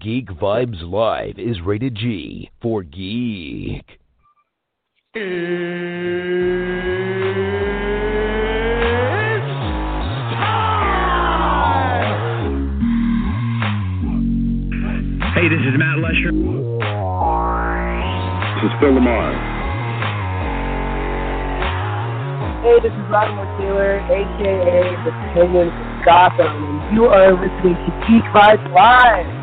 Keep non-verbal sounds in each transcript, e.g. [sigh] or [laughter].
Geek Vibes Live is rated G for geek. It's Hey, this is Matt Lesher. This is Phil Lamar. Hey, this is Vladimir Taylor, aka the Penguin from Gotham, and you are listening to Geek Vibes Live.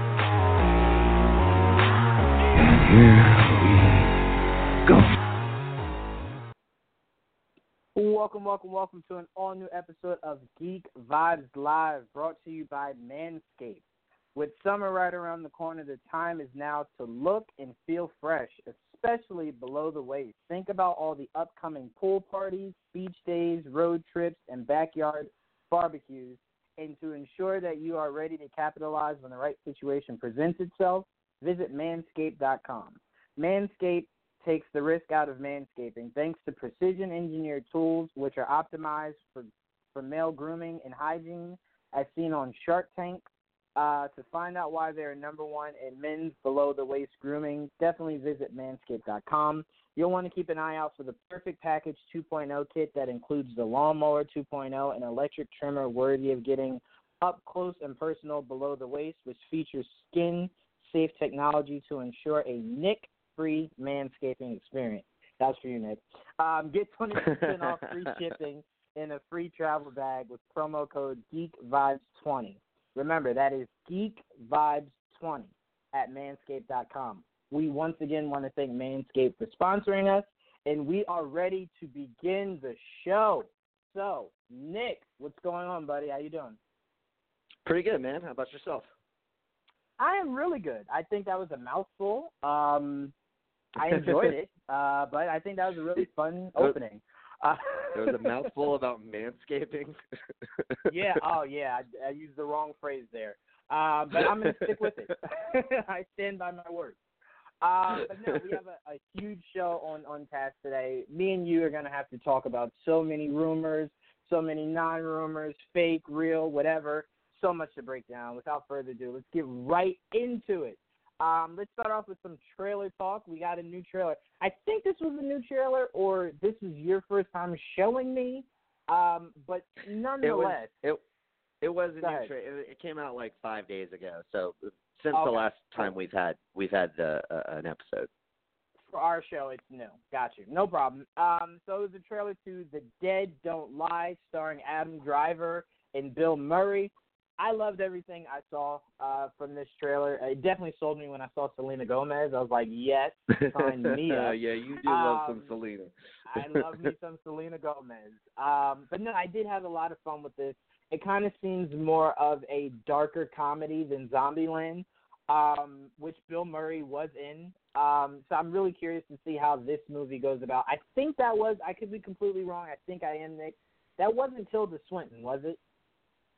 Welcome, welcome, welcome to an all new episode of Geek Vibes Live, brought to you by Manscaped. With summer right around the corner, the time is now to look and feel fresh, especially below the waist. Think about all the upcoming pool parties, beach days, road trips, and backyard barbecues. And to ensure that you are ready to capitalize when the right situation presents itself, visit manscaped.com. Manscaped takes the risk out of manscaping thanks to precision engineered tools which are optimized for, for male grooming and hygiene, as seen on Shark Tank. Uh, to find out why they're number one in men's below the waist grooming, definitely visit manscaped.com. You'll want to keep an eye out for the Perfect Package 2.0 kit that includes the Lawnmower 2.0 and electric trimmer worthy of getting up close and personal below the waist, which features skin safe technology to ensure a nick free manscaping experience. That's for you, Nick. Um, get [laughs] 20% off free shipping and a free travel bag with promo code GeekVibes20. Remember, that is Geek Vibes 20 at manscaped.com. We once again want to thank Manscaped for sponsoring us, and we are ready to begin the show. So, Nick, what's going on, buddy? How you doing? Pretty good, man. How about yourself? I am really good. I think that was a mouthful. Um, I [laughs] enjoyed it, uh, but I think that was a really fun opening. Uh, [laughs] There was a [laughs] mouthful about manscaping. yeah. Oh, yeah. I, I used the wrong phrase there. Uh, but I'm going to stick with it. I stand by my word. Uh, but no, we have a, a huge show on on task today. Me and you are going to have to talk about so many rumors, so many non-rumors, fake, real, whatever. So much to break down. Without further ado, let's get right into it. Um, let's start off with some trailer talk. We got a new trailer. I think this was a new trailer, or this is your first time showing me. Um, but it was nonetheless, it, it was a new trailer. it, it came out like five days ago. So since Okay. the last time we've had we've had the uh, an episode. for our show, it's new. Got you. No problem. Um, so it was a trailer to The Dead Don't Die, starring Adam Driver and Bill Murray. I loved everything I saw uh, from this trailer. It definitely sold me when I saw Selena Gomez. I was like, yes, sign me [laughs] up. yeah, you do love some Um, Selena. I love me some [laughs] Selena Gomez. Um, but no, I did have a lot of fun with this. It kind of seems more of a darker comedy than Zombieland, um, which Bill Murray was in. Um, so I'm really curious to see how this movie goes about. I think that was, I could be completely wrong. I think I am, Nick. That wasn't Tilda Swinton, was it?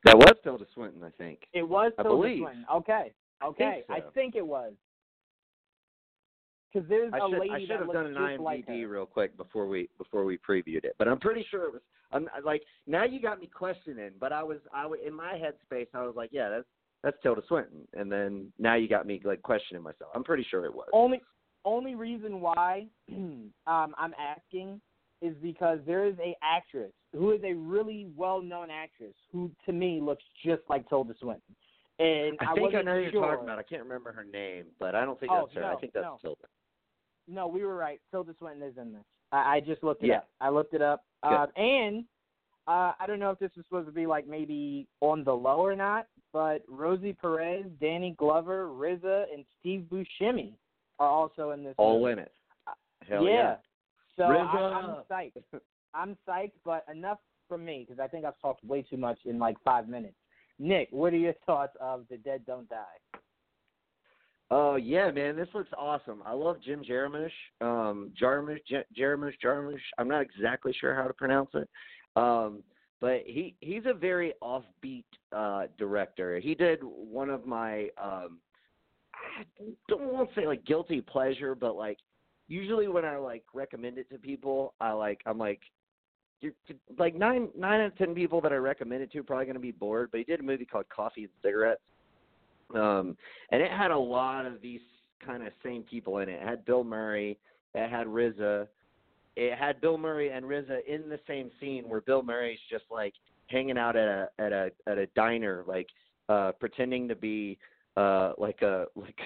That was Tilda Swinton, I think. It was I Tilda. Swinton. Okay. Okay. so. I think it was. Because there's I a should lady I should that have done an IMDb like real quick before we before we previewed it, but I'm pretty sure it was. I'm like now you got me questioning, but I was I was, in my headspace I was like, yeah, that's that's Tilda Swinton, and then now you got me like questioning myself. I'm pretty sure it was. only only reason why [clears throat] um, I'm asking is because there is a actress who is a really well known actress who to me looks just like Tilda Swinton. And I think I wasn't know who you're sure. talking about. I can't remember her name, but I don't think Oh, that's her. I think that's no. Tilda. No, we were right. Tilda Swinton is in this. I, I just looked it Yeah. up. I looked it up. Um, and uh, I don't know if this is supposed to be like maybe on the low or not, but Rosie Perez, Danny Glover, RZA, and Steve Buscemi are also in this. All movie. in it. Hell yeah. yeah. So I, I'm psyched. I'm psyched, but enough from me because I think I've talked way too much in like five minutes. Nick, what are your thoughts of The Dead Don't Die? Oh yeah, man, this looks awesome. I love Jim Jarmusch. Um, Jarmusch, J- Jarmusch, Jarmusch. I'm not exactly sure how to pronounce it, um, but he he's a very offbeat uh, director. He did one of my um, I don't want to say like guilty pleasure, but like usually when I like recommend it to people, I like I'm like you're like nine nine out of ten people that I recommend it to are probably to be bored. But he did a movie called Coffee and Cigarettes Um, and it had a lot of these kind of same people in it. It had Bill Murray, it had RZA, it had Bill Murray and RZA in the same scene where Bill Murray's just like hanging out at a at a at a diner, like uh pretending to be uh like a like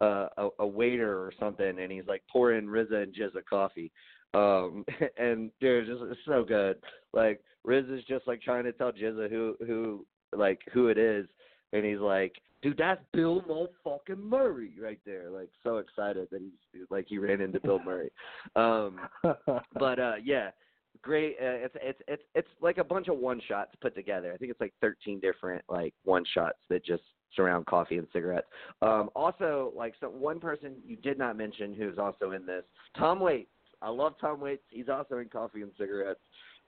uh, a a waiter or something, and he's like pouring RZA and GZA coffee. Um, [laughs] and dude, it's just it's so good. Like RZA's just like trying to tell GZA who who like who it is, and he's like, dude, that's Bill Mo fucking Murray right there. Like so excited that he's like he ran into Bill Murray. Um, [laughs] but uh, yeah, great. Uh, it's it's it's it's like a bunch of one shots put together. I think it's like 13 different like one shots that just surround coffee and cigarettes. Um, also, like so one person you did not mention who's also in this, Tom Waits. I love Tom Waits. He's also in Coffee and Cigarettes.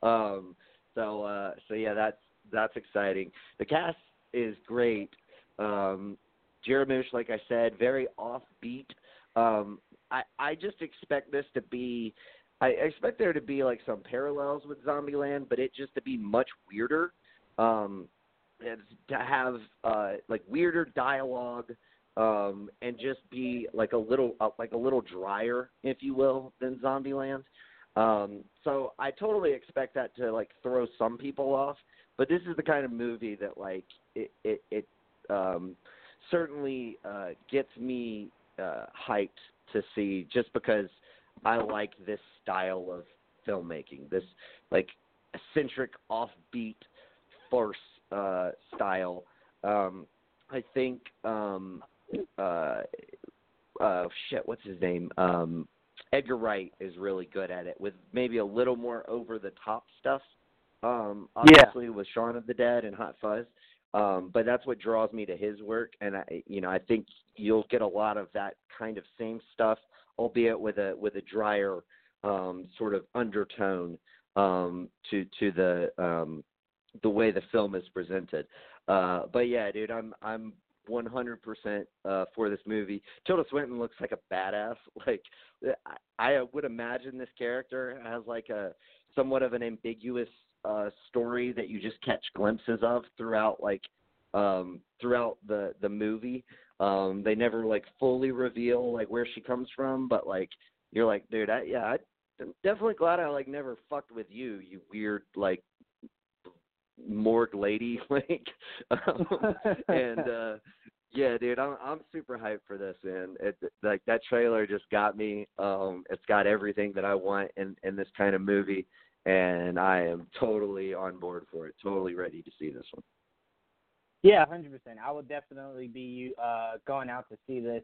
Um, so uh, so yeah, that's that's exciting. The cast is great. Um, Jarmusch, like I said, very offbeat. Um, I I just expect this to be. I expect there to be like some parallels with Zombieland, but it just to be much weirder. Um, and to have uh, like weirder dialogue um, and just be like a little uh, like a little drier, if you will, than Zombieland. Um, so I totally expect that to like throw some people off, but this is the kind of movie that like it it, it um, certainly uh, gets me uh, hyped to see just because I like this style of filmmaking, this like eccentric, offbeat farce uh, style. Um, I think um, uh, uh, shit, what's his name? Um, Edgar Wright is really good at it with maybe a little more over the top stuff. Um, obviously with Shaun of the Dead and Hot Fuzz. Um, but that's what draws me to his work, and I, you know, I think you'll get a lot of that kind of same stuff, albeit with a with a drier um, sort of undertone um, to to the um, the way the film is presented. Uh, but yeah, dude, I'm I'm 100% uh, for this movie. Tilda Swinton looks like a badass. [laughs] Like I, I would imagine this character has like a somewhat of an ambiguous uh, story that you just catch glimpses of throughout like um, throughout the the movie. Um, they never like fully reveal like where she comes from, but like you're like, dude, I, yeah, I, I'm definitely glad I like never fucked with you, you weird like morgue lady [laughs] like um, [laughs] and uh yeah dude i'm i'm super hyped for this man. It like that trailer just got me um it's got everything that i want in in this kind of movie and i am totally on board for it totally ready to see this one. Yeah hundred percent. I will definitely be uh going out to see this.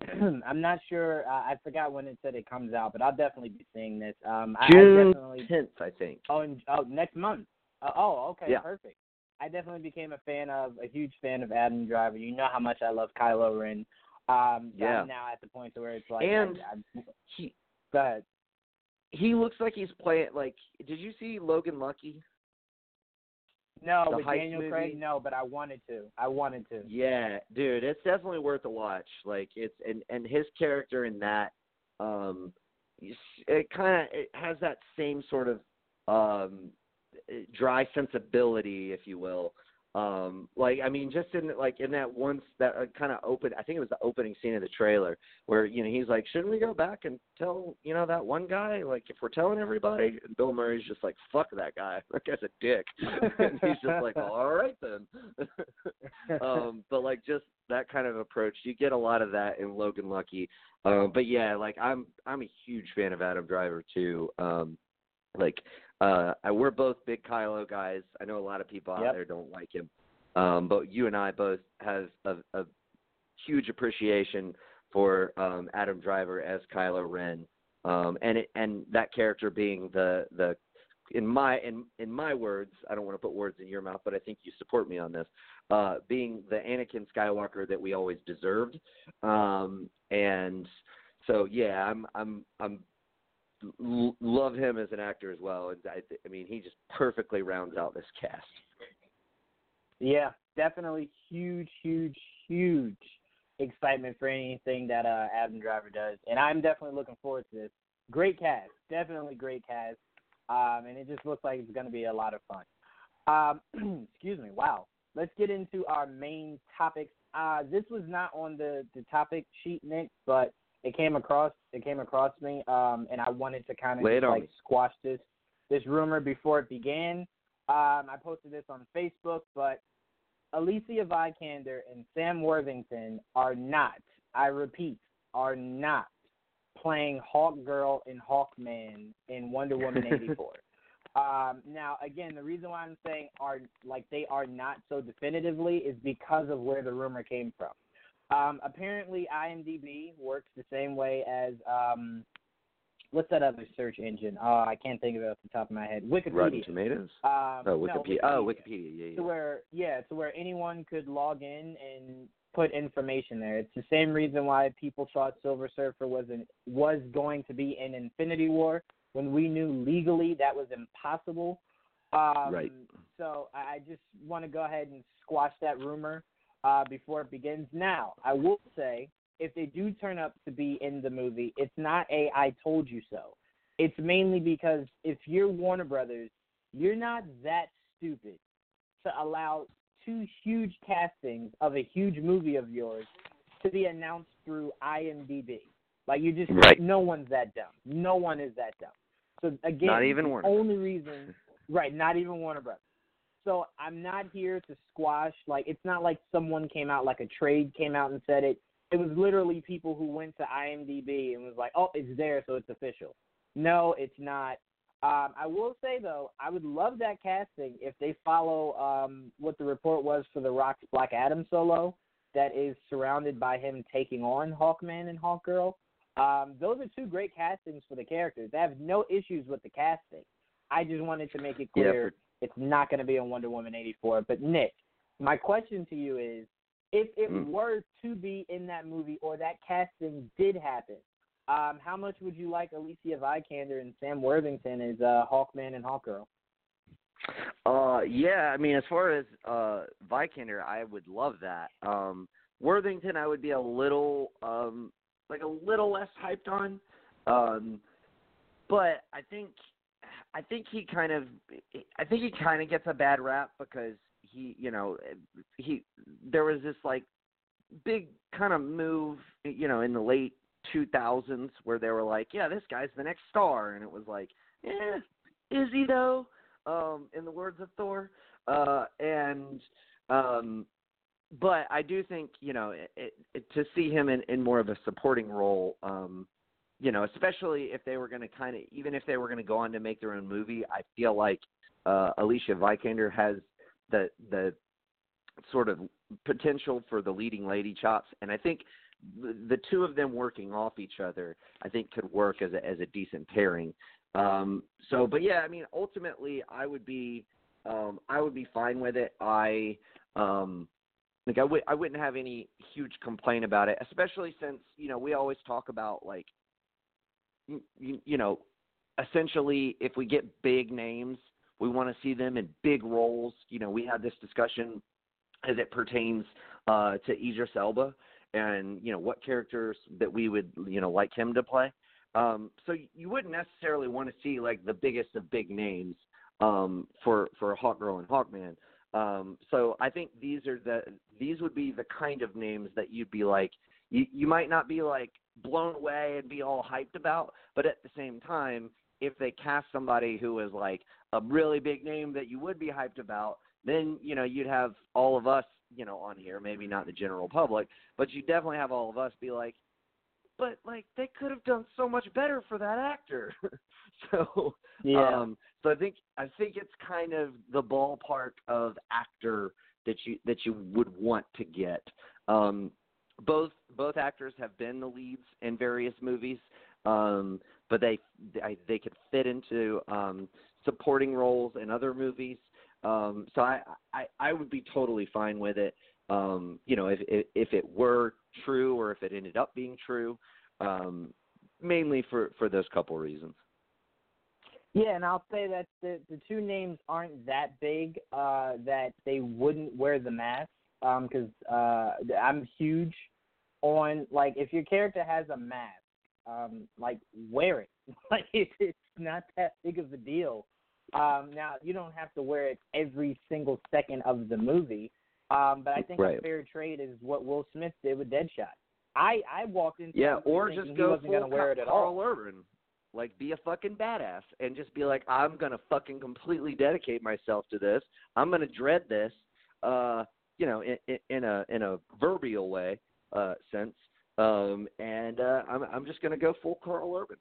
[clears throat] I'm not sure uh, i forgot when it said it comes out but i'll definitely be seeing this. Um june I, I definitely 10th i think. Oh, in, oh next month uh, oh, okay, yeah. perfect. I definitely became a fan of a huge fan of Adam Driver. You know how much I love Kylo Ren. Um, yeah. I'm now at the point where it's like, and I, I, he, go ahead. He looks like he's playing like. Did you see Logan Lucky? No, the with Daniel movie? Craig. No, but I wanted to. I wanted to. Yeah, dude, it's definitely worth a watch. Like it's and and his character in that, um, it kind of it has that same sort of um dry sensibility, if you will. Um, like I mean, just in like in that once that uh, kind of open, I think it was the opening scene of the trailer where you know he's like, shouldn't we go back and tell you know that one guy like if we're telling everybody? And Bill Murray's just like, fuck that guy, [laughs] that guy's a dick, [laughs] and he's just like, [laughs] all right then. um, but like just that kind of approach, you get a lot of that in Logan Lucky. Um, but yeah, like I'm I'm a huge fan of Adam Driver too. Um, like uh, we're both big Kylo guys. I know a lot of people out Yep. there don't like him, um, but you and I both have a, a huge appreciation for um, Adam Driver as Kylo Ren, um, and it, and that character being the the in my in in my words, I don't want to put words in your mouth, but I think you support me on this. Uh, being the Anakin Skywalker that we always deserved, um, and so yeah, I'm I'm I'm l- love him as an actor as well. And I, I mean, he just perfectly rounds out this cast. Yeah, definitely huge, huge, huge excitement for anything that uh, Adam Driver does, and I'm definitely looking forward to this. Great cast, definitely great cast, um, and it just looks like it's going to be a lot of fun. Um, [clears throat] excuse me. Wow. Let's get into our main topics uh, this was not on the the topic sheet, Nick, but it came across it came across me, um, and I wanted to kind of on like me. squash this this rumor before it began. Um, I posted this on Facebook, but Alicia Vikander and Sam Worthington are not. I repeat, are not playing Hawk Girl and Hawkman in Wonder Woman [laughs] eighty four. Um, now, again, the reason why I'm saying are like they are not so definitively is because of where the rumor came from. Um, apparently, IMDb works the same way as um, what's that other search engine? Oh, I can't think of it off the top of my head. Rotten Wikipedia. Tomatoes. Um, Oh, no, Wikipedia. Oh, Wikipedia. Yeah, yeah. to where yeah, to where anyone could log in and put information there. It's the same reason why people thought Silver Surfer was an, was going to be in Infinity War when we knew legally that was impossible. Um, Right. So I I just want to go ahead and squash that rumor uh, before it begins. Now, I will say, if they do turn up to be in the movie, it's not a "I told you so." It's mainly because if you're Warner Brothers, you're not that stupid to allow two huge castings of a huge movie of yours to be announced through IMDb. Like you just Right. no one's that dumb. No one is that dumb. So again, Not even Warner only reason right, not even Warner Brothers. So I'm not here to squash like it's not like someone came out like a trade came out and said it. It was literally people who went to IMDb and was like, "Oh, it's there, so it's official." No, it's not. Um, I will say though, I would love that casting if they follow um, what the report was for the Rock's Black Adam solo, that is surrounded by him taking on Hawkman and Hawkgirl. Um, those are two great castings for the characters. I have no issues with the casting. I just wanted to make it Yeah, clear it's not going to be in Wonder Woman 84. But Nick, my question to you is, if it Mm. were to be in that movie or that casting did happen, um, how much would you like Alicia Vikander and Sam Worthington as uh, Hawkman and Hawkgirl? Uh, yeah. I mean, as far as uh Vikander, I would love that. Um, Worthington, I would be a little, um, like a little less hyped on. Um, but I think, I think he kind of, I think he kind of gets a bad rap because he, you know, he there was this like big kind of move, you know, in the late 2000s where they were like, yeah, this guy's the next star, and it was like, eh, is he though? Um, in the words of Thor, uh, and um, but I do think you know it, it, to see him in, in more of a supporting role, um, you know, especially if they were going to kind of even if they were going to go on to make their own movie, I feel like uh, Alicia Vikander has the the sort of potential for the leading lady chops, and I think the, the two of them working off each other, I think could work as a as a decent pairing. Um, so, but yeah, I mean, ultimately, I would be um, I would be fine with it. I um, like I would I wouldn't have any huge complaint about it, especially since you know we always talk about like you, you, know essentially if we get big names, we want to see them in big roles. You know, we had this discussion as it pertains uh, to Idris Elba and you know what characters that we would you know like him to play. Um, so you wouldn't necessarily want to see like the biggest of big names um, for for Hawkgirl and Hawkman. Um, so I think these are the these would be the kind of names that you'd be like you you might not be like blown away and be all hyped about, but at the same time, if they cast somebody who is like a really big name that you would be hyped about, then you know you'd have all of us you know on here, maybe not the general public, but you definitely have all of us be like, but like they could have done so much better for that actor. [laughs] so um so I think I think it's kind of the ballpark of actor that you that you would want to get. Um both both actors have been the leads in various movies, um, but they they, they could fit into um, supporting roles in other movies. Um, so I, I I would be totally fine with it. Um, you know, if, if it were true or if it ended up being true, um, mainly for for those couple reasons. Yeah, and I'll say that the the two names aren't that big uh, that they wouldn't wear the mask because uh, I'm huge on like if your character has a mask, um, like wear it. [laughs] like it, it's not that big of a deal. Um, now you don't have to wear it every single second of the movie. Um, but I think Right. a fair trade is what Will Smith did with Deadshot. I I walked into Yeah, or just go wasn't full wear it at Carl all. Urban. Like be a fucking badass and just be like, I'm gonna fucking completely dedicate myself to this. I'm gonna dread this, uh, you know, in, in, a in a verbial way, uh, sense. Um, and uh, I'm I'm just gonna go full Carl Urban.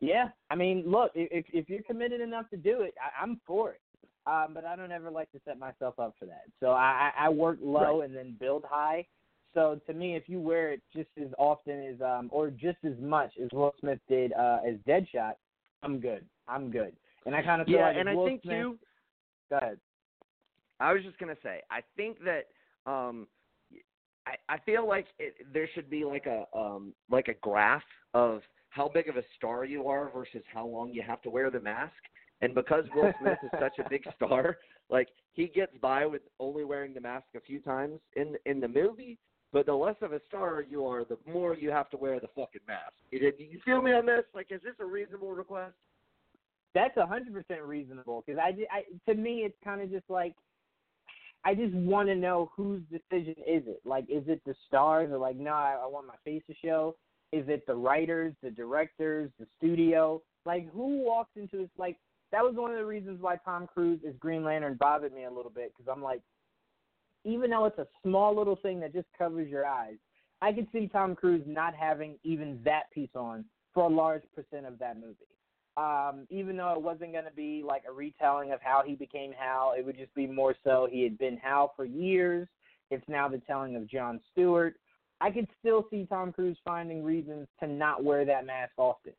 Yeah, I mean, look, if if you're committed enough to do it, I, I'm for it. Um, but I don't ever like to set myself up for that. So I, I work low and then build high. So to me, if you wear it just as often as um or just as much as Will Smith did uh as Deadshot, I'm good. I'm good. And I kind of feel Yeah, like and I Will think Smith, too. Go ahead. I was just gonna say, I think that um, I I feel like it, there should be like a um like a graph of how big of a star you are versus how long you have to wear the mask. And because Will Smith is such a big [laughs] star, like he gets by with only wearing the mask a few times in in the movie. But the less of a star you are, the more you have to wear the fucking mask. You, you feel me on this? Like, is this a reasonable request? That's a hundred percent reasonable because I, I to me it's kind of just like I just want to know whose decision is it. Like, is it the stars or like, no, I, I want my face to show. Is it the writers, the directors, the studio? Like, who walks into this? Like, that was one of the reasons why Tom Cruise is Green Lantern bothered me a little bit because I'm like, even though it's a small little thing that just covers your eyes, I could see Tom Cruise not having even that piece on for a large percent of that movie. Um, even though it wasn't going to be like a retelling of how he became Hal, it would just be more so he had been Hal for years. It's now the telling of John Stewart. I could still see Tom Cruise finding reasons to not wear that mask often.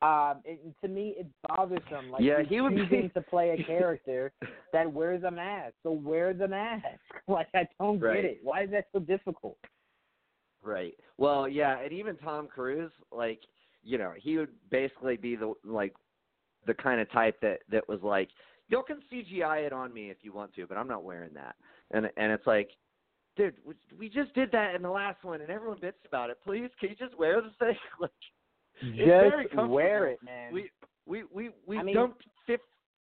Um, it, to me, it's bothersome. Like Yeah, he would be- to play a [laughs] character that wears a mask, so wear the mask. [laughs] Like I don't Right. get it. Why is that so difficult? Right. Well, yeah, and even Tom Cruise, like, you know, he would basically be the like the kind of type that that was like, you can CGI it on me if you want to, but I'm not wearing that. And and it's like, dude, we, just did that in the last one, and everyone bitched about it. Please, can you just wear the [laughs] thing? like, Just wear it, man. we we we we I mean- dumped fif-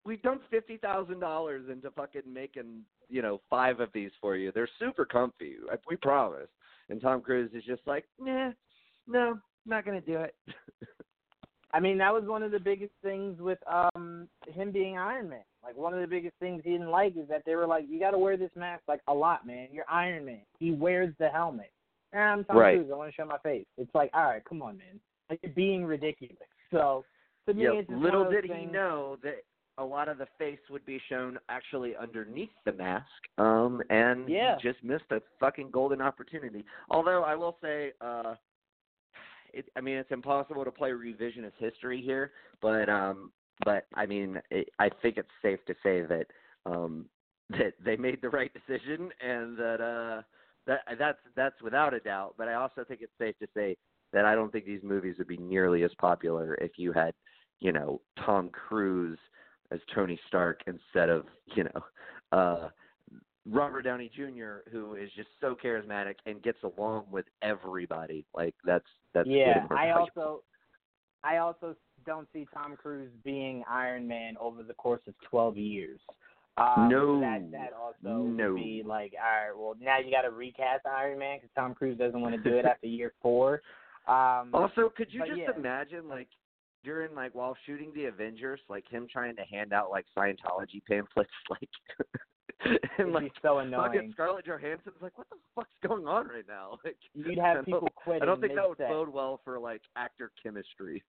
we dumped fifty thousand dollars into fucking making you know five of these for you. They're super comfy. We promise. And Tom Cruise is just like, nah, no, not gonna do it. [laughs] I mean, that was one of the biggest things with um him being Iron Man. Like one of the biggest things he didn't like is that they were like, "You got to wear this mask like a lot, man. You're Iron Man. He wears the helmet." And I'm Tom Right. Cruise. I want to show my face. It's like, all right, come on, man. Like you're being ridiculous. So to me, yeah, it's little one of those did he know that a lot of the face would be shown actually underneath the mask. Um, and Yeah. he just missed a fucking golden opportunity. Although I will say, uh, it, I mean, it's impossible to play revisionist history here, but um, but I mean, it, I think it's safe to say that um, [laughs] that they made the right decision, and that uh, that that's that's without a doubt. But I also think it's safe to say that I don't think these movies would be nearly as popular if you had, you know, Tom Cruise as Tony Stark instead of, you know, [laughs] uh Robert Downey Jr., who is just so charismatic and gets along with everybody. Like that's that's Yeah, I also, I also don't see Tom Cruise being Iron Man over the course of 12 years. Um, No. that that also No. would be like, all right, well now you got to recast Iron Man because Tom Cruise doesn't want to do it [laughs] after year four. Um, Also, could you just yeah. imagine like during like while shooting the Avengers, like him trying to hand out like Scientology pamphlets, [laughs] like [laughs] and like so fucking annoying. Scarlett Johansson's like, what the fuck's going on right now? [laughs] Like, You'd [laughs] I have don't- people quitting. I don't think that would bode well for like actor chemistry.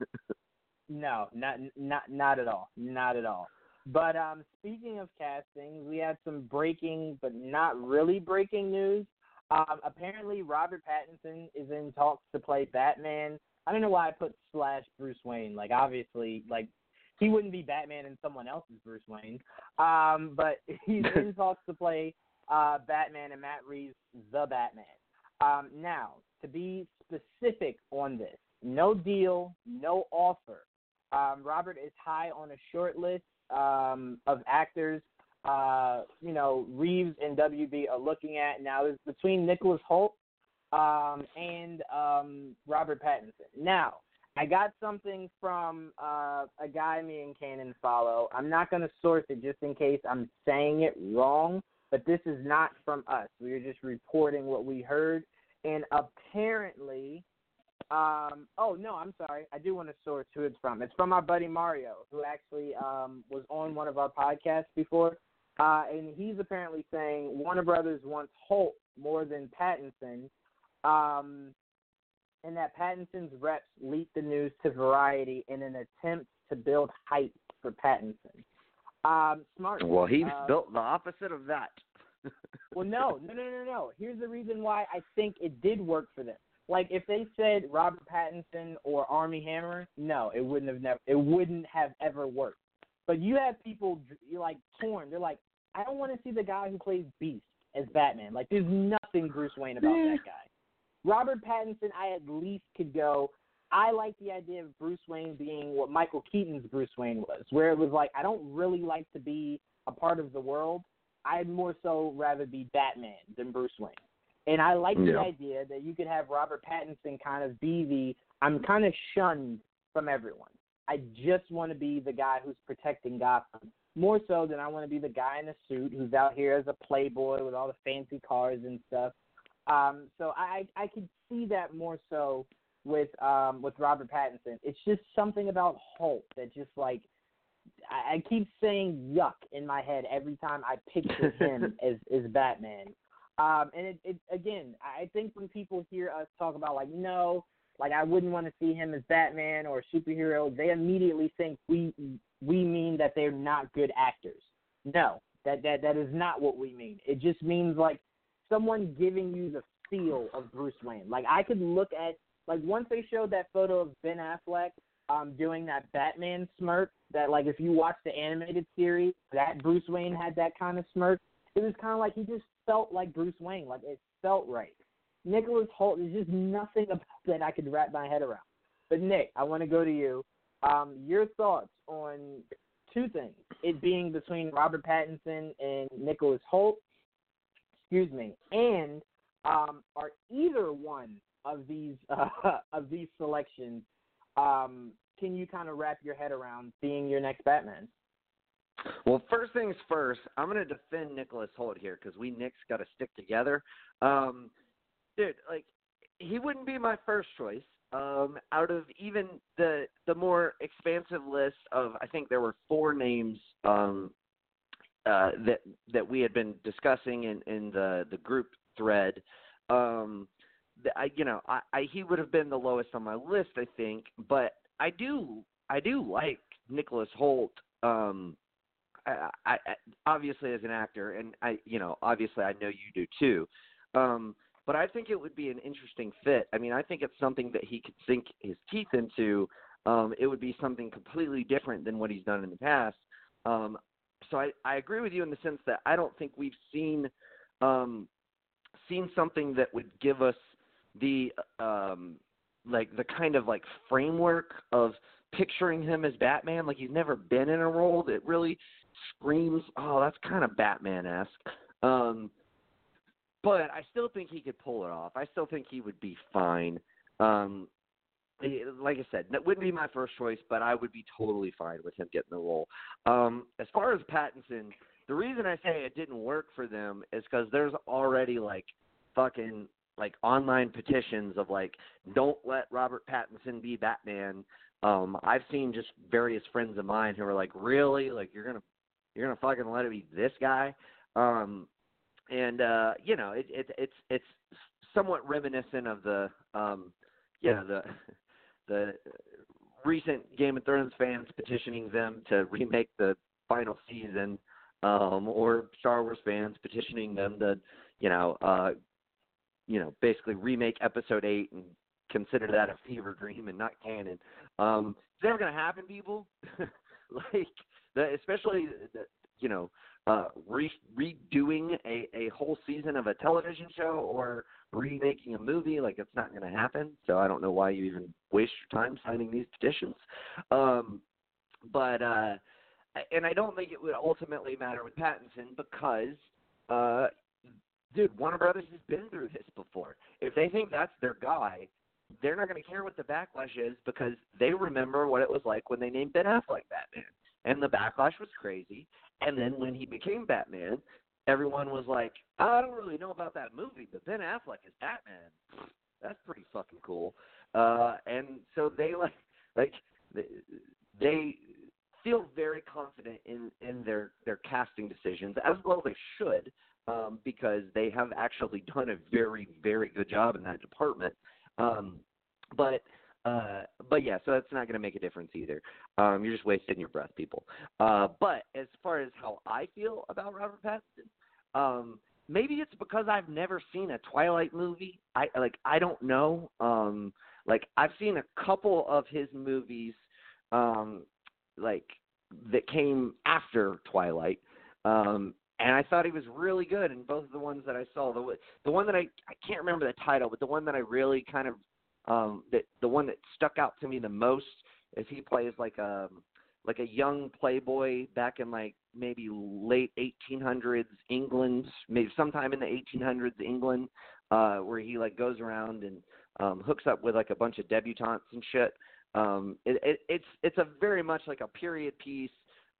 No, not not not at all, not at all. But um, speaking of castings, we had some breaking, but not really breaking news. Um, apparently, Robert Pattinson is in talks to play Batman. I don't know why I put slash Bruce Wayne. Like, obviously, like he wouldn't be Batman in someone else's Bruce Wayne. Um, but [laughs] he's [laughs] in talks to play uh, Batman and Matt Reeves, the Batman. Um, now, to be specific on this, no deal, no offer. Um, Robert is high on a short list um, of actors. Uh, you know, Reeves and WB are looking at now. It's between Nicholas Hoult um, and um, Robert Pattinson. Now, I got something from uh, a guy me and Cannon follow. I'm not going to source it just in case I'm saying it wrong, but this is not from us. We are just reporting what we heard, and apparently, um, oh no, I'm sorry, I do want to source who it's from. It's from our buddy Mario, who actually um, was on one of our podcasts before, uh, and he's apparently saying Warner Brothers wants Hoult more than Pattinson. Um, and that Pattinson's reps leaked the news to Variety in an attempt to build hype for Pattinson. Um, smart. Well, he's uh, built the opposite of that. [laughs] Well, no, no, no, no, no. Here's the reason why I think it did work for them. Like if they said Robert Pattinson or Armie Hammer, no, it wouldn't have never. It wouldn't have ever worked. But you have people you're like torn. They're like, I don't want to see the guy who plays Beast as Batman. Like there's nothing Bruce Wayne about that guy. Robert Pattinson, I at least could go. I like the idea of Bruce Wayne being what Michael Keaton's Bruce Wayne was, where it was like I don't really like to be a part of the world. I'd more so rather be Batman than Bruce Wayne. And I like the idea that you could have Robert Pattinson kind of be the I'm kind of shunned from everyone. I just want to be the guy who's protecting Gotham more so than I want to be the guy in a suit who's out here as a playboy with all the fancy cars and stuff. Um, so I I could see that more so with um with Robert Pattinson. It's just something about Hulk that just like I, I keep saying yuck in my head every time I picture [laughs] him as as Batman. Um, and it, it again, I think when people hear us talk about like no, like I wouldn't want to see him as Batman or superhero, they immediately think we we mean that they're not good actors. No, that that that is not what we mean. It just means like someone giving you the feel of Bruce Wayne. Like I could look at like once they showed that photo of Ben Affleck um doing that Batman smirk that like if you watch the animated series, that Bruce Wayne had that kind of smirk. It was kind of like he just felt like Bruce Wayne, like it felt right. Nicholas Hoult is just nothing [laughs] about that I could wrap my head around. But Nick, I want to go to you. Um, your thoughts on two things: it being between Robert Pattinson and Nicholas Hoult, excuse me, and um, are either one of these [laughs] uh, of these selections? Um, can you kind of wrap your head around being your next Batman? Well, first things first, I'm going to defend Nicholas Hoult here because we Knicks got to stick together. Um, dude, like he wouldn't be my first choice. Um, out of even the the more expansive list of, I think there were four names um, uh, that that we had been discussing in, in the the group thread. Um, I, you know, I, I he would have been the lowest on my list, I think. But I do I do like Nicholas Hoult. Um, I, I, I obviously as an actor, and I, you know, obviously I know you do too. Um, but I think it would be an interesting fit. I mean, I think it's something that he could sink his teeth into. Um, it would be something completely different than what he's done in the past. Um, so I, I agree with you in the sense that I don't think we've seen um, seen something that would give us the um, like the kind of like framework of picturing him as Batman. Like he's never been in a role that really screams, "Oh, that's kind of Batman-esque." Um, but I still think he could pull it off. I still think he would be fine. Um, like I said, that wouldn't be my first choice, but I would be totally fine with him getting the role. Um, as far as Pattinson, the reason I say it didn't work for them is because there's already like fucking like online petitions of like don't let Robert Pattinson be Batman. Um, I've seen just various friends of mine who are like, really, like you're gonna you're gonna fucking let it be this guy. Um, and uh, you know, it, it, it's it's somewhat reminiscent of the um, know the [laughs] the recent Game of Thrones fans petitioning them to remake the final season, um, or Star Wars fans petitioning them to you know uh, you know basically remake Episode Eight and consider that a fever dream and not canon. Um, it's never gonna happen, people. [laughs] like the, especially the, you know uh, re- redoing a, a whole season of a television show or remaking a movie. Like it's not going to happen. So I don't know why you even waste your time signing these petitions. Um, but uh, and I don't think it would ultimately matter with Pattinson because, uh, dude, Warner Brothers has been through this before. If they think that's their guy, they're not going to care what the backlash is because they remember what it was like when they named Ben Affleck Batman, and the backlash was crazy. And then when he became Batman, everyone was like, I don't really know about that movie, but Ben Affleck is Batman. That's pretty fucking cool. Uh, and so they like like they feel very confident in in their their casting decisions as well they should um, because they have actually done a very very good job in that department. Um, but uh, but yeah, so that's not going to make a difference either. Um, you're just wasting your breath, people. Uh, but as far as how I feel about Robert Pattinson, um, maybe it's because I've never seen a Twilight movie. I like I don't know. Um, like I've seen a couple of his movies, um, like that came after Twilight, um, and I thought he was really good in both of the ones that I saw. The the one that I I can't remember the title, but the one that I really kind of um that the one that stuck out to me the most is he plays like a like a young playboy back in like maybe late 1800s England, maybe sometime in the 1800s England, uh where he like goes around and um hooks up with like a bunch of debutantes and shit. Um it, it it's it's a very much like a period piece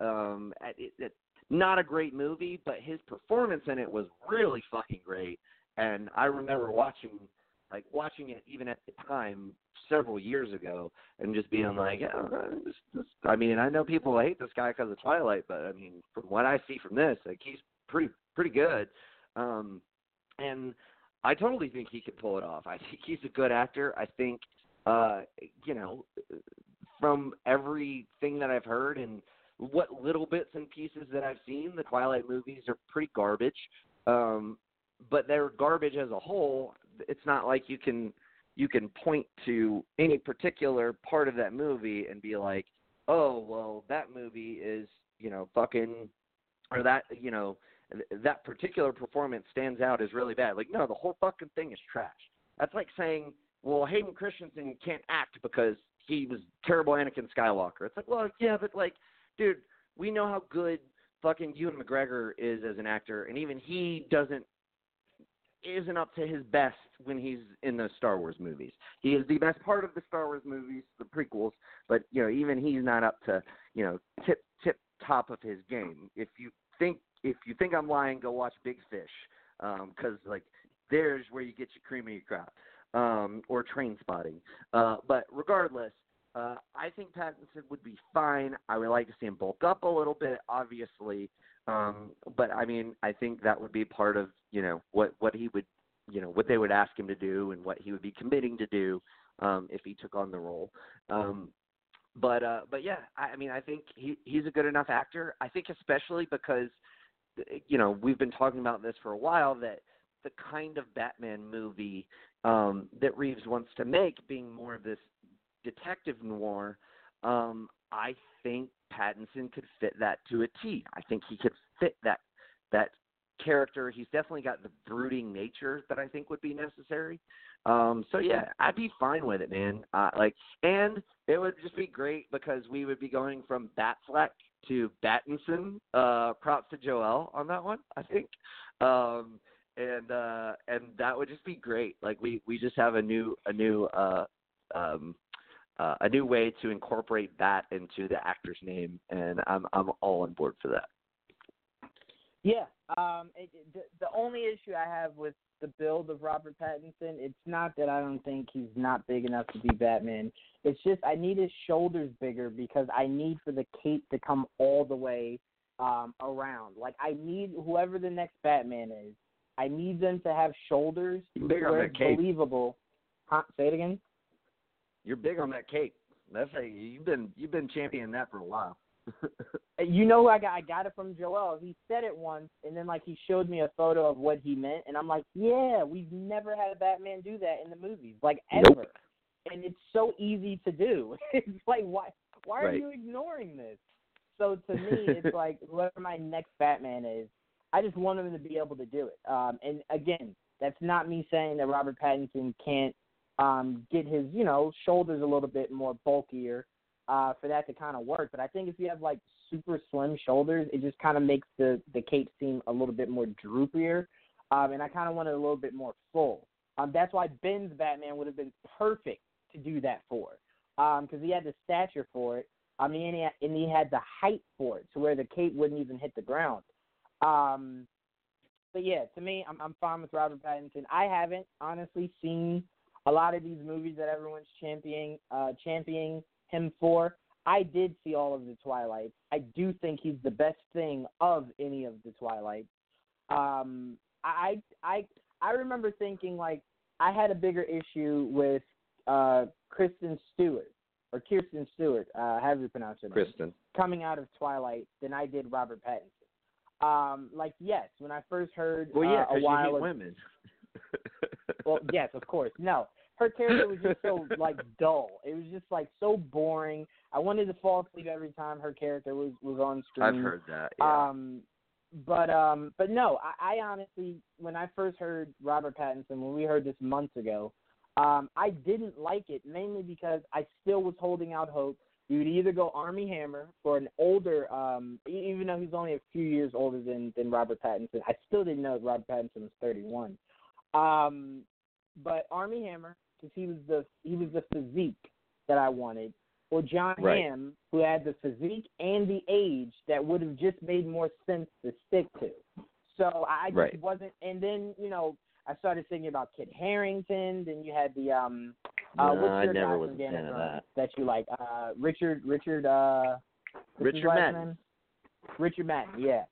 um it, it not a great movie, but his performance in it was really fucking great. And I remember watching, like watching it even at the time several years ago, and just being like, this, this, I mean, I know people hate this guy because of Twilight, but I mean, from what I see from this, like he's pretty pretty good. Um, and I totally think he could pull it off. I think he's a good actor. I think, uh, you know, from everything that I've heard and what little bits and pieces that I've seen, the Twilight movies are pretty garbage. Um, but they're garbage as a whole. It's not like you can you can point to any particular part of that movie and be like, oh well, that movie is you know fucking or that you know that particular performance stands out as really bad. Like no, the whole fucking thing is trash. That's like saying, well, Hayden Christensen can't act because he was terrible Anakin Skywalker. It's like, well, yeah, but like dude, we know how good fucking Ewan McGregor is as an actor, and even he doesn't isn't up to his best when he's in the Star Wars movies. He is the best part of the Star Wars movies, the prequels, but you know even he's not up to you know tip tip top of his game. If you think if you think I'm lying, go watch Big Fish, because um, like there's where you get your cream of your crop, um, or Trainspotting. Uh, but regardless, uh, I think Pattinson would be fine. I would like to see him bulk up a little bit, obviously. Um, but I mean, I think that would be part of you know what what he would you know what they would ask him to do and what he would be committing to do um, if he took on the role. Um, but uh, but yeah, I, I mean, I think he he's a good enough actor. I think especially because you know we've been talking about this for a while that the kind of Batman movie um, that Reeves wants to make, being more of this detective noir, um, I think Pattinson could fit that to a T. I think he could fit that that character. He's definitely got the brooding nature that I think would be necessary. Um, so yeah, I'd be fine with it, man. Uh, like, and it would just be great because we would be going from Batfleck to Battinson. Uh, props to Joel on that one, I think. Um, and uh, and that would just be great. Like we we just have a new a new uh, um, uh, a new way to incorporate that into the actor's name, and I'm I'm all on board for that. Yeah, um, it, the, the only issue I have with the build of Robert Pattinson, it's not that I don't think he's not big enough to be Batman. It's just I need his shoulders bigger because I need for the cape to come all the way um, around. Like I need whoever the next Batman is, I need them to have shoulders bigger where it's believable. Huh? Say it again you're big on that cake. That's a you've been you've been championing that for a while. [laughs] you know, who I got I got it from Joel. He said it once, and then like he showed me a photo of what he meant, and I'm like, yeah, we've never had a Batman do that in the movies, like ever. Nope. And it's so easy to do. [laughs] it's like why why are right. you ignoring this? So to me, [laughs] it's like whoever my next Batman is, I just want him to be able to do it. Um, and again, that's not me saying that Robert Pattinson can't um, get his, you know, shoulders a little bit more bulkier uh, for that to kind of work. But I think if you have like super slim shoulders, it just kind of makes the the cape seem a little bit more droopier. Um, and I kind of wanted a little bit more full. Um, that's why Ben's Batman would have been perfect to do that for, because um, he had the stature for it. I mean, and he, had, and he had the height for it, to where the cape wouldn't even hit the ground. Um, but yeah, to me, I'm I'm fine with Robert Pattinson. I haven't honestly seen a lot of these movies that everyone's championing uh, championing him for. I did see all of the Twilight. I do think he's the best thing of any of the Twilight. Um, I I I remember thinking like I had a bigger issue with uh, Kristen Stewart or Kirsten Stewart, uh, however you pronounce her name, Kristen. coming out of Twilight than I did Robert Pattinson. Um, like yes, when I first heard Well, yeah, uh, a while you hate ago, women. Well, yes, of course. No, her character was just so [laughs] like dull. It was just like so boring. I wanted to fall asleep every time her character was was on screen. I've heard that. Yeah. Um, but um, but no, I, I honestly, when I first heard Robert Pattinson, when we heard this months ago, um, I didn't like it mainly because I still was holding out hope. You would either go Armie Hammer for an older, um, even though he's only a few years older than than Robert Pattinson. I still didn't know Robert Pattinson was 31. Um, but Armie Hammer, because he was the he was the physique that I wanted, or John Right. Hamm, who had the physique and the age that would have just made more sense to stick to. So I just Right. wasn't. And then you know I started thinking about Kit Harington. Then you had the um. Uh, No, I never was a fan of Thrones that. you like? Uh, Richard Richard uh. Richard Madden. Richard Madden, yeah.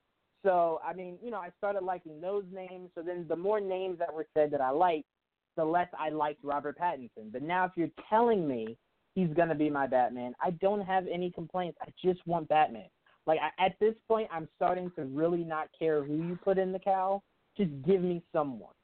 So I mean, you know, I started liking those names. So then the more names that were said that I liked, the less I liked Robert Pattinson. But now if you're telling me he's gonna be my Batman, I don't have any complaints. I just want Batman. Like I, at this point, I'm starting to really not care who you put in the cow. Just give me someone.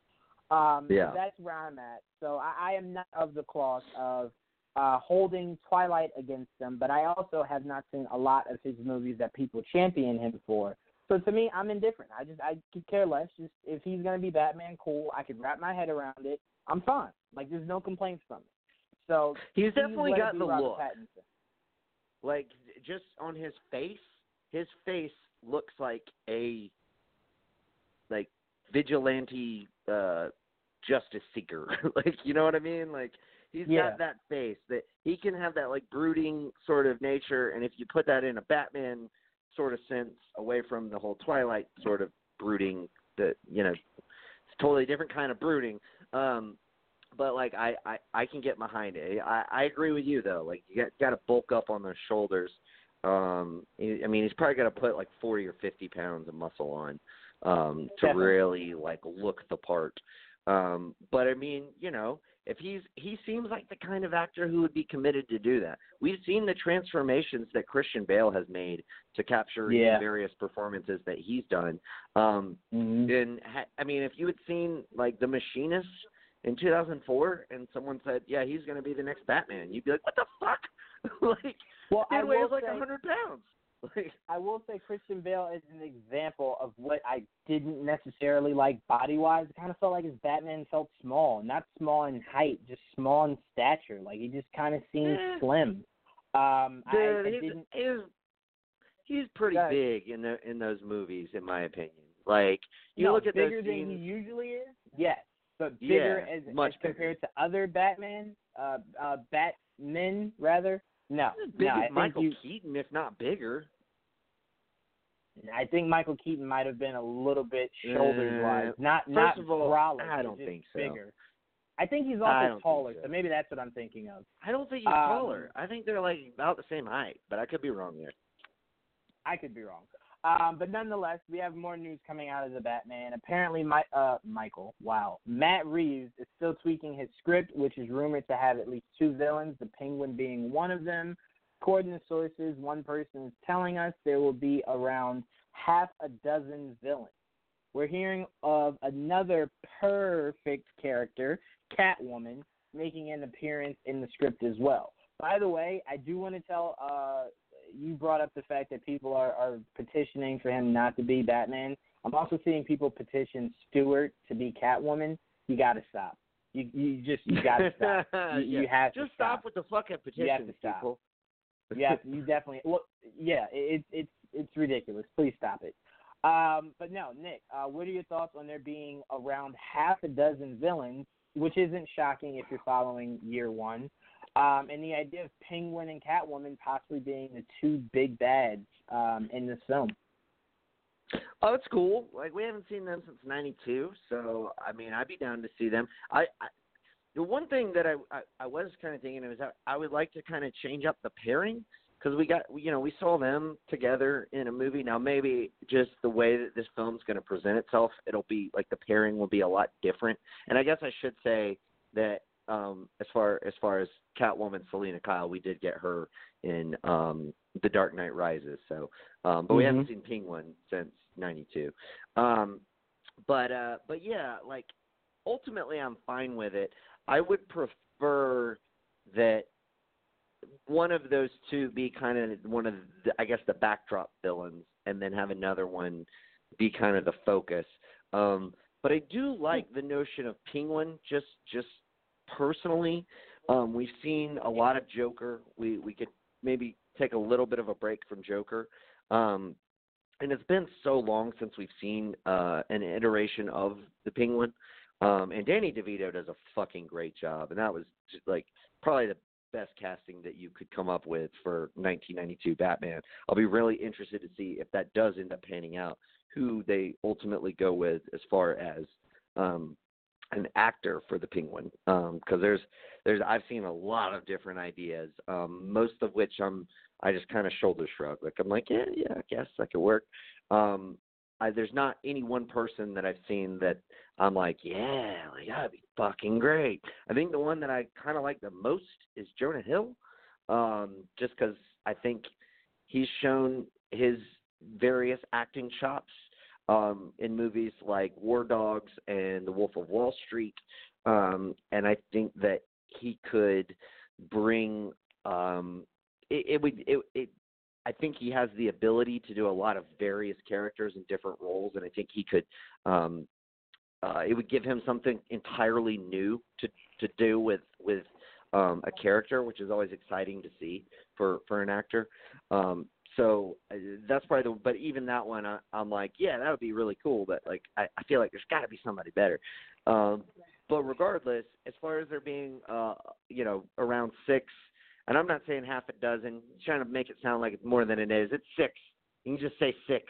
Um, so Yeah. that's where I'm at. So I, I am not of the cloth of uh, holding Twilight against him, but I also have not seen a lot of his movies that people champion him for. So to me, I'm indifferent. I just I could care less. Just if he's gonna be Batman, cool. I could wrap my head around it. I'm fine. Like there's no complaints from me. So He's definitely got the Robert look. Pattinson. Like just on his face, his face looks like a like vigilante uh justice seeker. [laughs] like you know what I mean? Like he's Yeah. got that face that he can have that like brooding sort of nature and if you put that in a Batman sort of sense away from the whole Twilight sort of brooding that you know it's totally different kind of brooding. Um but like I, I I can get behind it. I I agree with you though. Like you got got to bulk up on those shoulders. Um, I mean, he's probably got to put like forty or fifty pounds of muscle on um, to Definitely. really like look the part. Um, but I mean, you know, if he's he seems like the kind of actor who would be committed to do that. We've seen the transformations that Christian Bale has made to capture Yeah. various performances that he's done. Um, Mm-hmm. and ha- I mean, if you had seen like The Machinist in 2004, and someone said, "Yeah, he's going to be the next Batman," you'd be like, "What the fuck?" [laughs] like, Well, I weighs like say, a hundred pounds. Like, [laughs] I will say Christian Bale is an example of what I didn't necessarily like body wise. It kind of felt like his Batman felt small, not small in height, just small in stature. Like he just kind of seemed Eh. slim. Um, I, dude, I he's, didn't. he's he's pretty Yeah. big in the in those movies, in my opinion. Like, you no, look at bigger those than he usually is. Yes, but bigger Yeah, as, much as compared to other Batman, uh, uh, Batmen rather. No, big no, I as Michael you, Keaton, if not bigger. I think Michael Keaton might have been a little bit shoulders wise, Uh, not first not of all, brolic, I don't think so. Bigger. I think he's also taller, so. maybe that's what I'm thinking of. I don't think he's Um, taller. I think they're like about the same height, but I could be wrong there. I could be wrong. Um, but nonetheless, we have more news coming out of the Batman. Apparently, my, uh, Michael, wow, Matt Reeves is still tweaking his script, which is rumored to have at least two villains, the Penguin being one of them. According to sources, one person is telling us there will be around half a dozen villains. We're hearing of another perfect character, Catwoman, making an appearance in the script as well. By the way, I do want to tell uh, you brought up the fact that people are, are petitioning for him not to be Batman. I'm also seeing people petition Stewart to be Catwoman. You got to stop. You you just you got to stop. [laughs] You, you Yeah. have Just to stop with the fucking You have to petitions, stop. people. Yeah, [laughs] you definitely. Well, yeah, it, it's it's ridiculous. Please stop it. Um, but no, Nick, uh, what are your thoughts on there being around half a dozen villains, which isn't shocking if you're following year one, um, and the idea of Penguin and Catwoman possibly being the two big bads um, in this film. Oh, it's cool. Like we haven't seen them since '92, so I mean, I'd be down to see them. I, I the one thing that I I, I was kind of thinking is that I would like to kind of change up the pairing because we got you know we saw them together in a movie. Now maybe just the way that this film's going to present itself, it'll be like the pairing will be a lot different. And I guess I should say that um as far as far as Catwoman Selina Kyle, we did get her in um The Dark Knight Rises. So um but we haven't Mm-hmm. seen Penguin since 92. Um but uh but yeah, like ultimately I'm fine with it. I would prefer that one of those two be kind of one of the, I guess the backdrop villains and then have another one be kind of the focus. Um but I do like the notion of Penguin just just personally. Um we've seen a lot of Joker. We we could maybe take a little bit of a break from Joker. Um and it's been so long since we've seen uh an iteration of the Penguin. Um and Danny DeVito does a fucking great job and that was just like probably the best casting that you could come up with for 1992 Batman. I'll be really interested to see if that does end up panning out who they ultimately go with as far as um an actor for the Penguin. Because there's there's I've seen a lot of different ideas um most of which I'm I just kind of shoulder shrug. Like I'm like yeah yeah I guess that could work. Um I, there's not any one person that I've seen that I'm like yeah like that'd be fucking great. I think the one that I kind of like the most is Jonah Hill um just because I think he's shown his various acting chops um, in movies like War Dogs and The Wolf of Wall Street, um, and I think that he could bring um, it, it would it, it I think he has the ability to do a lot of various characters in different roles, and I think he could. Um, uh, it would give him something entirely new to to do with with um, a character, which is always exciting to see for for an actor. Um, so uh, that's probably the. But even that one, I, I'm like, yeah, that would be really cool. But like, I, I feel like there's got to be somebody better. Um, but regardless, as far as there being, uh, you know, around six, and I'm not saying half a dozen, trying to make it sound like it's more than it is. It's six. You can just say six.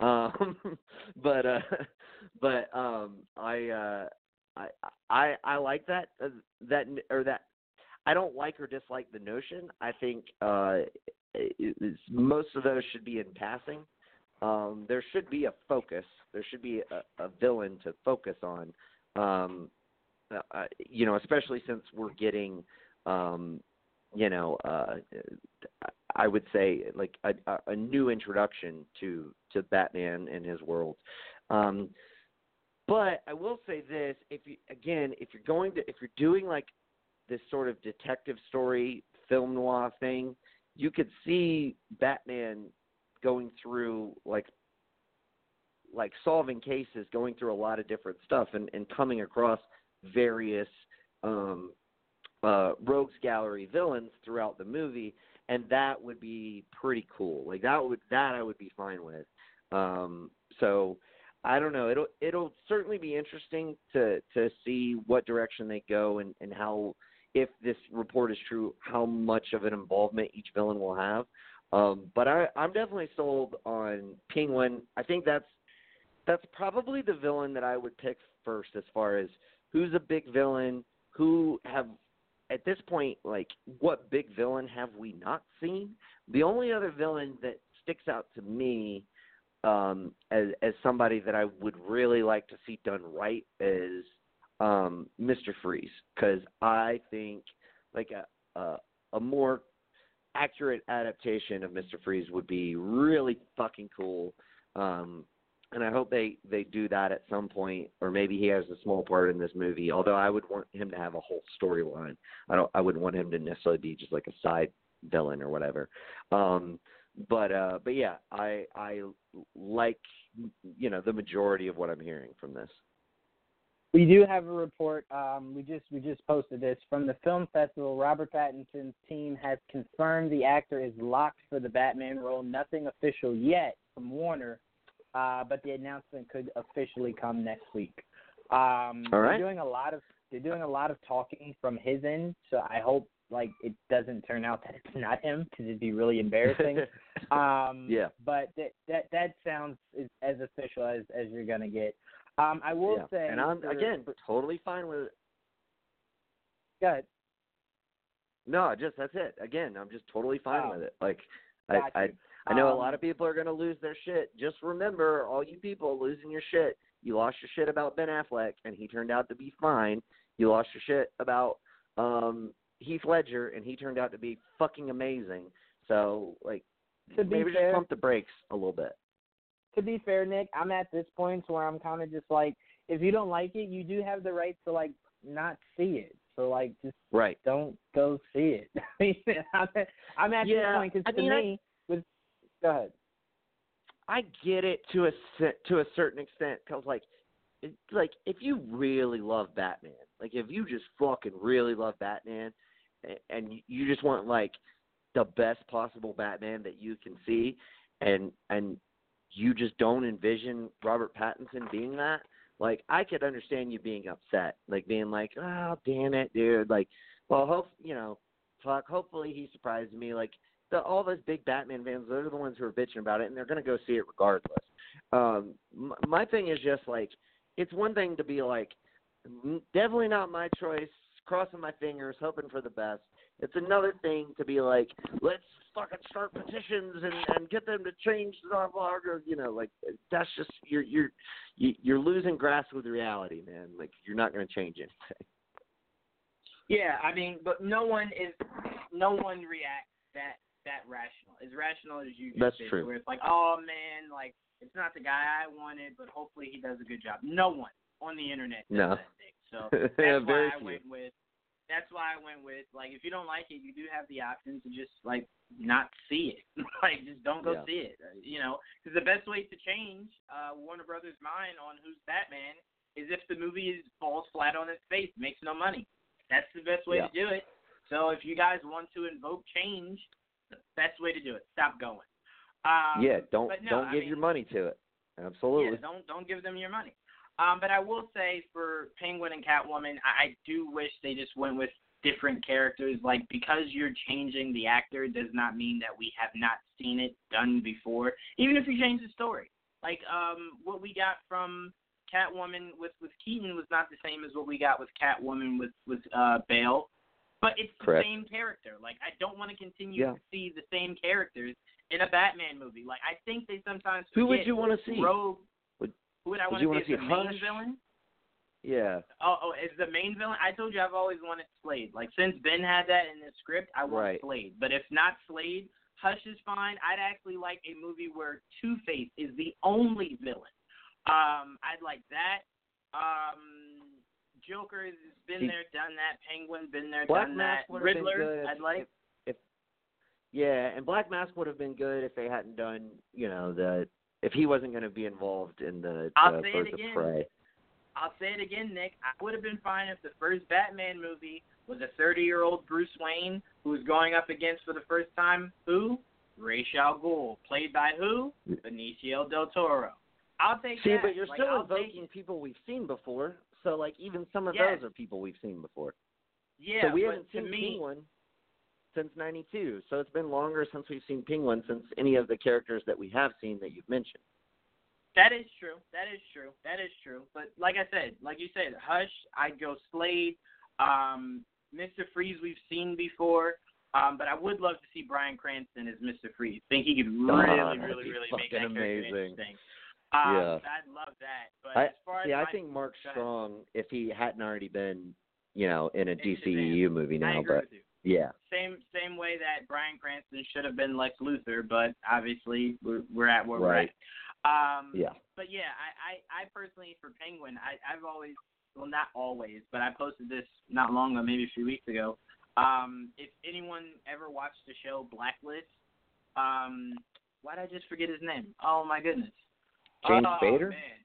Um, [laughs] but uh, [laughs] but um, I uh, I I I like that uh, that or that. I don't like or dislike the notion. I think uh, most of those should be in passing. Um, there should be a focus. There should be a, a villain to focus on. Um, uh, you know, especially since we're getting, um, you know, uh, I would say like a, a new introduction to to Batman and his world. Um, but I will say this: if you again, if you're going to, if you're doing like this sort of detective story film noir thing, you could see Batman going through like like solving cases, going through a lot of different stuff, and, and coming across various um, uh, rogues gallery villains throughout the movie, and that would be pretty cool. Like that would that I would be fine with. Um, so I don't know. It'll it'll certainly be interesting to to see what direction they go and and how if this report is true, how much of an involvement each villain will have. Um, but I, I'm definitely sold on Penguin. I think that's that's probably the villain that I would pick first as far as who's a big villain, who have at this point like what big villain have we not seen? The only other villain that sticks out to me um, as as somebody that I would really like to see done right is um, Mr. Freeze because I think like a, a a more accurate adaptation of Mr. Freeze would be really fucking cool. Um, and I hope they they do that at some point, or maybe he has a small part in this movie. Although I would want him to have a whole storyline. I don't. I wouldn't want him to necessarily be just like a side villain or whatever. Um, but uh, but yeah, I I like you know the majority of what I'm hearing from this. We do have a report. Um, we just we just posted this from the film festival. Robert Pattinson's team has confirmed the actor is locked for the Batman role. Nothing official yet from Warner, uh, but the announcement could officially come next week. Um, All right. They're doing a lot of they're doing a lot of talking from his end, so I hope like it doesn't turn out [laughs] that it's not him because it'd be really embarrassing. [laughs] Um, Yeah. But that that that sounds as official as as you're gonna get. Um, I will yeah. say, and I'm for- again totally fine with it. Go ahead. No, just that's it. Again, I'm just totally fine Oh. with it. Like Got I, you. I know a Um, lot of people are going to lose their shit. Just remember, all you people losing your shit. You lost your shit about Ben Affleck, and he turned out to be fine. You lost your shit about um Heath Ledger, and he turned out to be fucking amazing. So, like, maybe fair- just pump the brakes a little bit. to be fair, Nick, I'm at this point where I'm kind of just like, if you don't like it, you do have the right to like not see it. So like, just Right. don't go see it. [laughs] I'm at, I'm at this point because I to mean, me, go ahead. I get it to a to a certain extent because like like if you really love Batman, like if you just fucking really love Batman, and you just want like the best possible Batman that you can see, and and you just don't envision Robert Pattinson being that. Like I could understand you being upset, like being like, oh damn it, dude. Like, well, hope you know, fuck. Hopefully he surprises me. Like the, all those big Batman fans, those are the ones who are bitching about it, and they're going to go see it regardless. Um, my thing is just like, it's one thing to be like, "Mm, definitely not my choice, crossing my fingers, hoping for the best. It's another thing to be like, let's fucking start petitions and and get them to change the or you know, like that's just you're you're you- you're losing grasp with reality, man. Like you're not going to change anything. Yeah, I mean, but no one is, no one reacts that that rational. As rational as you just That's did, true. Where it's like, oh man, like it's not the guy I wanted, but hopefully he does a good job. No one on the internet does No. that, Nick. So [laughs] that's very why I went with. That's why I went with like if you don't like it, you do have the option to just like not see it. [laughs] like just don't go Yeah. see it. uh, You know, because the best way to change uh, Warner Brothers' mind on who's Batman is if the movie is, falls flat on its face, makes no money. That's the best way Yeah. to do it. So if you guys want to invoke change, the best way to do it. Stop going. Um, yeah, don't no, don't I give mean- your money to it. Absolutely. yeah, don't don't give them your money. Um, but I will say for Penguin and Catwoman, I, I do wish they just went with different characters. Like because you're changing the actor does not mean that we have not seen it done before. Even if you change the story, like um, what we got from Catwoman with with Keaton was not the same as what we got with Catwoman with with uh, Bale. But it's the Correct. same character. Like I don't want to continue Yeah. to see the same characters in a Batman movie. Like I think they sometimes Who would you want to see? Rogue. Would- who would I want to see as the main villain? Yeah. Oh, oh, is the main villain? I told you I've always wanted Slade. Like since Ben had that in the script, I want Right. Slade. But if not Slade, Hush is fine. I'd actually like a movie where Two Face is the only villain. Um, I'd like that. Um, Joker has been See- there, done that. Penguin been there, Black done Mask that. would have been Riddler. I'd like. If, if yeah, and Black Mask would have been good if they hadn't done, you know, the if he wasn't going to be involved in the, I'll the say it Birds of again. Prey. I'll say it again, Nick. I would have been fine if the first Batman movie was a 30-year-old Bruce Wayne who was going up against for the first time who? Ra's al Ghul, played by who? Mm. Benicio del Toro. I'll take See, that. but you're Like, still I'll invoking people we've seen before. So like even some of Yes. those are people we've seen before. Yeah, so we haven't seen me, Penguin since '92. So it's been longer since we've seen Penguin since any of the characters that we have seen that you've mentioned. That is true. That is true. That is true. But like I said, like you said, Hush, I'd go Slade. Um, Mr. Freeze we've seen before. Um, but I would love to see Bryan Cranston as Mr. Freeze. Think he could really, that'd really, really make fucking that character amazing. interesting. Um, Yeah. I'd love that. But I as far yeah, as I think Mark. Strong, if he hadn't already been, you know, in a DCEU movie now, but yeah, Same same way that Bryan Cranston should have been Lex Luthor, but obviously we're we're at where Right. we're at. Um, yeah, But yeah, I, I, I personally for Penguin, I, I've always well not always, but I posted this not long ago, maybe a few weeks ago. Um, if anyone ever watched the show Blacklist, um, why did I just forget his name? Oh my goodness. James oh, Spader? Man.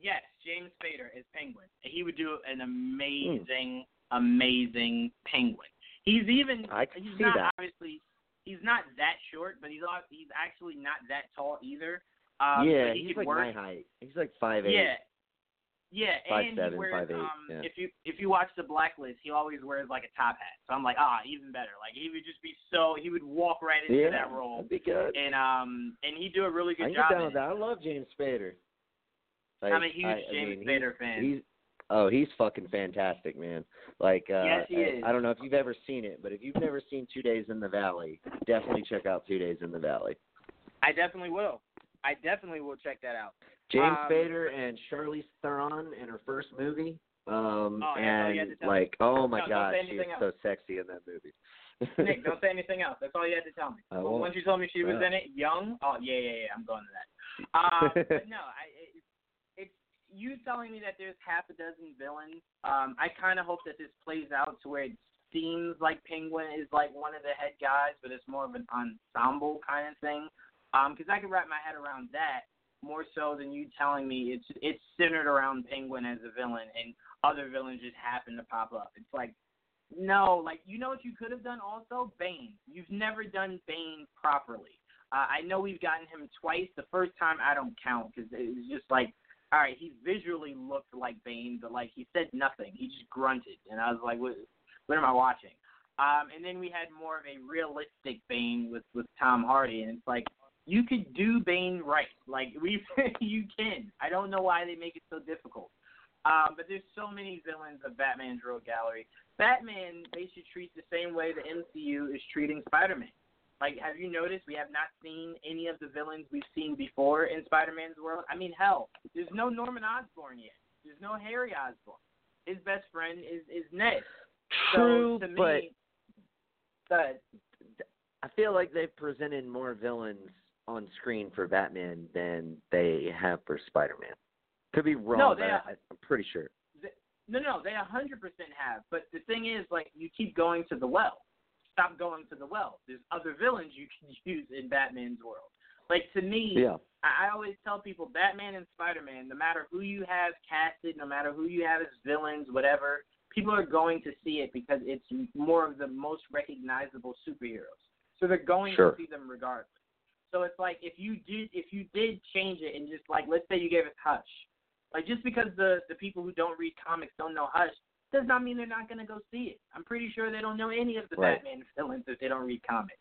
Yes, James Spader is Penguin. He would do an amazing, amazing Penguin. He's even I can he's see not that. obviously he's not that short, but he's he's actually not that tall either. Um, yeah, he he's like work. my height. He's like five eight. Yeah. Yeah, Five and seven, he wears eight, um yeah. if you if you watch the blacklist, he always wears like a top hat. So I'm like, ah, even better. Like he would just be so he would walk right into yeah, that role. be good. And um and he'd do a really good can job. down with that. I love James Spader. Like, I'm a huge I, I James mean, Spader he's, fan. He's oh, he's fucking fantastic, man. Like uh Yes, he I, is. I don't know if you've ever seen it, but if you've never seen Two Days in the Valley, definitely check out Two Days in the Valley. I definitely will. I definitely will check that out. James Um, Spader and Charlize Theron in her first movie. Um Oh, had and like oh my No, god, say she is so sexy in that movie. Nick, don't say [laughs] anything else. That's all you had to tell me. Well, once you told me she was in it, young. Oh yeah, yeah, yeah. I'm going to that. Um, but no, [laughs] I. It, it's you telling me that there's half a dozen villains. Um, I kind of hope that this plays out to where it seems like Penguin is like one of the head guys, but it's more of an ensemble kind of thing. Um, because I can wrap my head around that more so than you telling me it's it's centered around Penguin as a villain and other villains just happen to pop up. It's like no, like you know what you could have done also? Bane. You've never done Bane properly. Uh, I know we've gotten him twice. The first time I don't count because it was just like, all right, he visually looked like Bane, but like he said nothing. He just grunted, and I was like, what? What am I watching? Um, and then we had more of a realistic Bane with with Tom Hardy, and it's like you could do Bane right. Like we, [laughs] you can. I don't know why they make it so difficult. Um, but there's so many villains of Batman's Rogue Gallery. Batman, they should treat the same way the MCU is treating Spider-Man. Like, have you noticed we have not seen any of the villains we've seen before in Spider-Man's world? I mean, hell, there's no Norman Osborn yet. There's no Harry Osborn. His best friend is is Ned. True, so to but me, but I feel like they've presented more villains on screen for Batman than they have for Spider Man. Could be wrong, No, but I, I'm pretty sure. They, No, no, they a hundred percent have. But the thing is, like, you keep going to the well. Stop going to the well. There's other villains you can [laughs] use in Batman's world. Like to me, Yeah. I, I always tell people, Batman and Spider Man, no matter who you have casted, no matter who you have as villains, whatever, people are going to see it because it's more of the most recognizable superheroes. So they're going Sure. to see them regardless. So it's like if you did if you did change it and just like let's say you gave us Hush, like just because the the people who don't read comics don't know Hush does not mean they're not going to go see it. I'm pretty sure they don't know any of the Right. Batman villains if they don't read comics.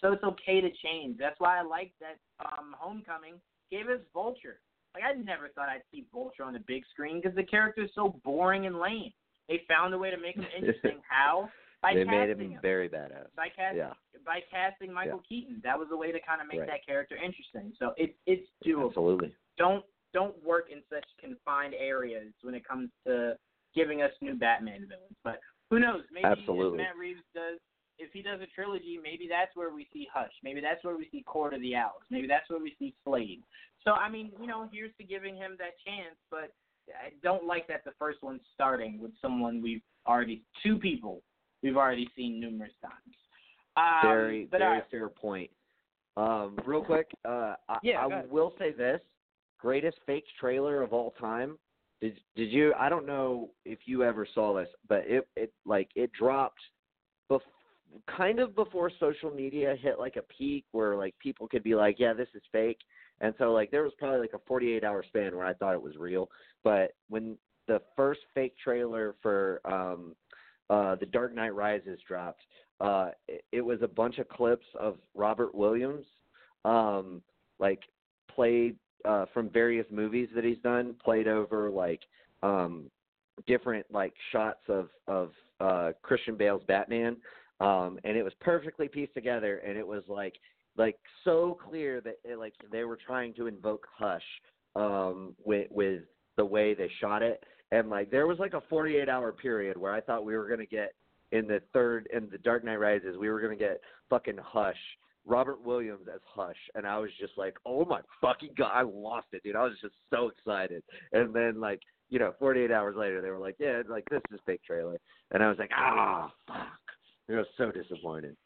So it's okay to change. That's why I like that um Homecoming gave us Vulture. Like I never thought I'd see Vulture on the big screen because the character is so boring and lame. They found a way to make him [laughs] interesting. How? By they made him him. very badass. By casting Yeah. by casting Michael Keaton. That was a way to kind of make Right. that character interesting. So it's it's doable. Absolutely. Don't don't work in such confined areas when it comes to giving us new Batman villains. But who knows? Maybe Absolutely. if Matt Reeves does if he does a trilogy, maybe that's where we see Hush. Maybe that's where we see Court of the Owls. Maybe that's where we see Slade. So I mean, you know, here's to giving him that chance, but I don't like that the first one's starting with someone we've already two people we've already seen numerous times. Um, very, very right. fair point. Um, real quick, uh, I, Yeah, I will say this: greatest fake trailer of all time. Did did you? I don't know if you ever saw this, but it it like it dropped, bef- kind of before social media hit like a peak where like people could be like, yeah, this is fake, and so like there was probably like a 48 hour span where I thought it was real, but when the first fake trailer for um uh the Dark Knight Rises dropped, uh it, it was a bunch of clips of Robert Williams um like played uh from various movies that he's done played over like um different like shots of of uh Christian Bale's Batman. Um and it was perfectly pieced together and it was like like so clear that it, like they were trying to invoke hush um with with the way they shot it and like there was like a 48 hour period where I thought we were to get in the third in the Dark Knight Rises we were to get fucking Hush Robert Williams as Hush and I was just like oh my fucking god I lost it dude. I was just so excited. And then like you know 48 hours later they were like yeah like this is fake trailer. And I was like ah fuck. I was so disappointed.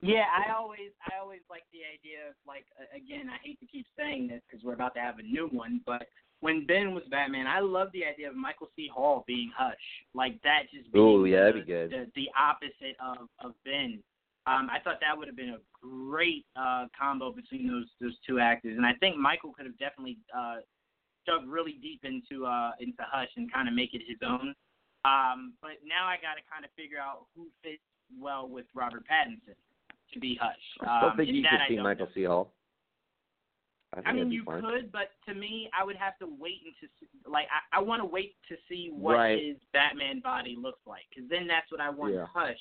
Yeah, I always I always like the idea of like again I hate to keep saying this because we're about to have a new one, but when Ben was Batman, I love the idea of Michael C. Hall being Hush, like that just being Ooh, yeah, the, be good. The, the opposite of of Ben. Um, I thought that would have been a great uh, combo between those those two actors, and I think Michael could have definitely uh, dug really deep into uh into Hush and kind of make it his own. Um, but now I got to kind of figure out who fits well with Robert Pattinson to be Hush. Um, I don't think you could see Michael know. C. Hall. I, I mean, you fine. could, but to me, I would have to wait and to see, like I, I want to wait to see what Right. his Batman body looks like, because then that's what I want Yeah. Hush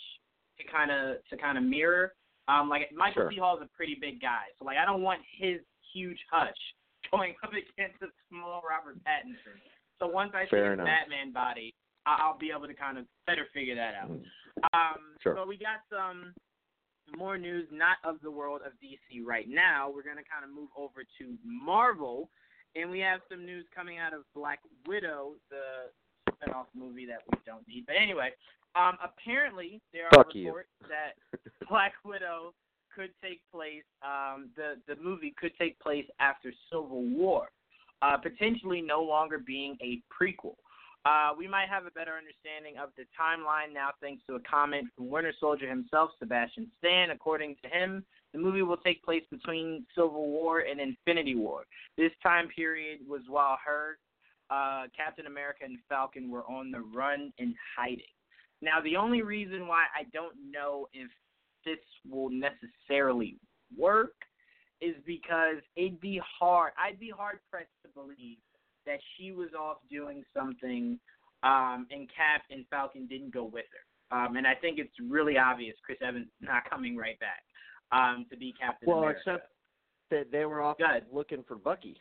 to kind of to kind of mirror. Um, like Michael Sure. C. Hall is a pretty big guy, so like I don't want his huge Hush [laughs] going up against a small Robert Pattinson. So once I see Fair his. Batman body, I'll be able to kind of better figure that out. Mm. Um, Sure. So we got some more news, not of the world of DC right now. We're going to kind of move over to Marvel, and we have some news coming out of Black Widow, the spinoff movie that we don't need. But anyway, um, apparently there are Fuck you. reports that [laughs] Black Widow could take place. Um, the the movie could take place after Civil War, uh, potentially no longer being a prequel. Uh, we might have a better understanding of the timeline now thanks to a comment from Winter Soldier himself, Sebastian Stan. According to him, the movie will take place between Civil War and Infinity War. This time period was while her, uh, Captain America, and Falcon were on the run and hiding. Now, the only reason why I don't know if this will necessarily work is because it'd be hard. I'd be hard pressed to believe that she was off doing something, um, and Cap and Falcon didn't go with her. Um, and I think it's really obvious Chris Evans not [laughs] coming right back um, to be Captain Well, America. except that they were off looking for Bucky.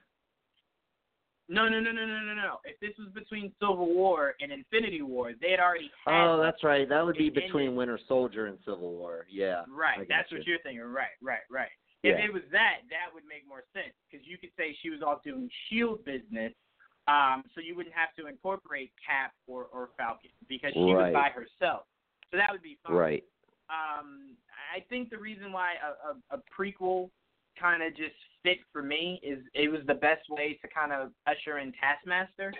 no, no, no, no, no, no, no. If this was between Civil War and Infinity War, they had already had. Oh, that's right. That would be between ended. Winter Soldier and Civil War. Yeah. Right, that's you. what you're thinking. Right, right, right. If Yeah. it was that, that would make more sense because you could say she was off doing Shield business, um, so you wouldn't have to incorporate Cap or or Falcon because she was Right. by herself. So that would be fine. Right. Um, I think the reason why a, a, a prequel kind of just fit for me is it was the best way to kind of usher in Taskmaster.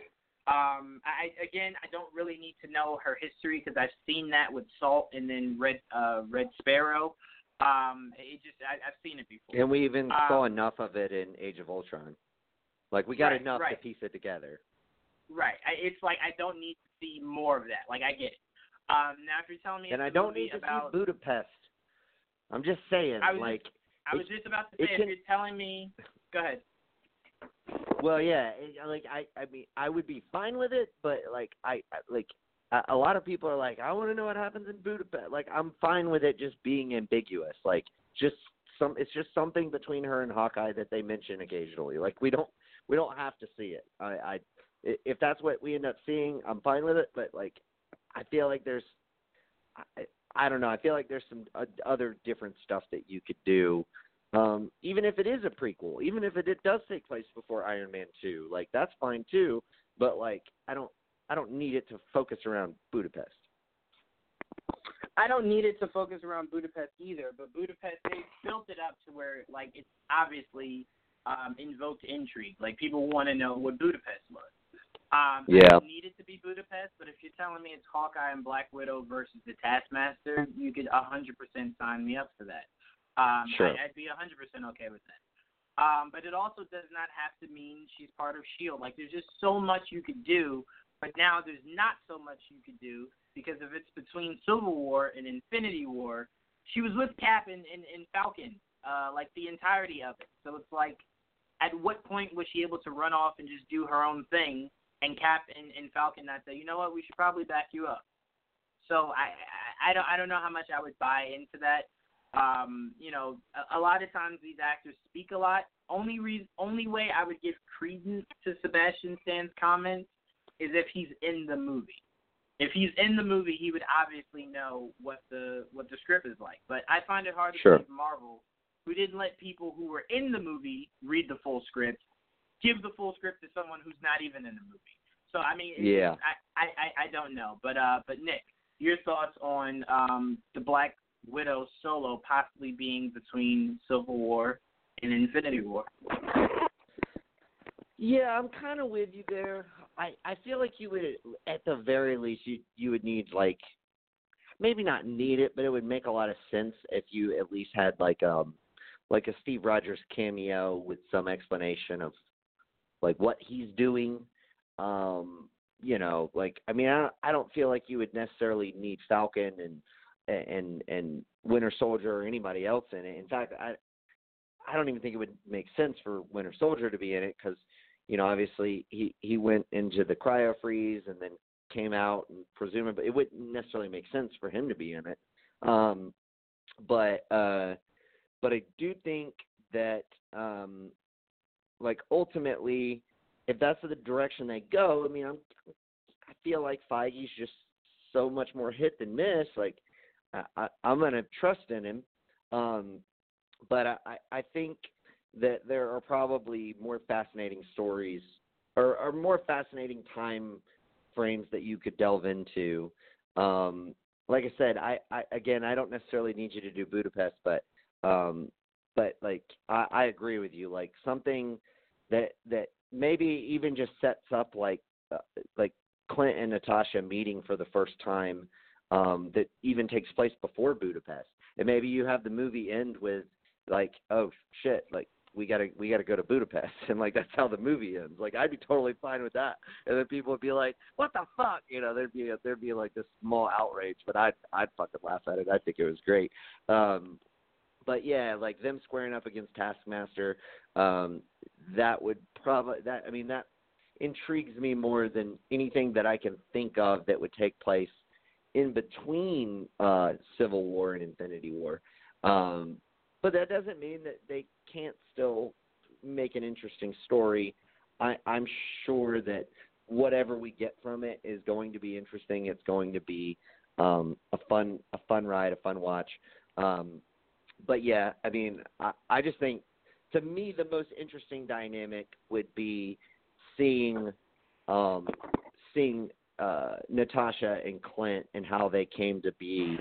Um, I again, I don't really need to know her history because I've seen that with Salt and then Red uh, Red Sparrow. Um, it just I, I've seen it before. And we even Um, saw enough of it in Age of Ultron. Like we got Right, enough right. to piece it together. Right. I, it's like I don't need to see more of that. Like I get it. Um, now if you're telling me And I don't need to about, see Budapest. I'm just saying, I was like, I was just about to say if can- you're telling me, go ahead. well, yeah, like I, I mean, I would be fine with it, but like, I, like, a, a lot of people are like, I want to know what happens in Budapest. Like, I'm fine with it just being ambiguous. Like, just some, it's just something between her and Hawkeye that they mention occasionally. Like, we don't, we don't have to see it. I, I, if that's what we end up seeing, I'm fine with it. But like, I feel like there's, I, I don't know. I feel like there's some uh, other different stuff that you could do um, even if it is a prequel, even if it, it does take place before Iron Man two, like that's fine too. But like, I don't, I don't need it to focus around Budapest. I don't need it to focus around Budapest either, but Budapest they built it up to where like it's obviously um invoked intrigue. Like people want to know what Budapest was. Um Yeah. it to be Budapest, but if you're telling me it's Hawkeye and Black Widow versus the Taskmaster, you could hundred percent sign me up for that. Um Sure. I, I'd be hundred percent okay with that. Um, but it also does not have to mean she's part of Shield. Like there's just so much you could do, but now there's not so much you could do because if it's between Civil War and Infinity War, she was with Cap and, and, and Falcon, uh, like the entirety of it. So it's like, at what point was she able to run off and just do her own thing, and Cap and, and Falcon not say, you know what, we should probably back you up. So I, I I don't I don't know how much I would buy into that. Um, you know, a, a lot of times these actors speak a lot. Only reason, only way I would give credence to Sebastian Stan's comments is if he's in the movie. If he's in the movie, he would obviously know what the what the script is like. But I find it hard to Sure. believe Marvel, who didn't let people who were in the movie read the full script, give the full script to someone who's not even in the movie. So I mean, Yeah. I, I I I don't know. But uh, but Nick, your thoughts on um the Black Widow solo possibly being between Civil War and Infinity War? Yeah, I'm kind of with you there. I I feel like you would, at the very least, you you would need like, maybe not need it, but it would make a lot of sense if you at least had like um, like a Steve Rogers cameo with some explanation of like what he's doing. Um, you know, like I mean, I don't, I don't feel like you would necessarily need Falcon and and and Winter Soldier or anybody else in it. In fact, I I don't even think it would make sense for Winter Soldier to be in it because you know obviously he he went into the cryo freeze and then came out and presumably it wouldn't necessarily make sense for him to be in it. Um, but uh, but I do think that um, like ultimately, if that's the direction they go, I mean, I'm I feel like Feige's just so much more hit than miss. Like I, I I'm gonna trust in him. Um, but I I think that there are probably more fascinating stories or, or more fascinating time frames that you could delve into. Um, like I said, I, I again I don't necessarily need you to do Budapest, but um, but like I, I agree with you. Like something that that maybe even just sets up like uh, like Clint and Natasha meeting for the first time um, that even takes place before Budapest, and maybe you have the movie end with like oh shit like we gotta we gotta go to Budapest [laughs] and like that's how the movie ends. Like I'd be totally fine with that. And then people would be like, What the fuck? You know, there'd be a, there'd be like this small outrage, but I'd I'd fucking laugh at it. I think it was great. Um but yeah, like them squaring up against Taskmaster, um, that would probably that I mean that intrigues me more than anything that I can think of that would take place in between uh Civil War and Infinity War. Um but that doesn't mean that they can't still make an interesting story. I, I'm sure that whatever we get from it is going to be interesting. It's going to be um, a fun a fun ride, a fun watch. Um, but yeah, I mean, I, I just think to me the most interesting dynamic would be seeing um, seeing uh, Natasha and Clint and how they came to be,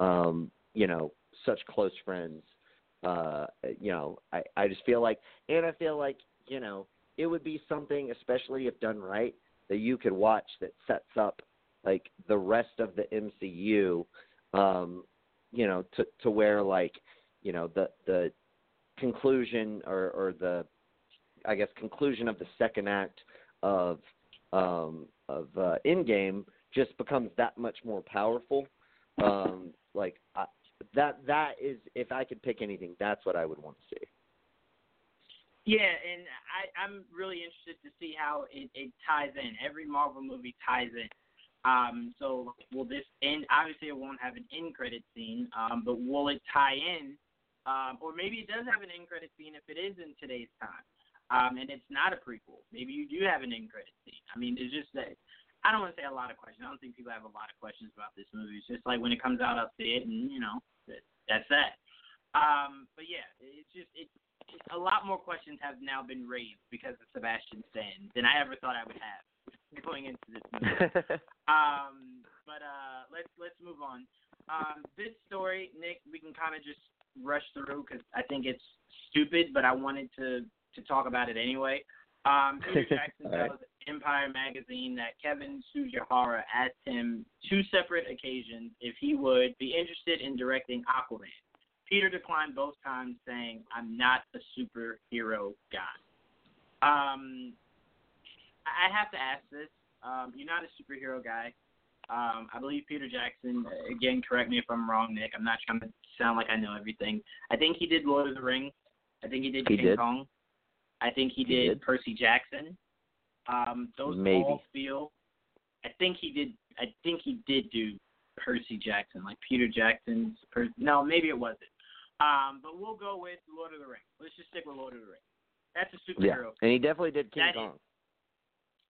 um, you know, such close friends. Uh, you know, I, I just feel like, and I feel like, you know, it would be something, especially if done right, that you could watch that sets up like the rest of the MCU, um, you know, to to where like, you know, the the conclusion or or the, I guess conclusion of the second act of um of uh, Endgame just becomes that much more powerful. Um, like I, that that is if I could pick anything, that's what I would want to see. Yeah, and I, I'm really interested to see how it, it ties in. Every Marvel movie ties in. Um, so will this end? Obviously, it won't have an end credit scene, um, but will it tie in? Um, or maybe it does have an end credit scene if it is in today's time, um, and it's not a prequel. Maybe you do have an end credit scene. I mean, it's just that I don't want to say a lot of questions. I don't think people have a lot of questions about this movie. It's just like when it comes out, I'll see it, and you know, that's that. Um, but yeah, it's just it's a lot more questions have now been raised because of Sebastian Stan than I ever thought I would have [laughs] going into this movie. [laughs] um, but uh, let's let's move on. Um, this story, Nick, we can kind of just rush through because I think it's stupid, but I wanted to to talk about it anyway. Um, [laughs] Peter Jackson tells Empire magazine that Kevin Tsujihara asked him two separate occasions if he would be interested in directing Aquaman. Peter declined both times, saying, "I'm not a superhero guy." Um, I have to ask this. Um, you're not a superhero guy. Um, I believe Peter Jackson. Again, correct me if I'm wrong, Nick. I'm not trying to sound like I know everything. I think he did Lord of the Rings. I think he did he King did. Kong. I think he, he did, did, Percy Jackson. Um, those Maybe. all feel. I think he did. I think he did do Percy Jackson, like Peter Jackson's. Per, no, maybe it wasn't. Um, but we'll go with Lord of the Rings. Let's just stick with Lord of the Rings. That's a superhero. Yeah, and he definitely did King That Kong. is-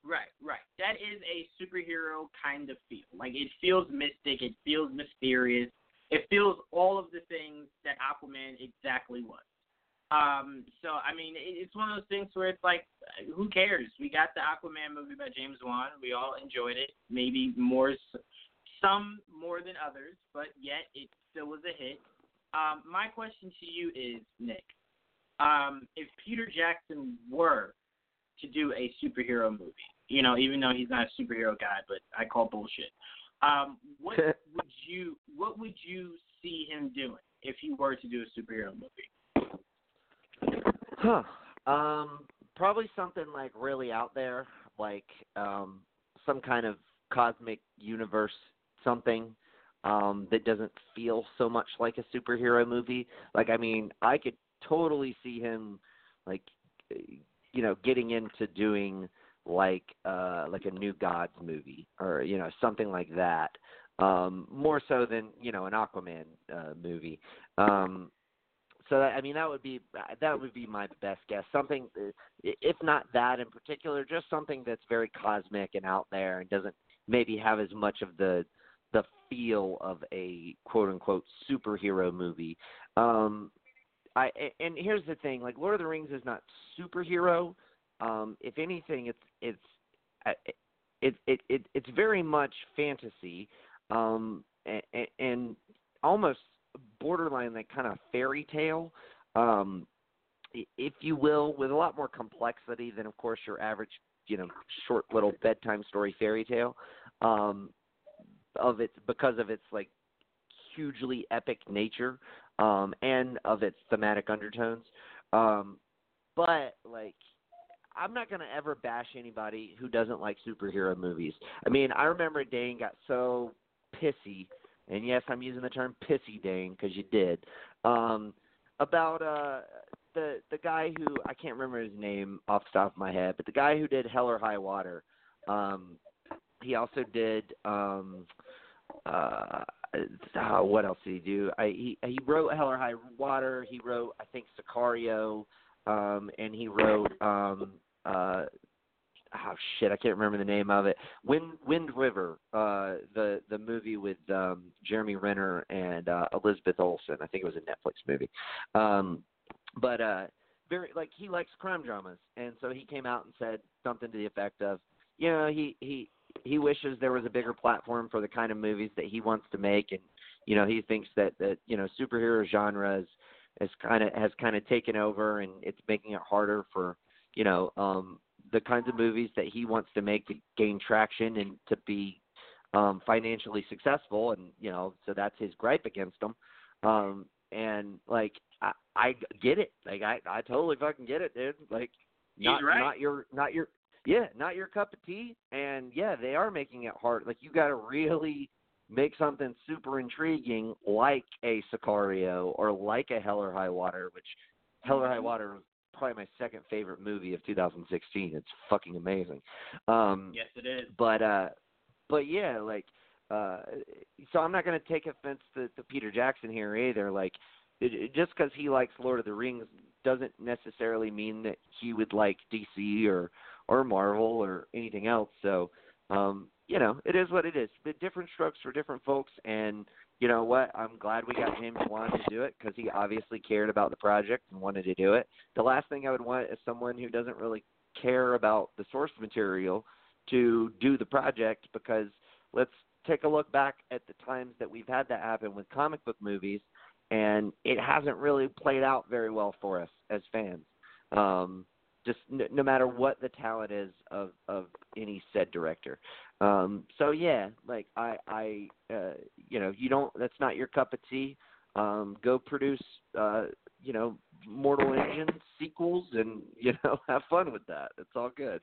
Right, right. That is a superhero kind of feel. Like it feels mystic. It feels mysterious. It feels all of the things that Aquaman exactly was. Um, so I mean, it, it's one of those things where it's like, who cares? We got the Aquaman movie by James Wan. We all enjoyed it. Maybe more, some more than others, but yet it still was a hit. Um, my question to you is, Nick, um, if Peter Jackson were to do a superhero movie, you know, even though he's not a superhero guy, but I call bullshit. Um, what would you what would you see him doing if he were to do a superhero movie? Huh. Um, probably something like really out there, like um some kind of cosmic universe something um that doesn't feel so much like a superhero movie. Like I mean, I could totally see him like you know getting into doing like uh like a new gods movie or you know something like that um more so than you know an aquaman uh movie um so that, i mean that would be that would be my best guess something if not that in particular just something that's very cosmic and out there and doesn't maybe have as much of the the feel of a quote unquote superhero movie um I and here's the thing, like Lord of the Rings is not superhero. Um, if anything, it's it's uh, it, it it it's very much fantasy, um, and, and almost borderline like kind of fairy tale, um, if you will, with a lot more complexity than, of course, your average you know short little bedtime story fairy tale. Um, of its because of its like hugely epic nature um, and of its thematic undertones. Um, but like, I'm not gonna ever bash anybody who doesn't like superhero movies. I mean, I remember Dane got so pissy, and yes, I'm using the term pissy, Dane, because you did, um, about uh, the the guy who I can't remember his name off the top of my head, but the guy who did Hell or High Water. Um, he also did um, uh, uh, what else did he do? I, he he wrote Hell or High Water. He wrote I think Sicario, um, and he wrote um, uh, oh shit I can't remember the name of it. Wind Wind River, uh, the the movie with um, Jeremy Renner and uh, Elizabeth Olsen. I think it was a Netflix movie. Um, but uh, very like he likes crime dramas, and so he came out and said something to the effect of, you know, he he he wishes there was a bigger platform for the kind of movies that he wants to make and you know he thinks that that you know superhero genre is is kind of has kind of taken over and it's making it harder for you know um the kinds of movies that he wants to make to gain traction and to be um financially successful and you know so that's his gripe against them um and like i i get it like i i totally fucking get it dude like not right. not your not your yeah, not your cup of tea. And yeah, they are making it hard. Like you got to really make something super intriguing, like a Sicario or like a Hell or High Water, which Hell or High Mm-hmm. Water is probably my second favorite movie of 2016. It's fucking amazing. Um, Yes, it is. but uh, but yeah, like uh, so I'm not going to take offense to, to Peter Jackson here either. Like it, it, just because he likes Lord of the Rings doesn't necessarily mean that he would like DC or or Marvel or anything else. So, um, you know, it is what it is. The different strokes for different folks, and you know what? I'm glad we got and wanted to do it because he obviously cared about the project and wanted to do it. The last thing I would want is someone who doesn't really care about the source material to do the project because let's take a look back at the times that we've had that happen with comic book movies and it hasn't really played out very well for us as fans. Um, just no, no matter what the talent is of of any said director. Um, so yeah, like I I uh, you know you don't that's not your cup of tea. Um, go produce uh, you know Mortal Engine sequels and [laughs] you know have fun with that. It's all good.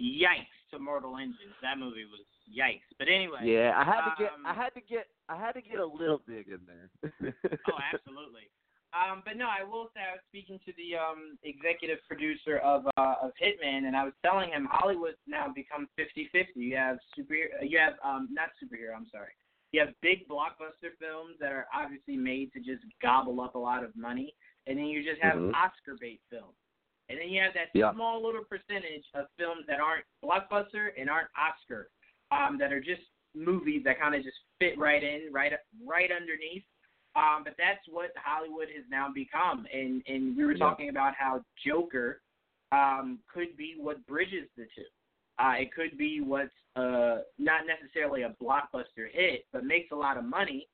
Yikes to Mortal Engines. That movie was yikes. But anyway. Yeah, I had to get um, I had to get I had to get a little big in there. [laughs] oh, absolutely. Um, but no, I will say I was speaking to the um, executive producer of uh, of Hitman, and I was telling him Hollywood's now become 50-50. You have super, you have um, not superhero. I'm sorry. You have big blockbuster films that are obviously made to just gobble up a lot of money, and then you just have Mhm. Oscar bait films. And then you have that Yeah. small little percentage of films that aren't blockbuster and aren't Oscar, um, that are just movies that kind of just fit right in, right right underneath. Um, but that's what Hollywood has now become. And and we were talking about how Joker um, could be what bridges the two. Uh, it could be what's uh, not necessarily a blockbuster hit, but makes a lot of money,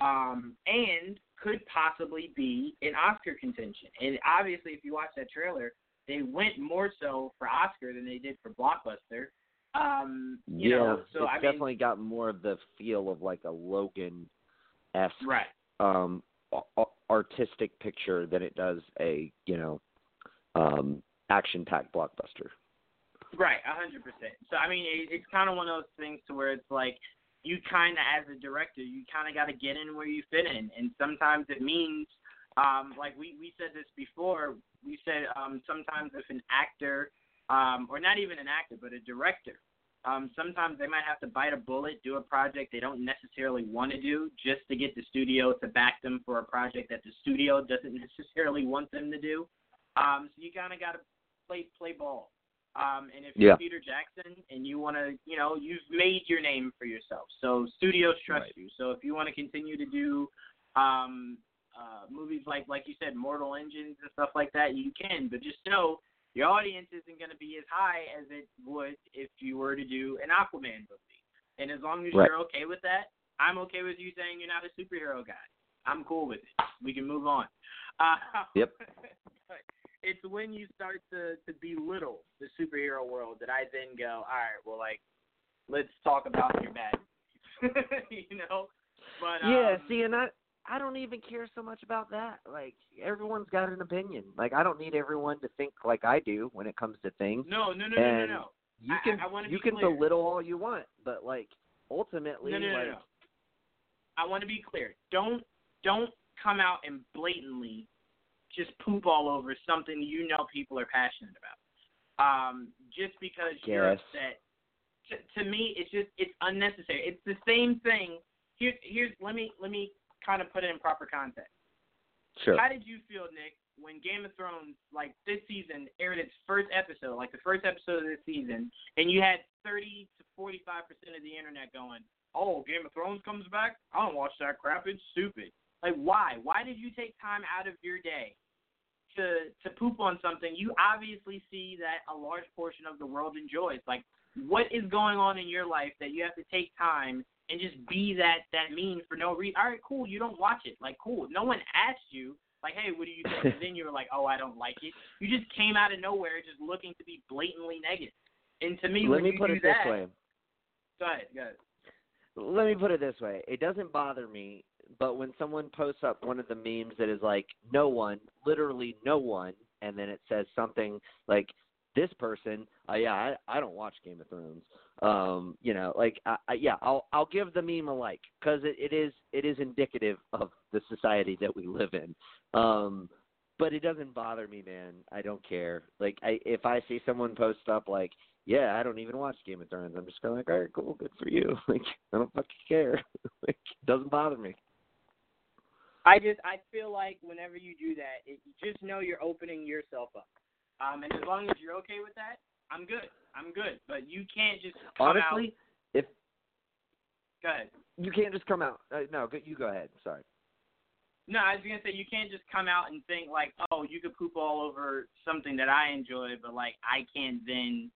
um, and could possibly be in Oscar contention. And obviously, if you watch that trailer, they went more so for Oscar than they did for blockbuster. Um, you yeah, know, so it's I mean, definitely got more of the feel of like a Logan esque right. Um artistic picture than it does a you know um action-packed blockbuster. Right, a hundred percent. So I mean, it, it's kind of one of those things to where it's like you kind of, as a director, you kind of got to get in where you fit in, and sometimes it means, um, like we we said this before. We said um, sometimes if an actor, um, or not even an actor, but a director, um, sometimes they might have to bite a bullet, do a project they don't necessarily want to do, just to get the studio to back them for a project that the studio [laughs] doesn't necessarily want them to do. Um, so you kind of got to play play ball. Um, and if you're. Peter Jackson and you want to, you know, you've made your name for yourself. So studios trust Right. you. So if you want to continue to do um, uh, movies like, like you said, Mortal Engines and stuff like that, you can. But just know your audience isn't going to be as high as it would if you were to do an Aquaman movie. And as long as Right. you're okay with that, I'm okay with you saying you're not a superhero guy. I'm cool with it. We can move on. Uh, [laughs] Yep. but it's when you start to to belittle the superhero world that I then go, all right, well, like, let's talk about your bad [laughs] you know. But yeah, um, see, and I I don't even care so much about that. Like everyone's got an opinion. Like I don't need everyone to think like I do when it comes to things. no, no, no, no, no, no. You can I wanna you be can clear. belittle all you want, but like ultimately, No, no, no, like no. I want to be clear. Don't don't come out and blatantly just poop all over something you know people are passionate about. Um, just because you're upset. To, to me, it's just it's unnecessary. It's the same thing. Here, here's let me let me kind of put it in proper context. sure. How did you feel, Nick, when Game of Thrones, like this season, aired its first episode, like the first episode of this season, and you had 30 to 45 percent of the internet going, "Oh, Game of Thrones comes back? I don't watch that crap. It's stupid." Like, why? Why did you take time out of your day to to poop on something you obviously see that a large portion of the world enjoys? Like, what is going on in your life that you have to take time and just be that that mean for no reason? All right, cool. You don't watch it. Like, cool. No one asked you. Like, hey, what do you think? and then you were like, oh, I don't like it. You just came out of nowhere, just looking to be blatantly negative. And to me, Let me put it this that, way. Go ahead, go ahead. Let me put it this way. It doesn't bother me, but when someone posts up one of the memes that is like no one, literally no one, and then it says something like this person, uh, yeah, I, I don't watch Game of Thrones. Um, you know, like I, I, yeah, I'll I'll give the meme a like because it, it is it is indicative of the society that we live in. Um, but it doesn't bother me, man. I don't care. Like I if I see someone post up like yeah, I don't even watch Game of Thrones. I'm just of like, all right, cool, good for you. [laughs] Like, I don't fucking care. [laughs] like, it doesn't bother me. I just I feel like whenever you do that, it, you just know you're opening yourself up. Um, and as long as you're okay with that, I'm good. I'm good. But you can't just Honestly, if out. Go ahead. you can't just come out. Uh, no, go, you go ahead. Sorry. No, I was gonna say you can't just come out and think like, oh, you could poop all over something that I enjoy, but like I can't then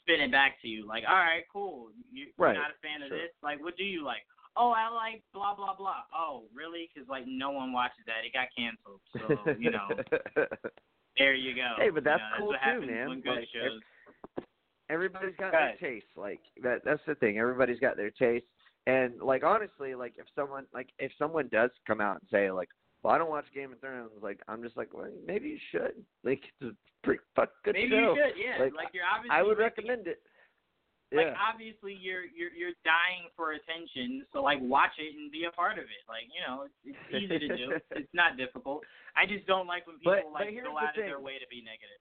spin it back to you. Like, all right, cool. You, Right, You're not a fan of sure. this. Like, what do you like? Oh, I like blah blah blah. Oh, really? Because like no one watches that. It got canceled. So you know, [laughs] there you go. Hey, but that's you know, cool what too, man. Like. Everybody's got Right. their taste. Like that. That's the thing. Everybody's got their taste. And like honestly, like if someone like if someone does come out and say like, well, I don't watch Game of Thrones, like I'm just like, well, maybe you should. Like it's a pretty fuck good Maybe show. you should. Yeah. Like, Like, you're obviously. I would recommend it. Like Yeah. obviously you're you're you're dying for attention, so like watch it and be a part of it. Like you know, it's, it's easy to do. [laughs] It's not difficult. I just don't like when people But- but like here's go out of thing. their way to be negative.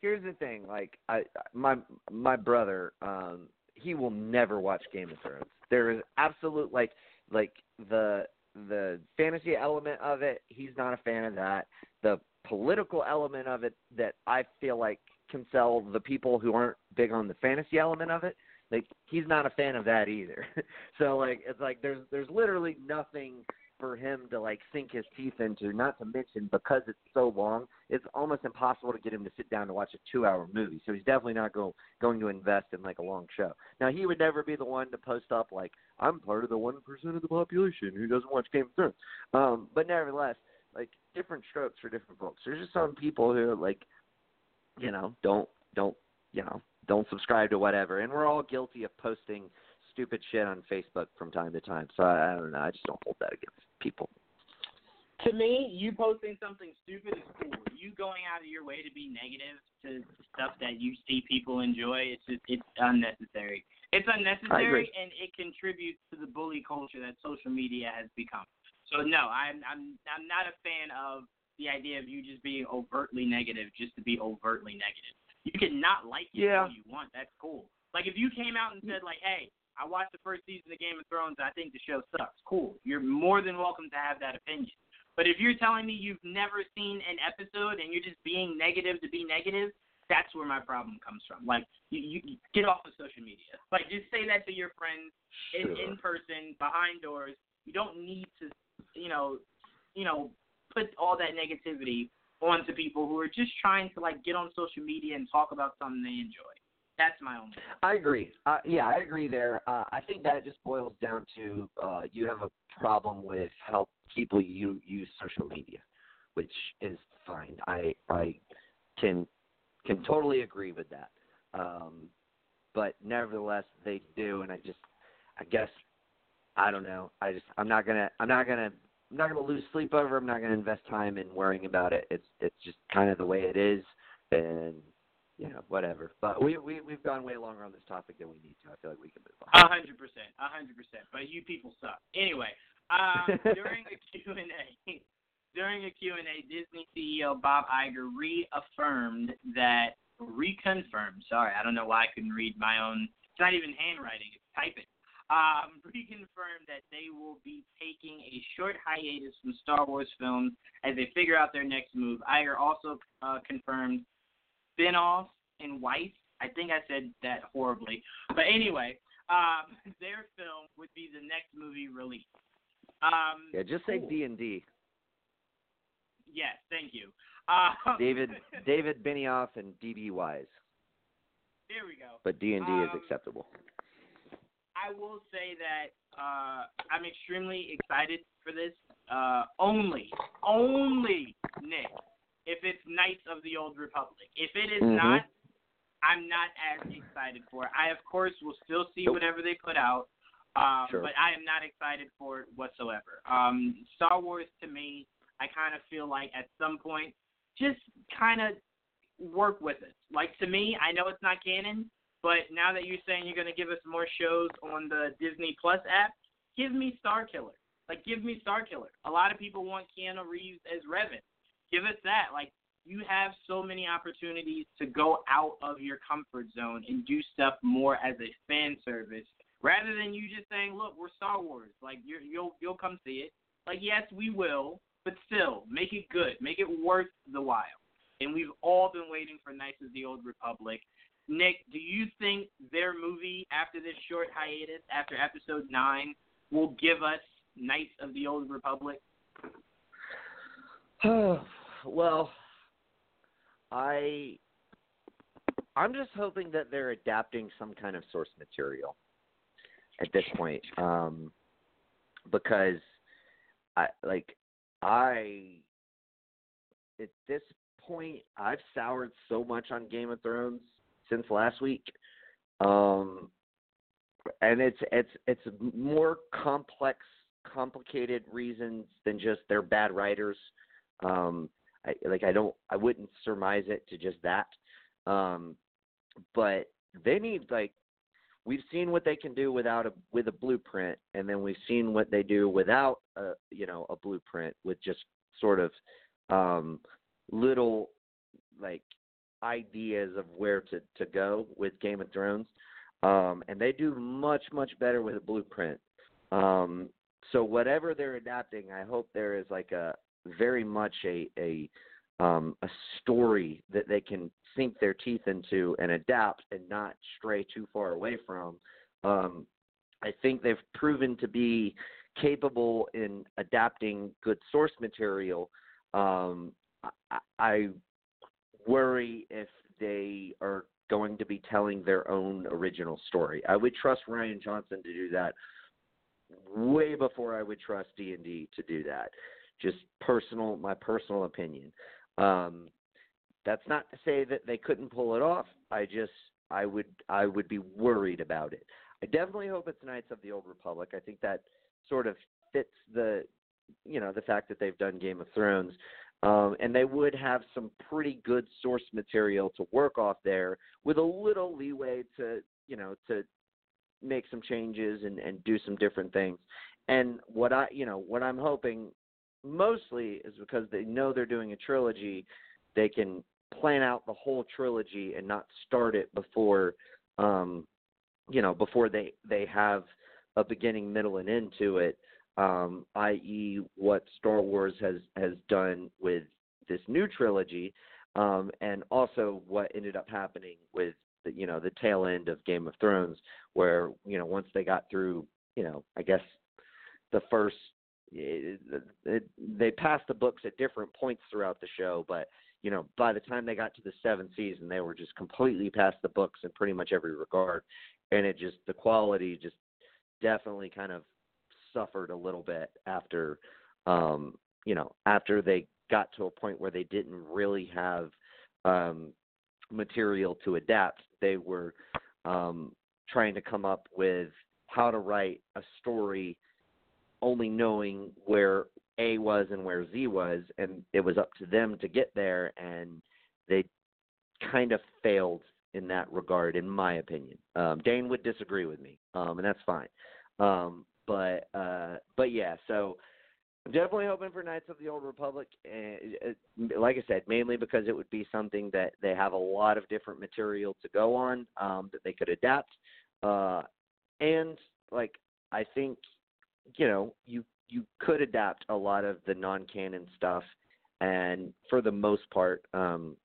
Here's the thing like i my my brother um he will never watch game of thrones. There is absolute like like the the fantasy element of it he's not a fan of that. The political element of it that i feel like can sell the people who aren't big on the fantasy element of it like he's not a fan of that either. [laughs] So like it's like there's there's literally nothing for him to like sink his teeth into not to mention because it's so long it's almost impossible to get him to sit down to watch a two hour movie. So he's definitely not go, going to invest in like a long show. Now he would never be the one to post up like I'm part of the one percent of the population who doesn't watch Game of Thrones. Um, but nevertheless, like different strokes for different folks. There's just some people who like, you know, don't don't you know don't subscribe to whatever, and we're all guilty of posting stupid shit on Facebook from time to time. So I, I don't know. I just don't hold that against people. to me, you posting something stupid is cool. You going out of your way to be negative to stuff that you see people enjoy, it's just it's unnecessary. It's unnecessary and it contributes to the bully culture that social media has become. So no, I'm I'm I'm not a fan of the idea of you just being overtly negative just to be overtly negative. You can not like it Yeah. you want. That's cool. Like if you came out and mm. said like, "Hey, I watched the first season of Game of Thrones. I think the show sucks." Cool. You're more than welcome to have that opinion. But if you're telling me you've never seen an episode and you're just being negative to be negative, that's where my problem comes from. Like you, you you get off of social media. Like just say that to your friends in, in person behind doors. You don't need to, you know, you know, put all that negativity onto people who are just trying to like get on social media and talk about something they enjoy. That's my. I agree. Uh, yeah, I agree there. Uh, I think that just boils down to uh, you have a problem with how people you use social media, which is fine. I I can can totally agree with that. Um, but nevertheless, they do, and I just I guess I don't know. I just I'm not gonna I'm not gonna I'm not gonna lose sleep over. I'm not gonna invest time in worrying about it. It's it's just kind of the way it is, and you know whatever. But we we we've gone way longer on this topic than we need to. I feel like we can move on. A hundred percent, a hundred percent. But you people suck. Anyway, um, [laughs] during a Q and A, during a Q and A, Disney CEO Bob Iger reaffirmed that reconfirmed. Sorry, I don't know why I couldn't read my own. It's not even handwriting; it's typing. Um, [laughs] reconfirmed that they will be taking a short hiatus from Star Wars films as they figure out their next move. Iger also uh, confirmed spin-offs and Weiss. I think I said that horribly, but anyway, um, [laughs] their film would be the next movie release. Um, Yeah, just say. D and D. Yes, thank you. Um, David [laughs] David Benioff and DB Weiss, There we go. but D and D is Um, acceptable. I will say that uh, I'm extremely excited for this. Uh, only, only Nick, if it's Knights of the Old Republic. If it is Mhm. not, I'm not as excited for it. I of course will still see whatever they put out, um, Sure. but I am not excited for it whatsoever. Um, Star Wars to me, I kind of feel like at some point, just kind of work with it. Like to me, I know it's not canon, but now that you're saying you're going to give us more shows on the Disney Plus app, give me Starkiller. Like, give me Starkiller. A lot of people want Keanu Reeves as Revan. Give us that. Like, you have so many opportunities to go out of your comfort zone and do stuff more as a fan service rather than you just saying, "Look, we're Star Wars." Like, you're, you'll you'll come see it. Like, yes, we will, but still, make it good. Make it worth the while. And we've all been waiting for Knights of the Old Republic. Nick, do you think their movie after this short hiatus, after episode nine, will give us Knights of the Old Republic? Well, I I'm just hoping that they're adapting some kind of source material at this point, um, because I like I at this point I've soured so much on Game of Thrones since last week, um, and it's it's it's more complex, complicated reasons than just they're bad writers. Um, I, like I don't, I wouldn't surmise it to just that. Um, but they need like we've seen what they can do without a with a blueprint, and then we've seen what they do without a you know a blueprint with just sort of um, little like ideas of where to to go with Game of Thrones. Um, and they do much much better with a blueprint. Um, so whatever they're adapting, I hope there is like a very much a a um, a story that they can sink their teeth into and adapt and not stray too far away from. Um, I think they've proven to be capable in adapting good source material. Um, I, I worry if they are going to be telling their own original story. I would trust Rian Johnson to do that way before I would trust D and D to do that. Just personal, my personal opinion. Um, that's not to say that they couldn't pull it off. I just, I would, I would be worried about it. I definitely hope it's Knights of the Old Republic. I think that sort of fits the, you know the fact that they've done Game of Thrones, um, and they would have some pretty good source material to work off there with a little leeway to you know to make some changes and and do some different things. And what I you know what I'm hoping mostly is because they know they're doing a trilogy, they can plan out the whole trilogy and not start it before um you know before they they have a beginning middle and end to it um i.e. what Star Wars has has done with this new trilogy um and also what ended up happening with the you know the tail end of Game of Thrones where you know once they got through you know I guess the first it, it, they passed the books at different points throughout the show but you know, by the time they got to the seventh season, they were just completely past the books in pretty much every regard, and it just the quality just definitely kind of suffered a little bit after, um, you know, after they got to a point where they didn't really have um, material to adapt. They were um, trying to come up with how to write a story only knowing where a was and where Z was, and it was up to them to get there, and they kind of failed in that regard, in my opinion. Um, Dane would disagree with me, um, and that's fine. Um, but uh, but yeah, so I'm definitely hoping for Knights of the Old Republic. And like I said, mainly because it would be something that they have a lot of different material to go on um, that they could adapt, uh, and like I think you know you you could adapt a lot of the non-canon stuff, and for the most part, um,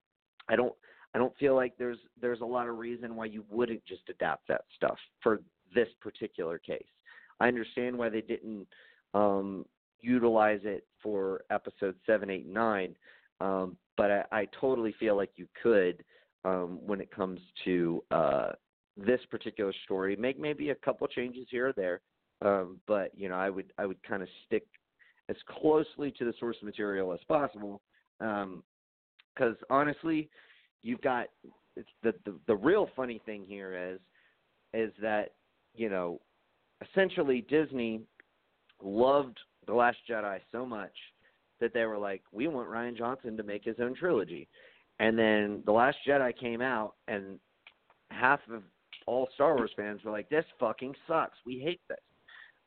I don't I don't feel like there's there's a lot of reason why you wouldn't just adapt that stuff for this particular case. I understand why they didn't um, utilize it for episode seven, eight, nine, um, but I, I totally feel like you could um, when it comes to uh, this particular story. Make maybe a couple changes here or there, um, but you know, I would I would kind of stick as closely to the source material as possible, because um, honestly, you've got the, the the real funny thing here is is that you know essentially Disney loved the Last Jedi so much that they were like, we want Rian Johnson to make his own trilogy, and then the Last Jedi came out and half of all Star Wars fans were like, this fucking sucks. We hate this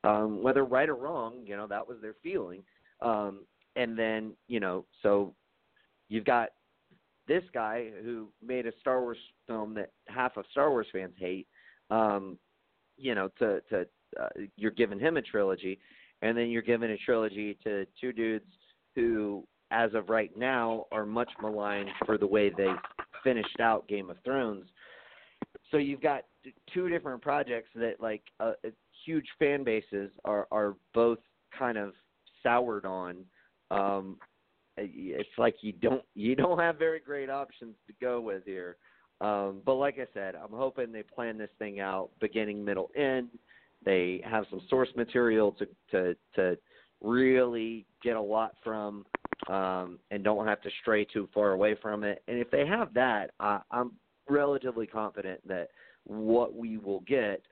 um, whether right or wrong, you know, that was their feeling. Um, and then, you know, so you've got this guy who made a Star Wars film that half of Star Wars fans hate. Um, you know, to to uh, you're giving him a trilogy, and then you're giving a trilogy to two dudes who, as of right now, are much maligned for the way they finished out Game of Thrones. So you've got two different projects that like uh, huge fan bases are are both kind of soured on. Um, it's like you don't you don't have very great options to go with here. Um, but like I said, I'm hoping they plan this thing out beginning, middle, end. They have some source material to to to really get a lot from, um, and don't have to stray too far away from it. And if they have that, I, I'm relatively confident that what we will get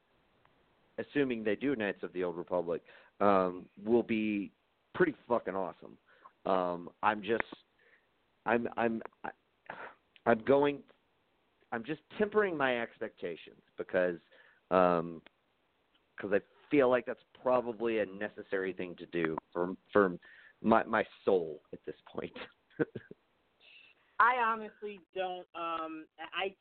assuming they do Knights of the Old Republic, um, will be pretty fucking awesome. Um, I'm just, I'm, I'm, I'm going, I'm just tempering my expectations because, um, because I feel like that's probably a necessary thing to do for for my my soul at this point. [laughs] I honestly don't. Um, I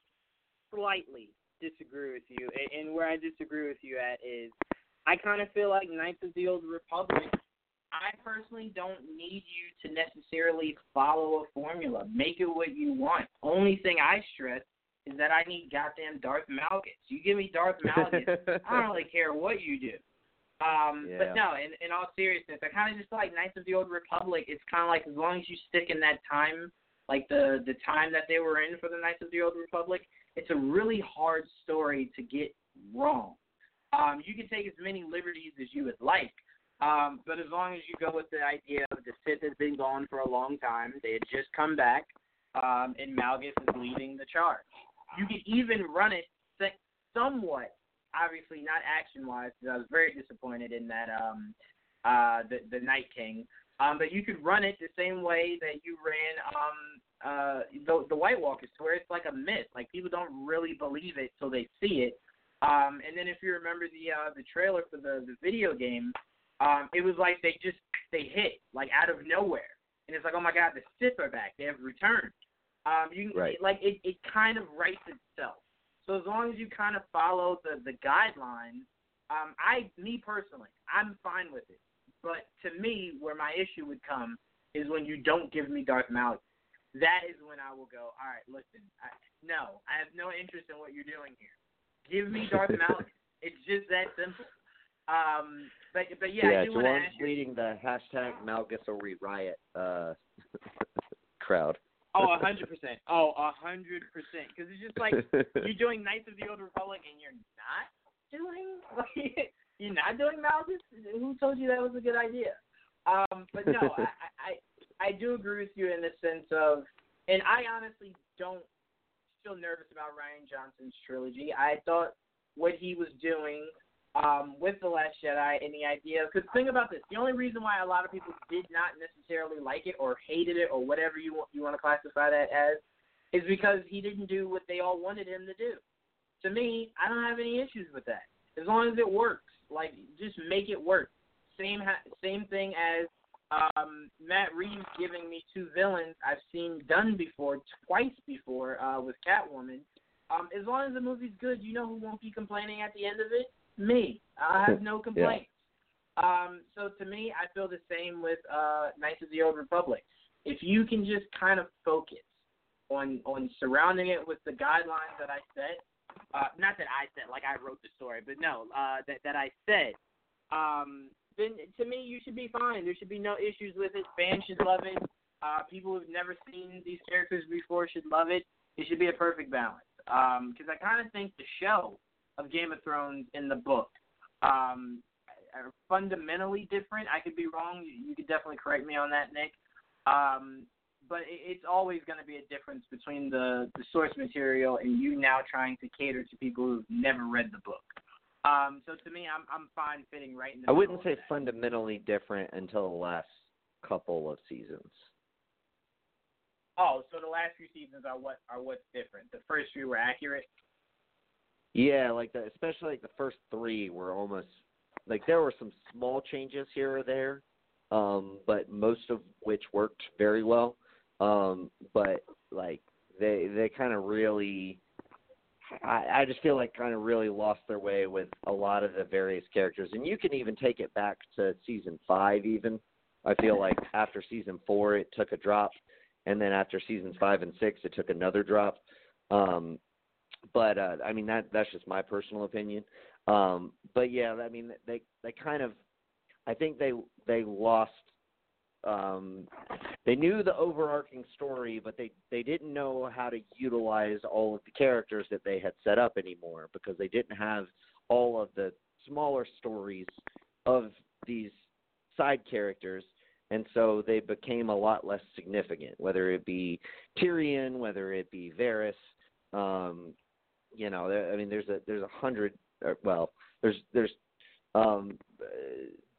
slightly disagree with you, and, where I disagree with you at is, I kind of feel like Knights of the Old Republic. I personally don't need you to necessarily follow a formula. Make it what you want. Only thing I stress is that I need goddamn Darth Malgus. You give me Darth Malgus, I don't really care what you do. Um, yeah. But no, in, in all seriousness, I kind of just like Knights of the Old Republic. It's kind of like as long as you stick in that time, like the the time that they were in for the Knights of the Old Republic, it's a really hard story to get wrong. Um, you can take as many liberties as you would like, um, but as long as you go with the idea of the Sith has been gone for a long time, they had just come back, um, and Malgus is leading the charge. You can even run it somewhat, obviously not action-wise, because I was very disappointed in that um, uh, the the Night King. Um, but you could run it the same way that you ran um, uh, the the White Walkers, to where it's like a myth. Like people don't really believe it till they see it. Um, and then if you remember the uh, the trailer for the the video game, um, it was like they just they hit like out of nowhere, and it's like oh my god, the Sith are back. They have returned. Um, you can, Right. like it it kind of writes itself. So as long as you kind of follow the the guidelines, um, I me personally, I'm fine with it. But to me, where my issue would come is when you don't give me Darth Malak. That is when I will go. All right, listen. I, no, I have no interest in what you're doing here. Give me Darth [laughs] Malak. It's just that simple. Um, but but yeah, I do want to ask you. leading the hashtag Malgus or riot uh, [laughs] crowd. Oh, a hundred percent. Oh, a hundred percent. Because it's just like [laughs] you're doing Knights of the Old Republic and you're not doing like you're not doing Malgus. Who told you that was a good idea? Um, but no, I, I I do agree with you in the sense of, and I honestly don't feel nervous about Rian Johnson's trilogy. I thought what he was doing um, with the Last Jedi and the idea. Because think about this: the only reason why a lot of people did not necessarily like it or hated it or whatever you want you want to classify that as, is because he didn't do what they all wanted him to do. To me, I don't have any issues with that as long as it works. Like, just make it work. Same ha- same thing as um, Matt Reeves giving me two villains I've seen done before, twice before, uh, with Catwoman. Um, as long as the movie's good, you know who won't be complaining at the end of it? Me. I have no complaints. Um, so to me, I feel the same with uh, Knights of the Old Republic. If you can just kind of focus on on surrounding it with the guidelines that I set, uh, not that I said like I wrote the story, but no, uh, that that I said, um, then to me you should be fine. There should be no issues with it. Fans should love it. Uh, people who've never seen these characters before should love it. It should be a perfect balance. Because I kind of think the show of Game of Thrones in the book um, are fundamentally different. I could be wrong. You, you could definitely correct me on that, Nick. Um, but it, it's always going to be a difference between the, the source material and you now trying to cater to people who've never read the book. Um, so to me, I'm I'm fine fitting right in the I wouldn't say fundamentally different until the last couple of seasons. Oh, so the last few seasons are what are what's different. The first few were accurate. Yeah, like the especially like the first three were almost like there were some small changes here or there, um, but most of which worked very well. Um, but like they they kind of really, I, I just feel like kind of really lost their way with a lot of the various characters, and you can even take it back to season five. Even I feel like after season four it took a drop, and then after seasons five and six it took another drop. Um, but uh, I mean that that's just my personal opinion. Um, but yeah, I mean they they kind of I think they they lost. Um, they knew the overarching story, but they they didn't know how to utilize all of the characters that they had set up anymore because they didn't have all of the smaller stories of these side characters. And so they became a lot less significant whether it be Tyrion whether it be Varys. Um you know i mean there's a there's a hundred or, well there's there's um uh,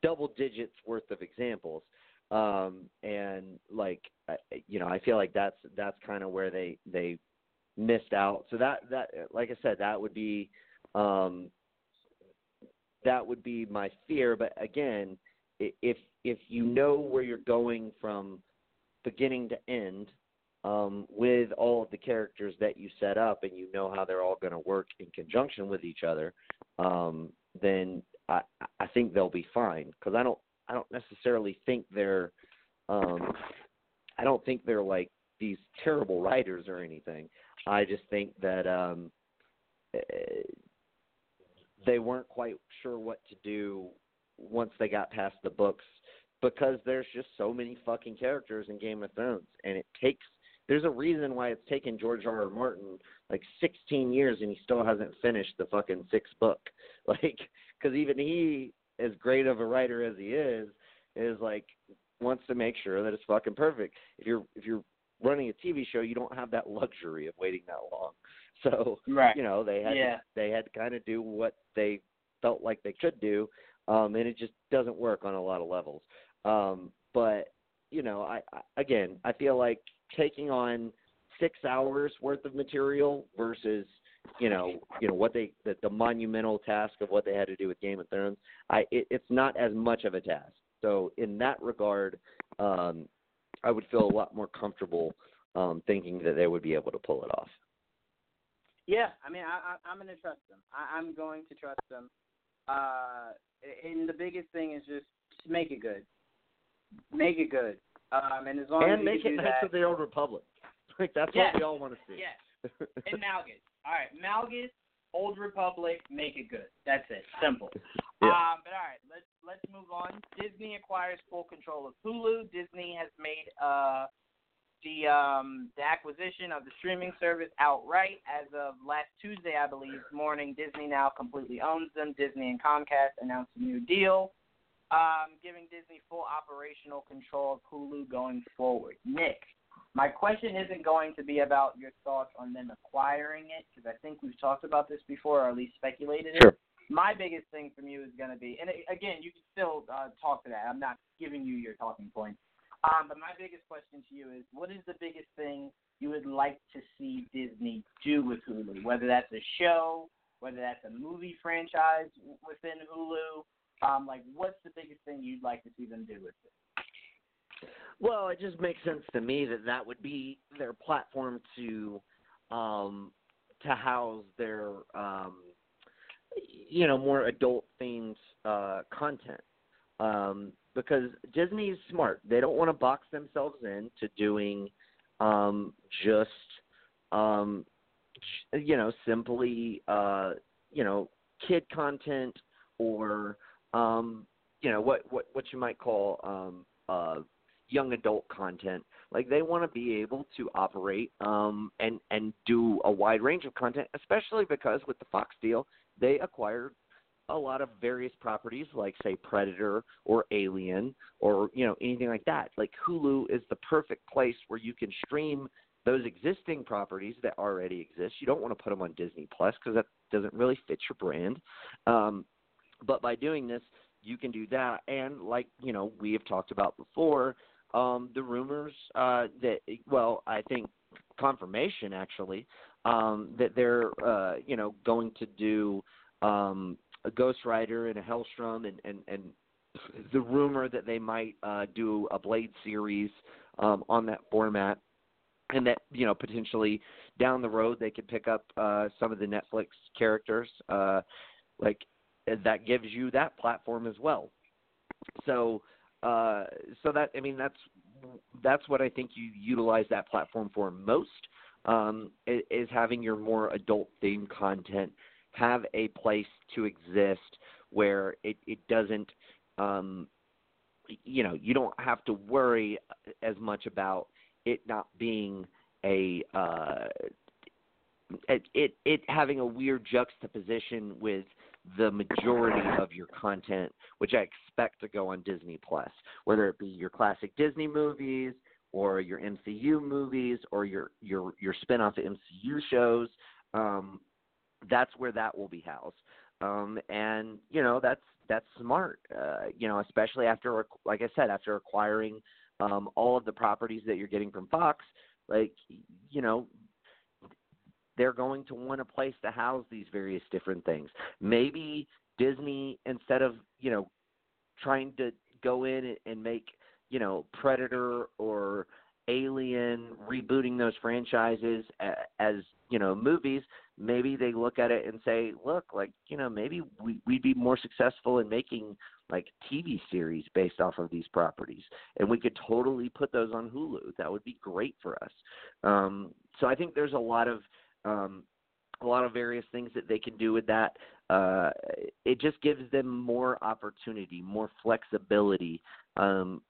double digits worth of examples um and like you know i feel like that's that's kind of where they they missed out so that that like i said that would be um that would be my fear but again if if you know where you're going from beginning to end um, with all of the characters that you set up and you know how they're all going to work in conjunction with each other, um, then I, I think they'll be fine. Because I don't I don't necessarily think they're um, I don't think they're like these terrible writers or anything. I just think that um, eh, they weren't quite sure what to do once they got past the books because there's just so many fucking characters in Game of Thrones and it takes there's a reason why it's taken George R. R. Martin like 16 years and he still hasn't finished the fucking sixth book. [laughs] Like cuz even he as great of a writer as he is is like wants to make sure that it's fucking perfect. If you're if you're running a TV show, you don't have that luxury of waiting that long. [laughs] So, Right. you know, they had Yeah. to, they had to kind of do what they felt like they could do um, and it just doesn't work on a lot of levels. Um, but you know, I, I again, I feel like taking on six hours worth of material versus you know, you know what they the, the monumental task of what they had to do with Game of Thrones. I it, it's not as much of a task. So in that regard, um, I would feel a lot more comfortable um, thinking that they would be able to pull it off. Yeah, I mean, I, I, I'm going to trust them. I, I'm going to trust them. Uh, and the biggest thing is just, just make it good. Make it good. Um, and as long and as make it Knights that, of the Old Republic. [laughs] Like that's Yes. what we all want to see. Yes. And Malgus. All right, Malgus, Old Republic, make it good. That's it. Simple. [laughs] Yeah. Um, but all right, let's let's move on. Disney acquires full control of Hulu. Disney has made uh the um the acquisition of the streaming service outright as of last Tuesday, I believe morning. Disney now completely owns them. Disney and Comcast announced a new deal, um, giving Disney full operational control of Hulu going forward. Nick, my question isn't going to be about your thoughts on them acquiring it because I think we've talked about this before, or at least speculated it. Sure. My biggest thing from you is going to be, and again, you can still uh, talk to that. I'm not giving you your talking points. Um, but my biggest question to you is, what is the biggest thing you would like to see Disney do with Hulu? Whether that's a show, whether that's a movie franchise within Hulu, um, like what's the biggest thing you'd like to see them do with it? Well, it just makes sense to me that that would be their platform to um to house their um you know more adult themed uh content. Um because Disney is smart. They don't want to box themselves in to doing um just um you know simply uh you know kid content or um you know what what what you might call um uh young adult content. Like they want to be able to operate um, and and do a wide range of content, especially because with the Fox deal, they acquired a lot of various properties like say Predator or Alien or you know anything like that. Like Hulu is the perfect place where you can stream those existing properties that already exist. You don't want to put them on Disney Plus because that doesn't really fit your brand. Um, but by doing this, you can do that. And like you know we have talked about before, um, the rumors uh, that well, I think confirmation actually um, that they're uh, you know going to do um, a Ghost Rider and a Helstrom, and and and [laughs] the rumor that they might uh, do a Blade series um, on that format. And that you know potentially down the road they could pick up uh, some of the Netflix characters, uh, like that gives you that platform as well. So uh, so that I mean that's that's what I think you utilize that platform for most um, is having your more adult themed content have a place to exist where it it doesn't um, you know you don't have to worry as much about it not being a uh, it, it it having a weird juxtaposition with the majority of your content, which I expect to go on Disney Plus, whether it be your classic Disney movies or your MCU movies or your your your spin-off MCU shows. Um, that's where that will be housed, um, and you know that's that's smart. Uh, you know, especially after, like I said, after acquiring um, all of the properties that you're getting from Fox, like you know they're going to want a place to house these various different things. Maybe Disney, instead of you know trying to go in and make you know Predator or Alien rebooting those franchises as you know movies, maybe they look at it and say, look, like you know maybe we, we'd be more successful in making like TV series based off of these properties, and we could totally put those on Hulu. That would be great for us. Um, so I think there's a lot of um, a lot of various things that they can do with that. Uh, it just gives them more opportunity, more flexibility um,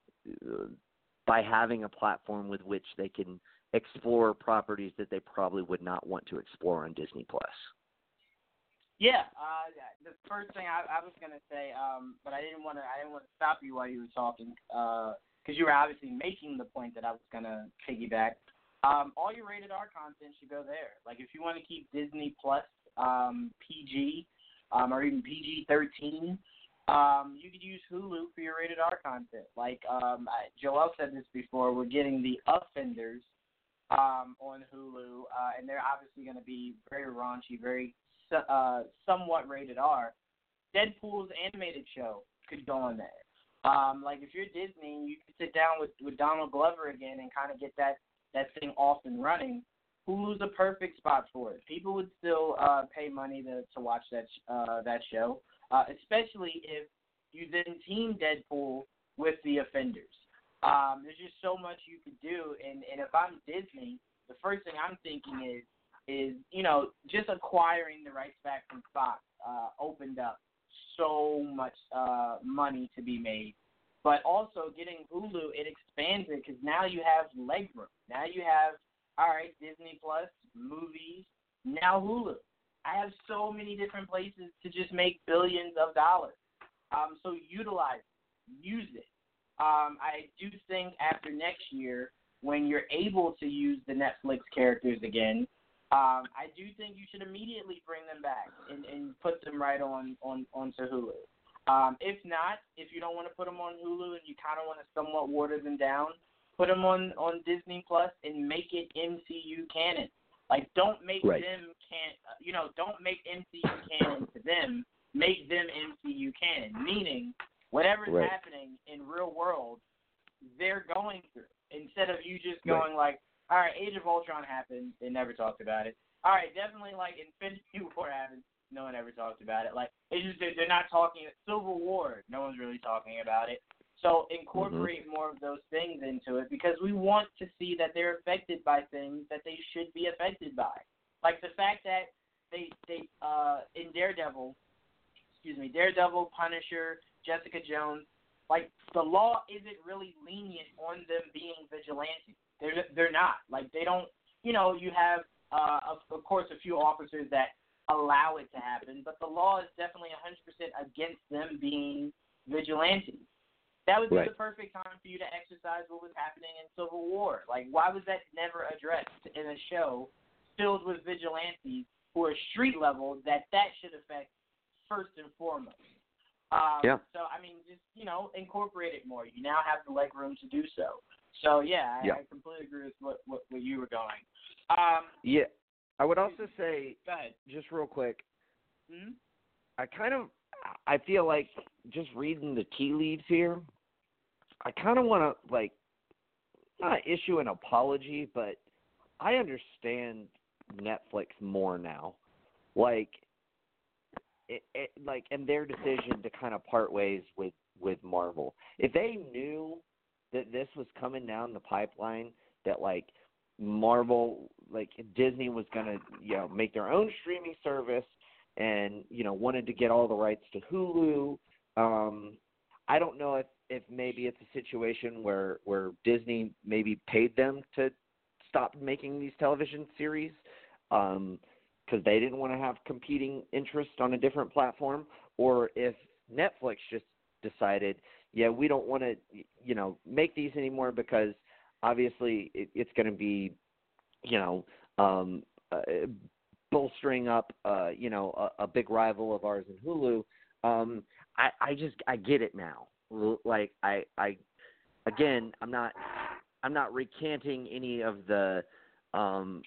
by having a platform with which they can explore properties that they probably would not want to explore on Disney Plus. Yeah, uh, the first thing I, I was gonna say, um, but I didn't want to. I didn't want to stop you while you were talking, because you were obviously making the point that I was gonna piggyback. Um, all your rated R content should go there. Like if you want to keep Disney Plus um, PG um, or even PG thirteen, Um, you could use Hulu for your rated R content. Like um, Joel said this before, we're getting the Offenders um, on Hulu, uh, and they're obviously going to be very raunchy, very uh, somewhat rated R. Deadpool's animated show could go on there. Um, like if you're Disney, you could sit down with with Donald Glover again and kind of get that that thing off and running. Hulu's a perfect spot for it. People would still uh, pay money to to watch that uh, that show, uh, especially if you then team Deadpool with the Offenders. Um, there's just so much you could do, and and if I'm Disney, the first thing I'm thinking is is you know just acquiring the rights back from Fox uh, opened up so much uh, money to be made. But also getting Hulu, it expands it because now you have legroom. Now you have all right Disney Plus movies. Now Hulu. I have so many different places to just make billions of dollars. Um, so utilize, it, use it. Um, I do think after next year, when you're able to use the Netflix characters again, um, I do think you should immediately bring them back and, and put them right on on onto Hulu. Um, if not, if you don't want to put them on Hulu and you kind of want to somewhat water them down, put them on on Disney Plus and make it MCU canon. Like, don't make right. them can you know don't make MCU canon to them. Make them MCU canon, meaning whatever's right. happening in real world, they're going through. Instead of you just going right. like, all right, Age of Ultron happened. They never talked about it. All right, definitely like Infinity [laughs] War happened. No one ever talked about it. Like it's just they're not talking. Civil War. No one's really talking about it. So incorporate mm-hmm. more of those things into it because we want to see that they're affected by things that they should be affected by. Like the fact that they they uh in Daredevil, excuse me, Daredevil, Punisher, Jessica Jones, like the law isn't really lenient on them being vigilantes. They're they're not like they don't. You know, you have uh, of, of course a few officers that allow it to happen, but the law is definitely 100% against them being vigilantes. That would be right. the perfect time for you to exercise what was happening in Civil War. Like, why was that never addressed in a show filled with vigilantes who are street level? That that should affect first and foremost. Um, yeah. So I mean, just you know, incorporate it more. You now have the leg room to do so. So yeah, I, yeah. I completely agree with what, what what you were going. Um, yeah, I would also say, just real quick, hmm I kind of, I feel like just reading the tea leaves here, I kind of want to like, not issue an apology, but I understand Netflix more now, like, it, it, like, and their decision to kind of part ways with with Marvel. If they knew that this was coming down the pipeline that like Marvel like Disney was going to you know make their own streaming service and you know wanted to get all the rights to Hulu. Um I don't know if if maybe it's a situation where where Disney maybe paid them to stop making these television series um because they didn't want to have competing interest on a different platform or if Netflix just decided yeah, we don't want to, you know, make these anymore because obviously it, it's going to be, you know, um, uh, bolstering up, uh, you know, a, a big rival of ours in Hulu. Um, I, I just, I get it now. Like, I, I, again, I'm not, I'm not recanting any of the, um,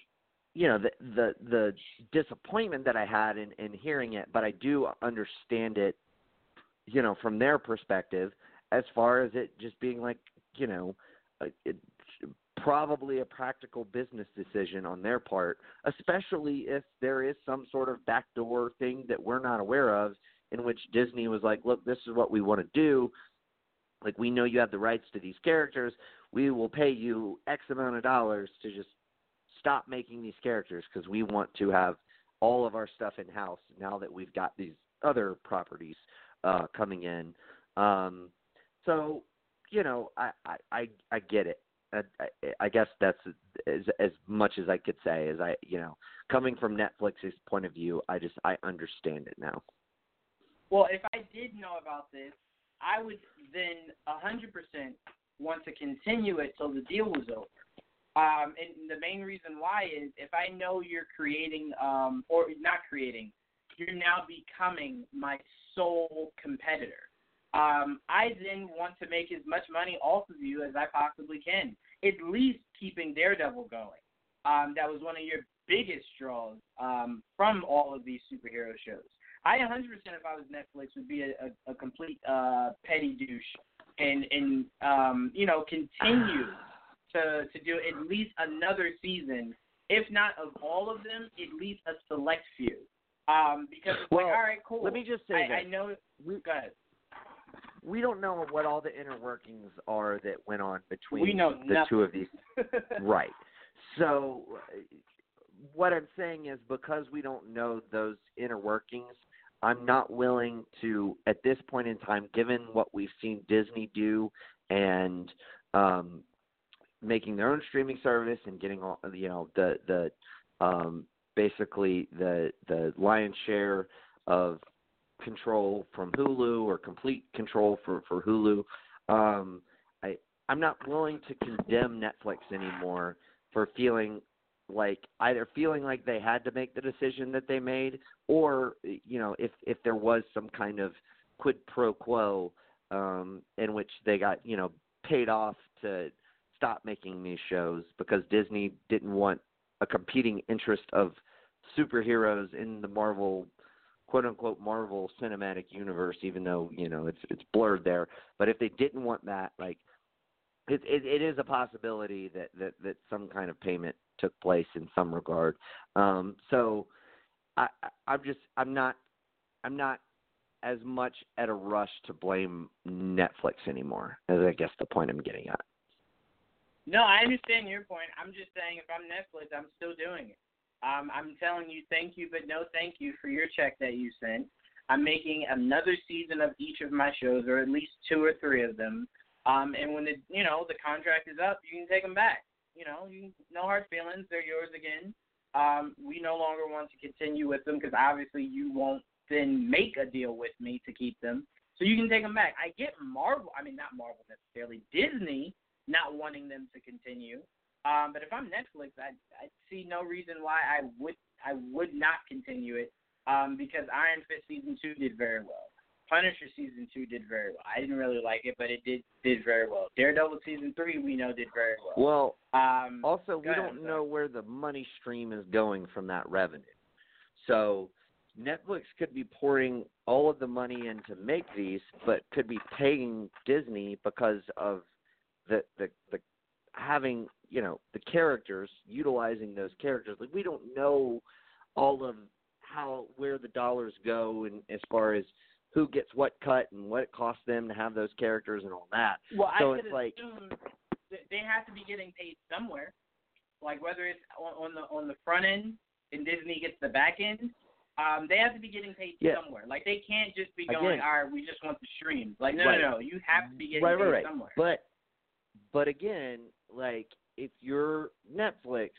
you know, the the the disappointment that I had in in hearing it, but I do understand it, you know, from their perspective as far as it just being like you know it, probably a practical business decision on their part especially if there is some sort of backdoor thing that we're not aware of in which disney was like look this is what we want to do. Like we know you have the rights to these characters. We will pay you x amount of dollars to just stop making these characters because we want to have all of our stuff in house now that we've got these other properties uh coming in. Um so, you know, I I I, I get it. I, I, guess that's as as much as I could say. As I, you know, coming from Netflix's point of view, I just I understand it now. Well, if I did know about this, I would then a hundred percent want to continue it till the deal was over. Um, and the main reason why is if I know you're creating, um, or not creating, you're now becoming my sole competitor. Um, I then want to make as much money off of you as I possibly can. At least keeping Daredevil going. Um, that was one of your biggest draws um, from all of these superhero shows. I 100% if I was Netflix would be a, a, a complete uh, petty douche and and um, you know continue to to do at least another season, if not of all of them, at least a select few. Um, because it's Well, like, all right, cool. Let me just say I, this. I know. we, Go ahead. We don't know what all the inner workings are that went on between We know the nothing. two of these. [laughs] right. So what I'm saying is because we don't know those inner workings, I'm not willing to at this point in time given what we've seen Disney do and um making their own streaming service and getting all you know the the um basically the the lion's share of control from Hulu or complete control for for Hulu. Um, I I'm not willing to condemn Netflix anymore for feeling like either feeling like they had to make the decision that they made, or you know if if there was some kind of quid pro quo um, in which they got you know paid off to stop making these shows because Disney didn't want a competing interest of superheroes in the Marvel quote unquote Marvel cinematic universe, even though you know it's it's blurred there. But if they didn't want that, like it it, it is a possibility that, that that some kind of payment took place in some regard. Um, so I, I I'm just I'm not I'm not as much at a rush to blame Netflix anymore. As I guess the point I'm getting at. No, I understand your point. I'm just saying if I'm Netflix, I'm still doing it. Um, I'm telling you thank you, but no thank you for your check that you sent. I'm making another season of each of my shows, or at least two or three of them. Um, and when the you know the contract is up, you can take them back. You know, you no hard feelings. They're yours again. Um, we no longer want to continue with them because obviously you won't then make a deal with me to keep them. So you can take them back. I get Marvel. I mean, not Marvel necessarily. Disney not wanting them to continue. Um, but if I'm Netflix, I I see no reason why I would I would not continue it. Um, because Iron Fist season two did very well. Punisher season two did very well. I didn't really like it, but it did did very well. Daredevil season three we know did very well. Well, Um, Also, we ahead, don't know where the money stream is going from that revenue. So Netflix could be pouring all of the money in to make these, but could be paying Disney because of the the the having you know the characters utilizing those characters. Like we don't know all of how where the dollars go and as far as who gets what cut and what it costs them to have those characters and all that. well, so I it's like- they have to be getting paid somewhere. Like whether it's on, on the on the front end and Disney gets the back end, um, they have to be getting paid Yeah. somewhere. Like they can't just be going, Again- all right, we just want the streams. Like no, Right. no, no, you have to be getting right, paid right, right. somewhere. But but again, like if you're Netflix,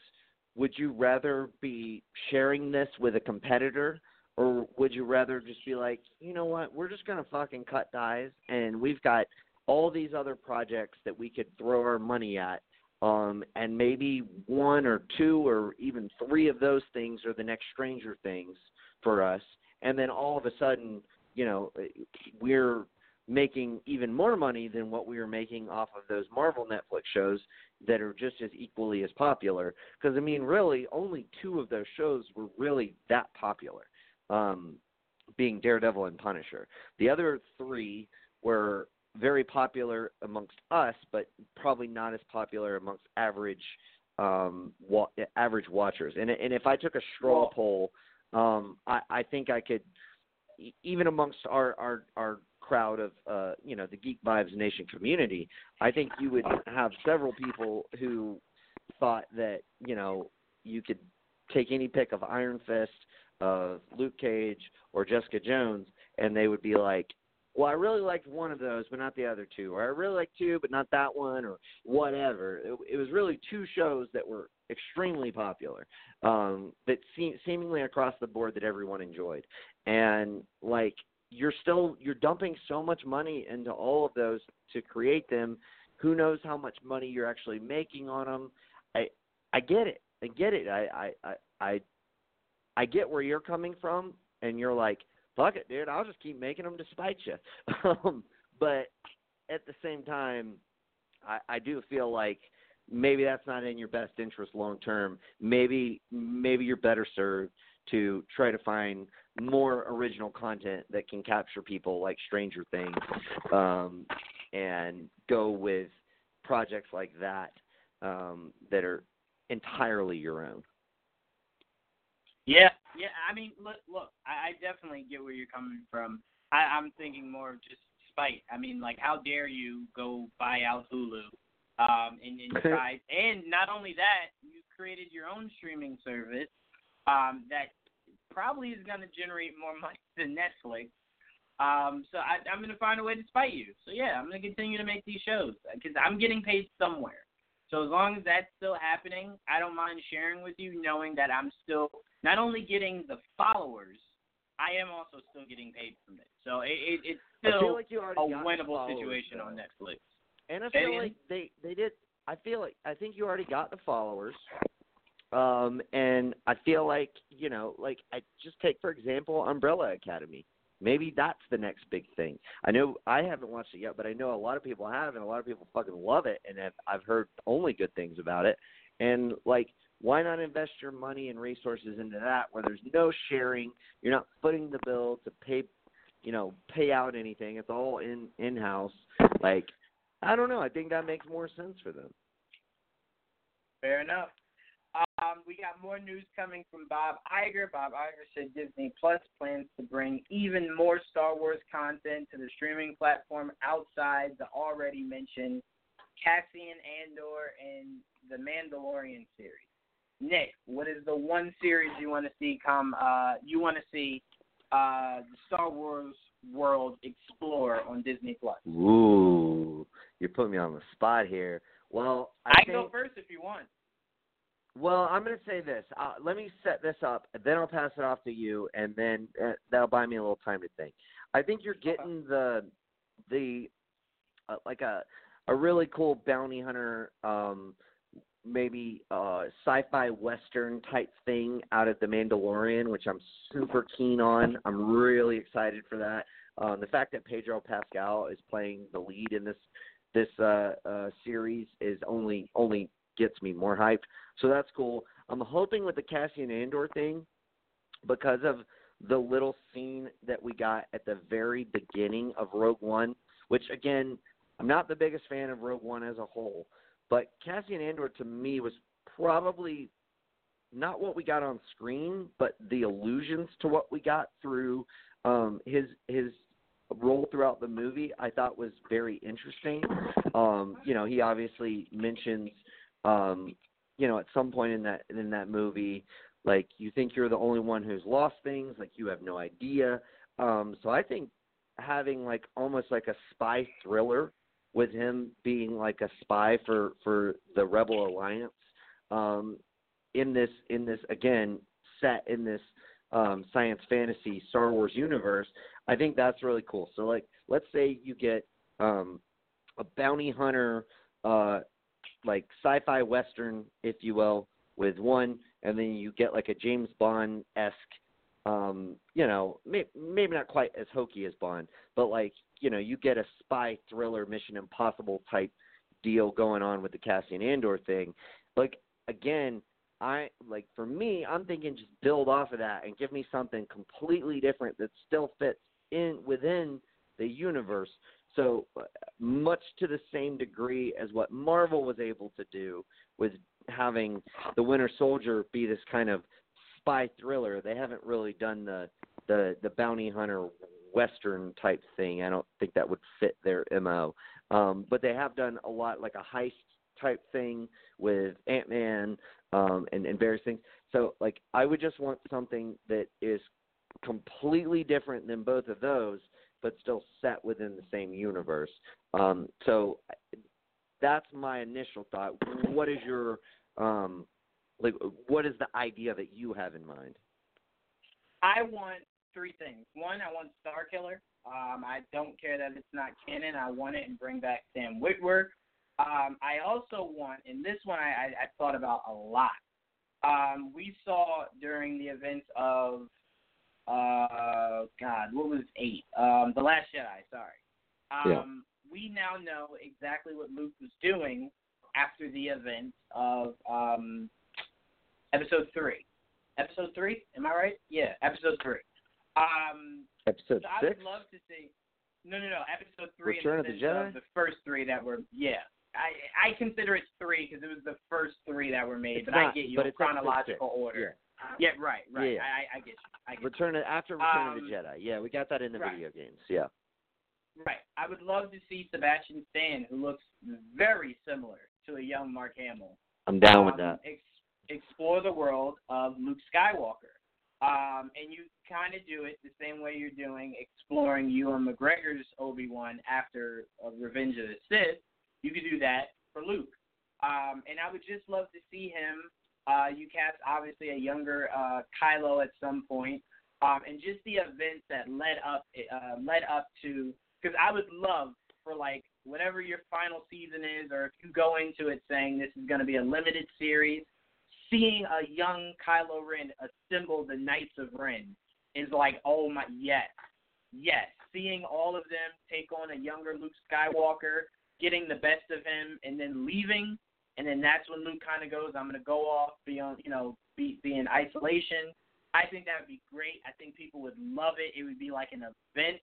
would you rather be sharing this with a competitor or would you rather just be like, you know what, we're just gonna fucking cut ties and we've got all these other projects that we could throw our money at. Um, and maybe one or two or even three of those things are the next Stranger Things for us. And then all of a sudden, you know, we're making even more money than what we were making off of those Marvel Netflix shows that are just as equally as popular. Because I mean, really, only two of those shows were really that popular, um, being Daredevil and Punisher. The other three were very popular amongst us, but probably not as popular amongst average um, wa- average watchers. And and if I took a straw poll, um, I, I think I could even amongst our our our crowd of uh you know the geek vibes nation community i think you would have several people who thought that you know you could take any pick of iron fist of luke cage or jessica jones and they would be like well i really liked one of those but not the other two or i really liked two but not that one or whatever. It, it was really two shows that were extremely popular um that se- seemingly across the board that everyone enjoyed. And like you're still you're dumping so much money into all of those to create them. Who knows how much money you're actually making on them i i get it. I get it. I i i i, get where you're coming from and you're like fuck it dude. I'll just keep making them to spite you [laughs] um but at the same time, I, I do feel like maybe that's not in your best interest long term. Maybe maybe you're better served to try to find more original content that can capture people like Stranger Things, um, and go with projects like that um, that are entirely your own. Yeah, yeah. I mean, look, look. I, I definitely get where you're coming from. I, I'm thinking more of just spite. I mean, like, how dare you go buy out Hulu? Um, and, and [laughs] try, and not only that, you created your own streaming service um, that probably is going to generate more money [laughs] than Netflix. Um, so I, I'm going to find a way to spite you. So yeah, I'm going to continue to make these shows because I'm getting paid somewhere. So as long as that's still happening, I don't mind sharing with you, knowing that I'm still not only getting the followers, I am also still getting paid from it. So it, it, it's still like a winnable situation though. on Netflix. And I feel like they they did. I feel like I think you already got the followers. Um, and I feel like you know, like I just take for example Umbrella Academy. Maybe that's the next big thing. I know I haven't watched it yet, but I know a lot of people have, and a lot of people fucking love it, and have, I've heard only good things about it. And like, why not invest your money and resources into that, where there's no sharing, you're not footing the bill to pay, you know, pay out anything. It's all in in house. Like, I don't know. I think that makes more sense for them. Fair enough. Um, we got more news coming from Bob Iger. Bob Iger said Disney Plus plans to bring even more Star Wars content to the streaming platform outside the already mentioned Cassian Andor and the Mandalorian series. Nick, what is the one series you want to see come? Uh, you want to see uh, the Star Wars world explore on Disney Plus? Ooh, you're putting me on the spot here. Well, I, I think, can go first if you want. Well, I'm going to say this. Uh, let me set this up, then I'll pass it off to you, and then uh, that'll buy me a little time to think. I think you're getting the the uh, like a a really cool bounty hunter, um, maybe uh, sci-fi western type thing out of the Mandalorian, which I'm super keen on. I'm really excited for that. Um, the fact that Pedro Pascal is playing the lead in this this uh, uh, series is only only gets me more hyped. So that's cool. I'm hoping with the Cassian Andor thing, because of the little scene that we got at the very beginning of Rogue One, which again, I'm not the biggest fan of Rogue One as a whole, but Cassian Andor to me was probably not what we got on screen, but the allusions to what we got through um, his his role throughout the movie. I thought was very interesting. Um, you know, he obviously mentions um, you know, at some point in that in that movie, like you think you're the only one who's lost things, like you have no idea. Um, so I think having like almost like a spy thriller with him being like a spy for for the Rebel Alliance um, in this in this again set in this um, science fantasy Star Wars universe, I think that's really cool. So like let's say you get um, a bounty hunter uh, like sci-fi western, if you will, with one, and then you get like a James Bond esque, um, you know, may, maybe not quite as hokey as Bond, but like you know, you get a spy thriller, Mission Impossible type deal going on with the Cassian Andor thing. Like again, I like for me, I'm thinking just build off of that and give me something completely different that still fits in within the universe so uh, much to the same degree as what Marvel was able to do with having the Winter Soldier be this kind of spy thriller, they haven't really done the the the bounty hunter western type thing. I don't think that would fit their mo. Um, but they have done a lot like a heist type thing with Ant Man um, and and various things. So like I would just want something that is completely different than both of those but still set within the same universe. Um, so that's my initial thought. What is your um, like? What is the idea that you have in mind? I want three things. One, I want Starkiller. Um, I don't care that it's not canon. I want it and bring back Sam Witwer. Um, I also want, and this one I, I, I thought about a lot. Um, we saw during the events of uh, God, what was eight? Um, The Last Jedi. Sorry. Um, Yeah. We now know exactly what Luke was doing after the event of um, episode three. Episode three, am I right? Yeah, episode three. Um, Episode so I six. would love to see. No, no, no. Episode three. Return of the Jedi? the first three that were. Yeah, I I consider it three because it was the first three that were made. It's but I get you but in chronological order. Yeah. Right, right. Yeah. I, I I get you. I get. Return of, after Return of Um, the Jedi. Yeah, we got that in the right. video games. Yeah. Right. I would love to see Sebastian Stan, who looks very similar to a young Mark Hamill. I'm down with um, that. Ex- explore the world of Luke Skywalker. Um, and you kind of do it the same way you're doing exploring Ewan McGregor's Obi Wan after uh, Revenge of the Sith. You could do that for Luke. Um, and I would just love to see him. Uh, you cast obviously a younger uh, Kylo at some point, um, and just the events that led up uh, led up to. Because I would love for like whatever your final season is, or if you go into it saying this is going to be a limited series, seeing a young Kylo Ren assemble the Knights of Ren is like, oh my, yes, yes. Seeing all of them take on a younger Luke Skywalker, getting the best of him, and then leaving, and then that's when Luke kind of goes, I'm going to go off, be on, you know, be be in isolation. I think that would be great. I think people would love it. It would be like an event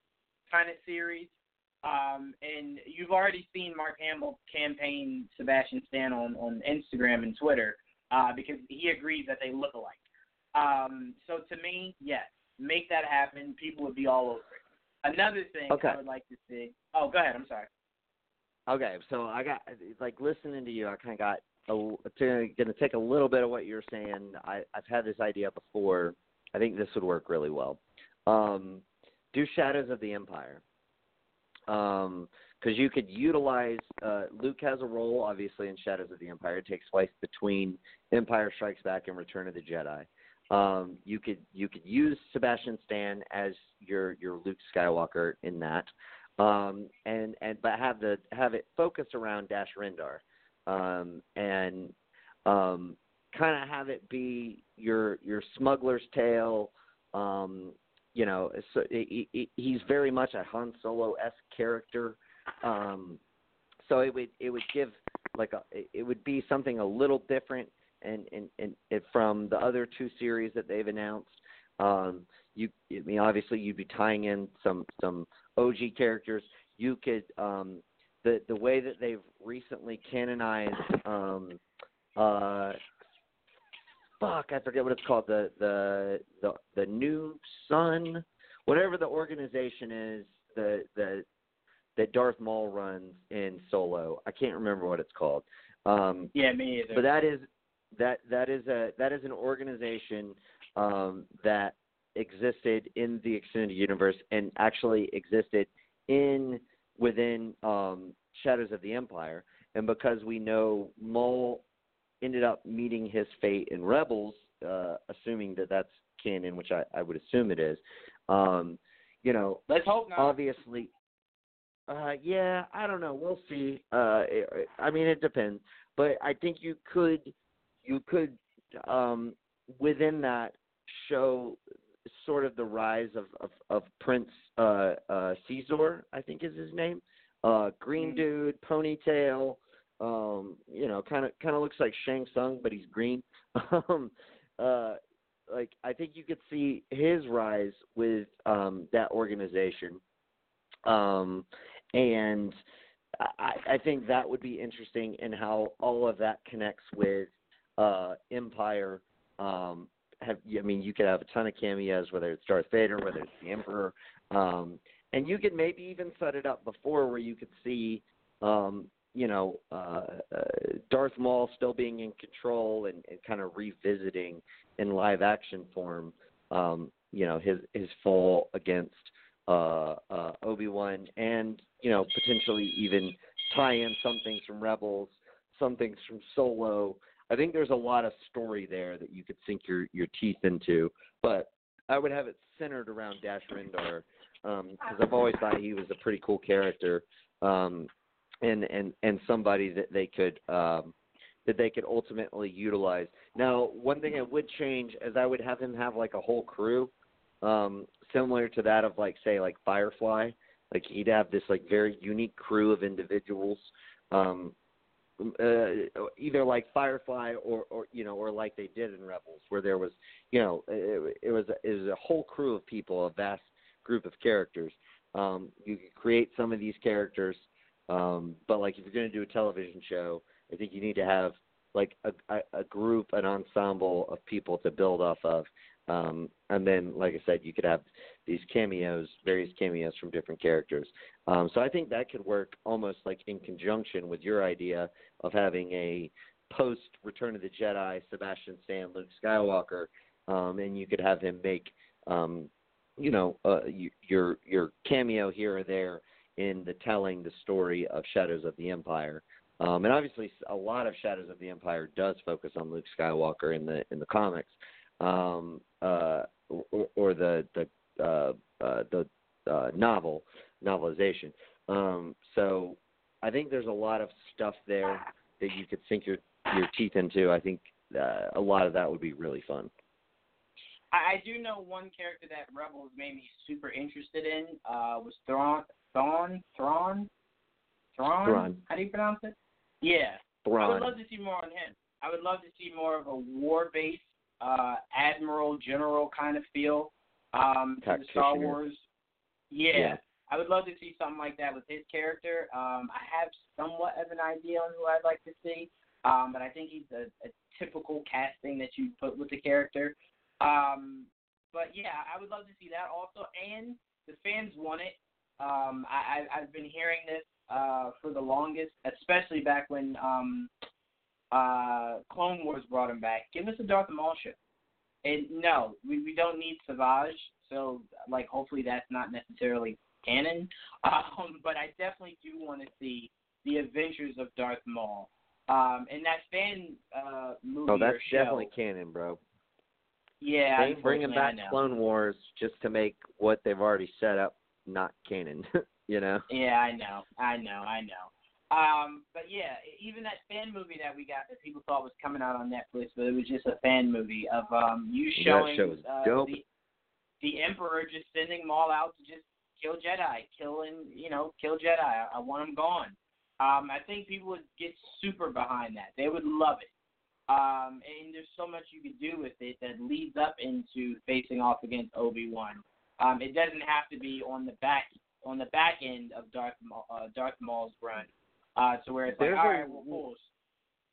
kind of series. Um, and you've already seen Mark Hamill campaign Sebastian Stan on, on Instagram and Twitter uh, because he agrees that they look alike. Um, so to me, yes, make that happen. People would be all over it. Another thing Okay. I would like to see. Oh, go ahead. I'm sorry. Okay, so I got like listening to you. I kind of got gonna take a little bit of what you're saying. I, I've had this idea before. I think this would work really well. Um, do Shadows of the Empire, because you could utilize. Uh, Luke has a role, obviously, in Shadows of the Empire. It takes place between Empire Strikes Back and Return of the Jedi. Um, you could you could use Sebastian Stan as your your Luke Skywalker in that um, and and but have the have it focused around Dash Rendar, um, and um, kind of have it be your your smuggler's tale. Um, you know, so he, he, he's very much a Han Solo esque character. Um, so it would it would give like a it would be something a little different and and and it, from the other two series that they've announced. Um, you I mean obviously you'd be tying in some some OG characters. You could um, the the way that they've recently canonized um, uh, fuck I forget what it's called the the the the new sun whatever the organization is the the that Darth Maul runs in Solo. I can't remember what it's called. Um, Yeah, me either. but that is that that is a that is an organization um, that existed in the extended universe and actually existed in within um, Shadows of the Empire. And because we know Maul ended up meeting his fate in Rebels, uh, assuming that that's canon, which I, I would assume it is. Um, you know, Let's hope not. obviously uh yeah i don't know we'll see uh it, i mean it depends but i think you could you could um within that show sort of the rise of of, of prince uh uh Xizor i think is his name uh green Mhm. dude ponytail um you know kind of kind of looks like shang Tsung, but he's green [laughs] um uh like i think you could see his rise with um that organization um, and I, I think that would be interesting in how all of that connects with uh, Empire. Um, have I mean, you could have a ton of cameos, whether it's Darth Vader, whether it's the Emperor, um, and you could maybe even set it up before where you could see, um, you know, uh, uh, Darth Maul still being in control and, and kind of revisiting in live action form, um, you know, his his fall against uh, uh, Obi Wan, and you know potentially even tie in some things from Rebels, some things from Solo. I think there's a lot of story there that you could sink your your teeth into, but I would have it centered around Dash Rendar because I've always thought he was a pretty cool character, um, and and and somebody that they could um, that they could ultimately utilize. Now, one thing I would change is I would have him have like a whole crew um, similar to that of like say like Firefly, Like he'd have this like very unique crew of individuals, um, uh, either like Firefly or or you know or like they did in Rebels, where there was you know it, it was it was a whole crew of people, a vast group of characters. Um, you could create some of these characters, um, but like if you're going to do a television show, I think you need to have like a, a, a group, an ensemble of people to build off of. Um, and then, like I said, you could have these cameos, various cameos from different characters. Um, so I think that could work almost like in conjunction with your idea of having a post Return of the Jedi Sebastian Stan, Luke Skywalker, um, and you could have him make, um, you know, uh, your your cameo here or there in the telling the story of Shadows of the Empire. Um, and obviously, a lot of Shadows of the Empire does focus on Luke Skywalker in the in the comics, um, uh, or, or the the uh, uh, the uh, novel novelization. Um, so I think there's a lot of stuff there that you could sink your your teeth into. I think uh, a lot of that would be really fun. I, I do know one character that Rebels made me super interested in uh, was Thrawn. Thrawn. Thrawn. Thrawn. Thrawn. How do you pronounce it? Yeah. Thrawn. I would love to see more on him. I would love to see more of a war-based uh, admiral, general kind of feel um, to the Star Wars. Yeah. Yeah. I would love to see something like that with his character. Um, I have somewhat of an idea on who I'd like to see, um, but I think he's a, a typical casting that you put with the character. Um, but yeah, I would love to see that also. And the fans want it. Um, I, I, I've been hearing this uh, for the longest, especially back when um, uh, Clone Wars brought him back. Give us a Darth Maul show. And no, we, we don't need Savage. So, like, hopefully that's not necessarily canon. [laughs] Um, but I definitely do want to see the Adventures of Darth Maul. Um, and that fan uh, movie Oh, that's or show, definitely canon, bro. yeah, They bringing back Clone Wars just to make what they've already set up not canon. [laughs] you know. Yeah, I know, I know, I know. Um, but yeah, even that fan movie that we got that people thought was coming out on Netflix, but it was just a fan movie of um you showing uh, the the Emperor just sending them all out to just kill Jedi, killing you know kill Jedi. I, I want them gone. Um, I think people would get super behind that. They would love it. Um, and there's so much you could do with it that leads up into facing off against Obi Wan. Um, it doesn't have to be on the back on the back end of Darth Maul, uh, Darth Maul's run. Uh, to where it's like, There's all a- right, well, fools.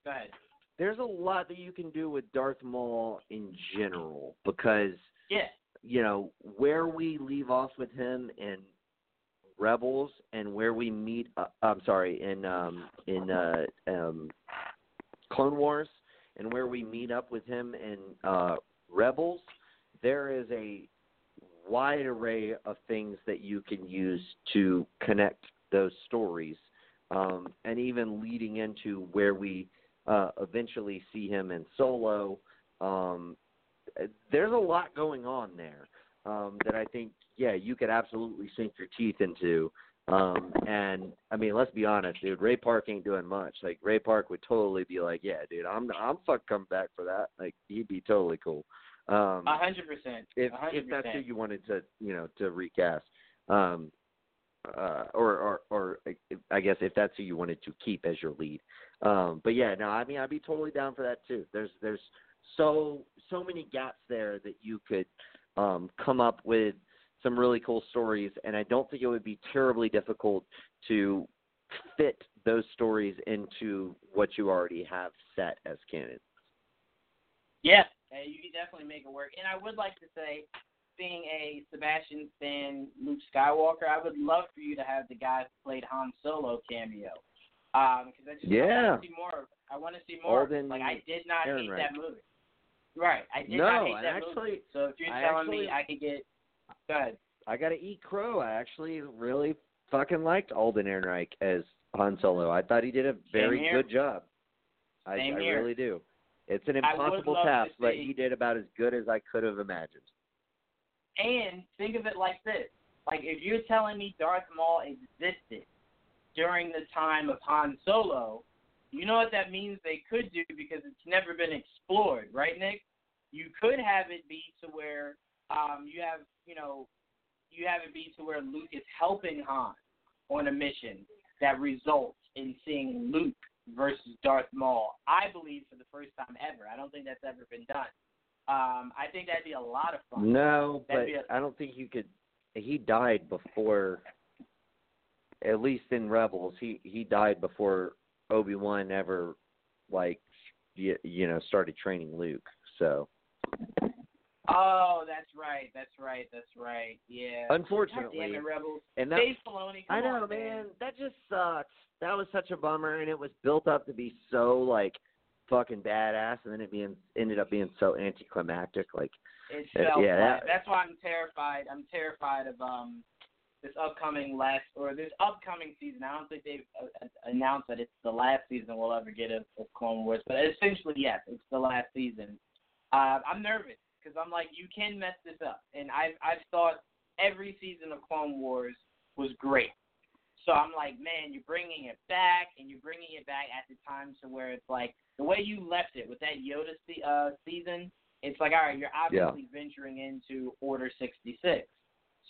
Go ahead. There's a lot that you can do with Darth Maul in general because Yeah. you know where we leave off with him in Rebels and where we meet. Uh, I'm sorry, in um, in uh, um, Clone Wars and where we meet up with him in uh, Rebels. There is a wide array of things that you can use to connect those stories, um, and even leading into where we uh, eventually see him in Solo. Um, there's a lot going on there um, that I think, yeah, you could absolutely sink your teeth into. Um, and I mean, let's be honest, dude. Ray Park ain't doing much. Like Ray Park would totally be like, yeah, dude, I'm I'm fuck coming back for that. Like he'd be totally cool. Um, A hundred percent. if if that's who you wanted to you know to recast um uh or or or I guess if that's who you wanted to keep as your lead. Um but yeah no I mean I'd be totally down for that too. There's there's so so many gaps there that you could um come up with some really cool stories and I don't think it would be terribly difficult to fit those stories into what you already have set as canon. Yeah, you can definitely make it work. And I would like to say, being a Sebastian Stan Luke Skywalker, I would love for you to have the guy who played Han Solo cameo. Um, because I just Yeah. want to see more. of- I want to see more. Alden like I did not hate Ehrenreich. that movie. Right, I did No, not hate that actually- movie. So if you're I telling actually- me I could get, go ahead. I got to eat crow. I actually really fucking liked Alden Ehrenreich as Han Solo. I thought he did a very good job. I, Same I really do. It's an impossible task, but he did about as good as I could have imagined. And think of it like this: like if you're telling me Darth Maul existed during the time of Han Solo, you know what that means they could do because it's never been explored, right, Nick? You could have it be to where um, you have, you know, you have it be to where Luke is helping Han on a mission that results in seeing Luke versus Darth Maul. I believe for the first time ever. I don't think that's ever been done. Um, I think that'd be a lot of fun. No, but That'd be a- I don't think you could. He died before. At least in Rebels, he he died before Obi Wan ever, like, you, you know, started training Luke. So Oh, that's right. That's right. That's right. Yeah. unfortunately, God damn it, Rebels. and that Dave Filoni. I know, on, man. That just sucks. That was such a bummer, and it was built up to be so like fucking badass, and then it being ended up being so anticlimactic. Like, It Uh, yeah, that- That's why I'm terrified. I'm terrified of um this upcoming last or this upcoming season. I don't think they've uh, announced that it's the last season we'll ever get of, of Clone Wars, but essentially yes, it's the last season. Uh, I'm nervous because I'm like, you can mess this up, and I've I've thought every season of Clone Wars was great. So I'm like, man, you're bringing it back, and you're bringing it back at the time to where it's like the way you left it with that Yoda se- uh, season. It's like, all right, you're obviously venturing into Order 66.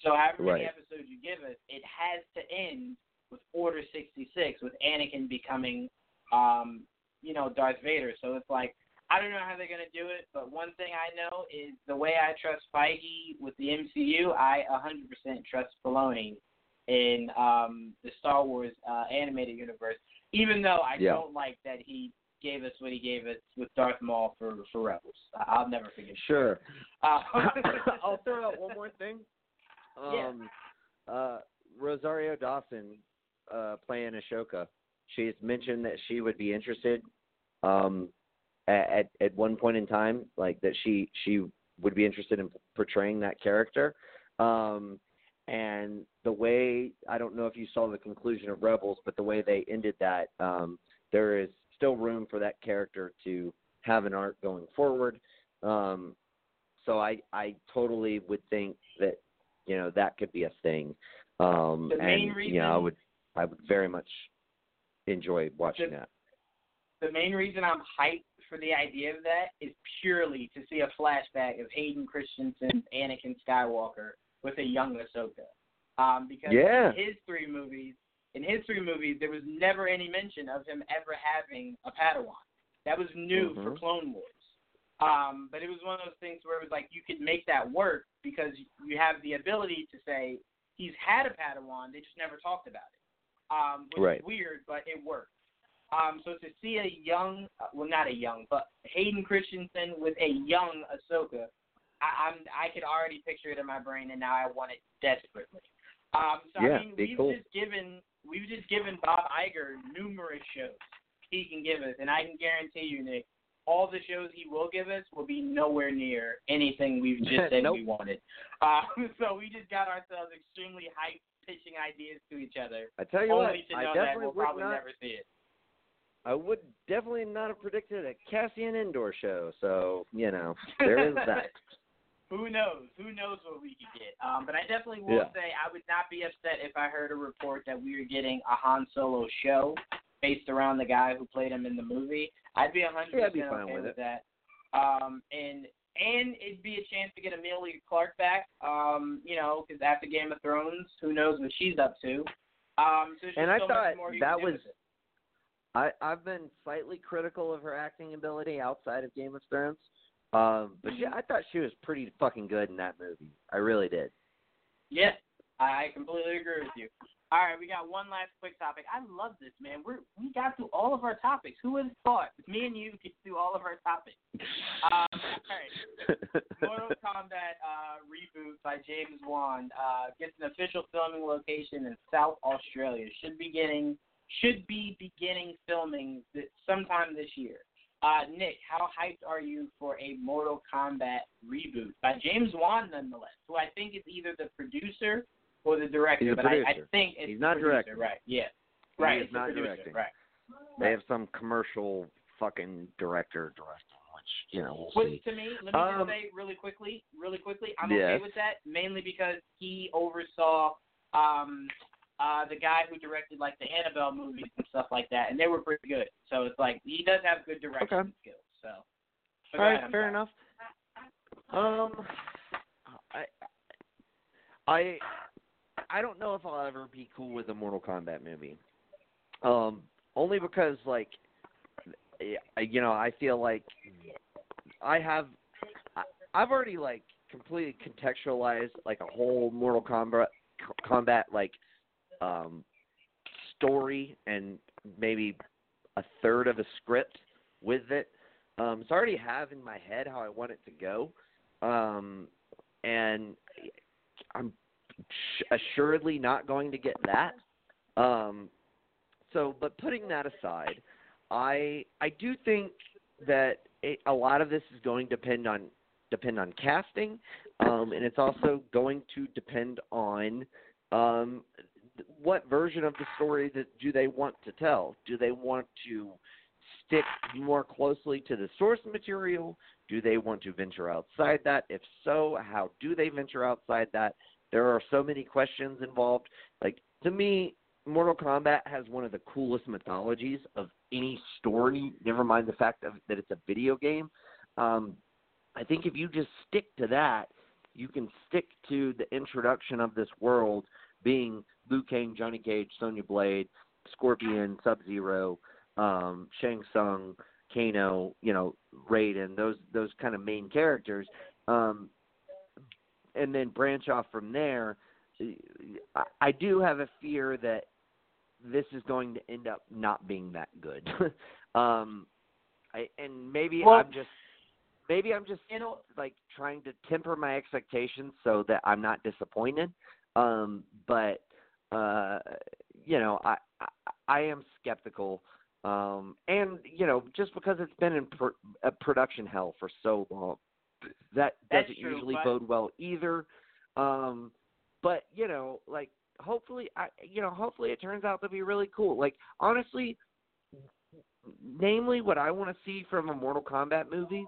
So however many Right. episodes you give us, it has to end with Order 66, with Anakin becoming, um, you know, Darth Vader. So it's like, I don't know how they're gonna do it, but one thing I know is the way I trust Feige with the MCU, I 100% trust Filoni in um, the Star Wars uh, animated universe. Even though I Yeah. don't like that he gave us what he gave us with Darth Maul for for Rebels. I- I'll never forget. sure. Uh, [laughs] [laughs] I'll throw out one more thing. Yeah. Um, uh, Rosario Dawson uh, playing Ahsoka. She's mentioned that she would be interested um, at, at at one point in time, like that she she would be interested in portraying that character. Um, and the way I don't know if you saw the conclusion of Rebels, but the way they ended that, um, there is still room for that character to have an arc going forward. Um, so I I totally would think that you know that could be a thing. Um, The main and you know I would I would very much enjoy watching The- that. the main reason I'm hyped for the idea of that is purely to see a flashback of Hayden Christensen's Anakin Skywalker with a young Ahsoka. Um, because Yeah. his three movies, in his three movies, there was never any mention of him ever having a Padawan. That was new for Mhm. Clone Wars. Um, but it was one of those things where it was like you could make that work because you have the ability to say he's had a Padawan, they just never talked about it. Um, which Right. is weird, but it worked. Um, so to see a young, well, not a young, but Hayden Christensen with a young Ahsoka, I, I'm I could already picture it in my brain, and now I want it desperately. Um, so Yeah, I mean, we've cool. just given we've just given Bob Iger numerous shows he can give us, and I can guarantee you, Nick, all the shows he will give us will be nowhere near anything we've just [laughs] said Nope. we wanted. Um, [laughs] so we just got ourselves extremely hyped pitching ideas to each other, I tell you only what, I definitely we'll would probably not. never see it. I would definitely not have predicted a Cassian Andor show. So you know there is that. [laughs] Who knows? Who knows what we could get? Um, but I definitely will Yeah. say I would not be upset if I heard a report that we were getting a Han Solo show based around the guy who played him in the movie. I'd be a hundred Yeah, I'd be percent okay with with that. Um, and and it'd be a chance to get Emilia Clarke back. Um, you know, because after Game of Thrones, who knows what she's up to? Um, so And I so thought that was- I I've been slightly critical of her acting ability outside of Game of Thrones. Um, but she, I thought she was pretty fucking good in that movie. I really did. Yeah, I completely agree with you. All right, we got one last quick topic. I love this, man. We're we got through all of our topics. Who would have thought? Me and you get through all of our topics. [laughs] Um, all right. Mortal Kombat uh, reboot by James Wan uh, gets an official filming location in South Australia. Should be getting should be beginning filming th- sometime this year. Uh, Nick, how hyped are you for a Mortal Kombat reboot by James Wan, nonetheless, who I think is either the producer or the director? He's a but I, I producer. think it's He's not producer, directing. Right? Yeah. He right. it's not producer, directing. Right. They have some commercial fucking director directing, which you know we'll see. Which to me, let me Um, just say really quickly, really quickly, I'm yes. okay with that, mainly because he oversaw um uh the guy who directed like the Annabelle movies and stuff like that, and they were pretty good. So it's like he does have good direction Okay. skills. So All right, fair sorry. enough. Um, I I I don't know if I'll ever be cool with a Mortal Kombat movie. Um, only because like you know I feel like I have I, I've already like completely contextualized like a whole Mortal Kombat combat like um story and maybe a third of a script with it. Um so I already have in my head how I want it to go. Um and I'm assuredly not going to get that. Um so but putting that aside, I I do think that it, a lot of this is going to depend on depend on casting, um, and it's also going to depend on um, what version of the story that do they want to tell. Do they want to stick more closely to the source material? Do they want to venture outside that? If so, how do they venture outside that? There are so many questions involved. Like to me, Mortal Kombat has one of the coolest mythologies of any story. Never mind the fact of, that it's a video game. Um, I think if you just stick to that, you can stick to the introduction of this world being Liu Kang, Johnny Cage, Sonya Blade, Scorpion, Sub Zero, um, Shang Tsung, Kano, you know, Raiden, those those kind of main characters, um, and then branch off from there. I, I do have a fear that this is going to end up not being that good. [laughs] um, I, and maybe Well- I'm just maybe I'm just you know like trying to temper my expectations so that I'm not disappointed. Um, but uh, you know, I, I I am skeptical. Um, and you know, just because it's been in pr- a production hell for so long, that That's doesn't true, usually but- bode well either. Um, but you know, like hopefully, I you know, hopefully it turns out to be really cool. Like honestly, namely, what I want to see from a Mortal Kombat movie,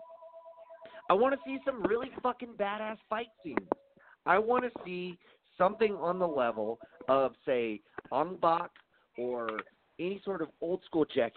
I want to see some really fucking badass fight scenes. I want to see something on the level of, say, Ong Bak or any sort of old school Jackie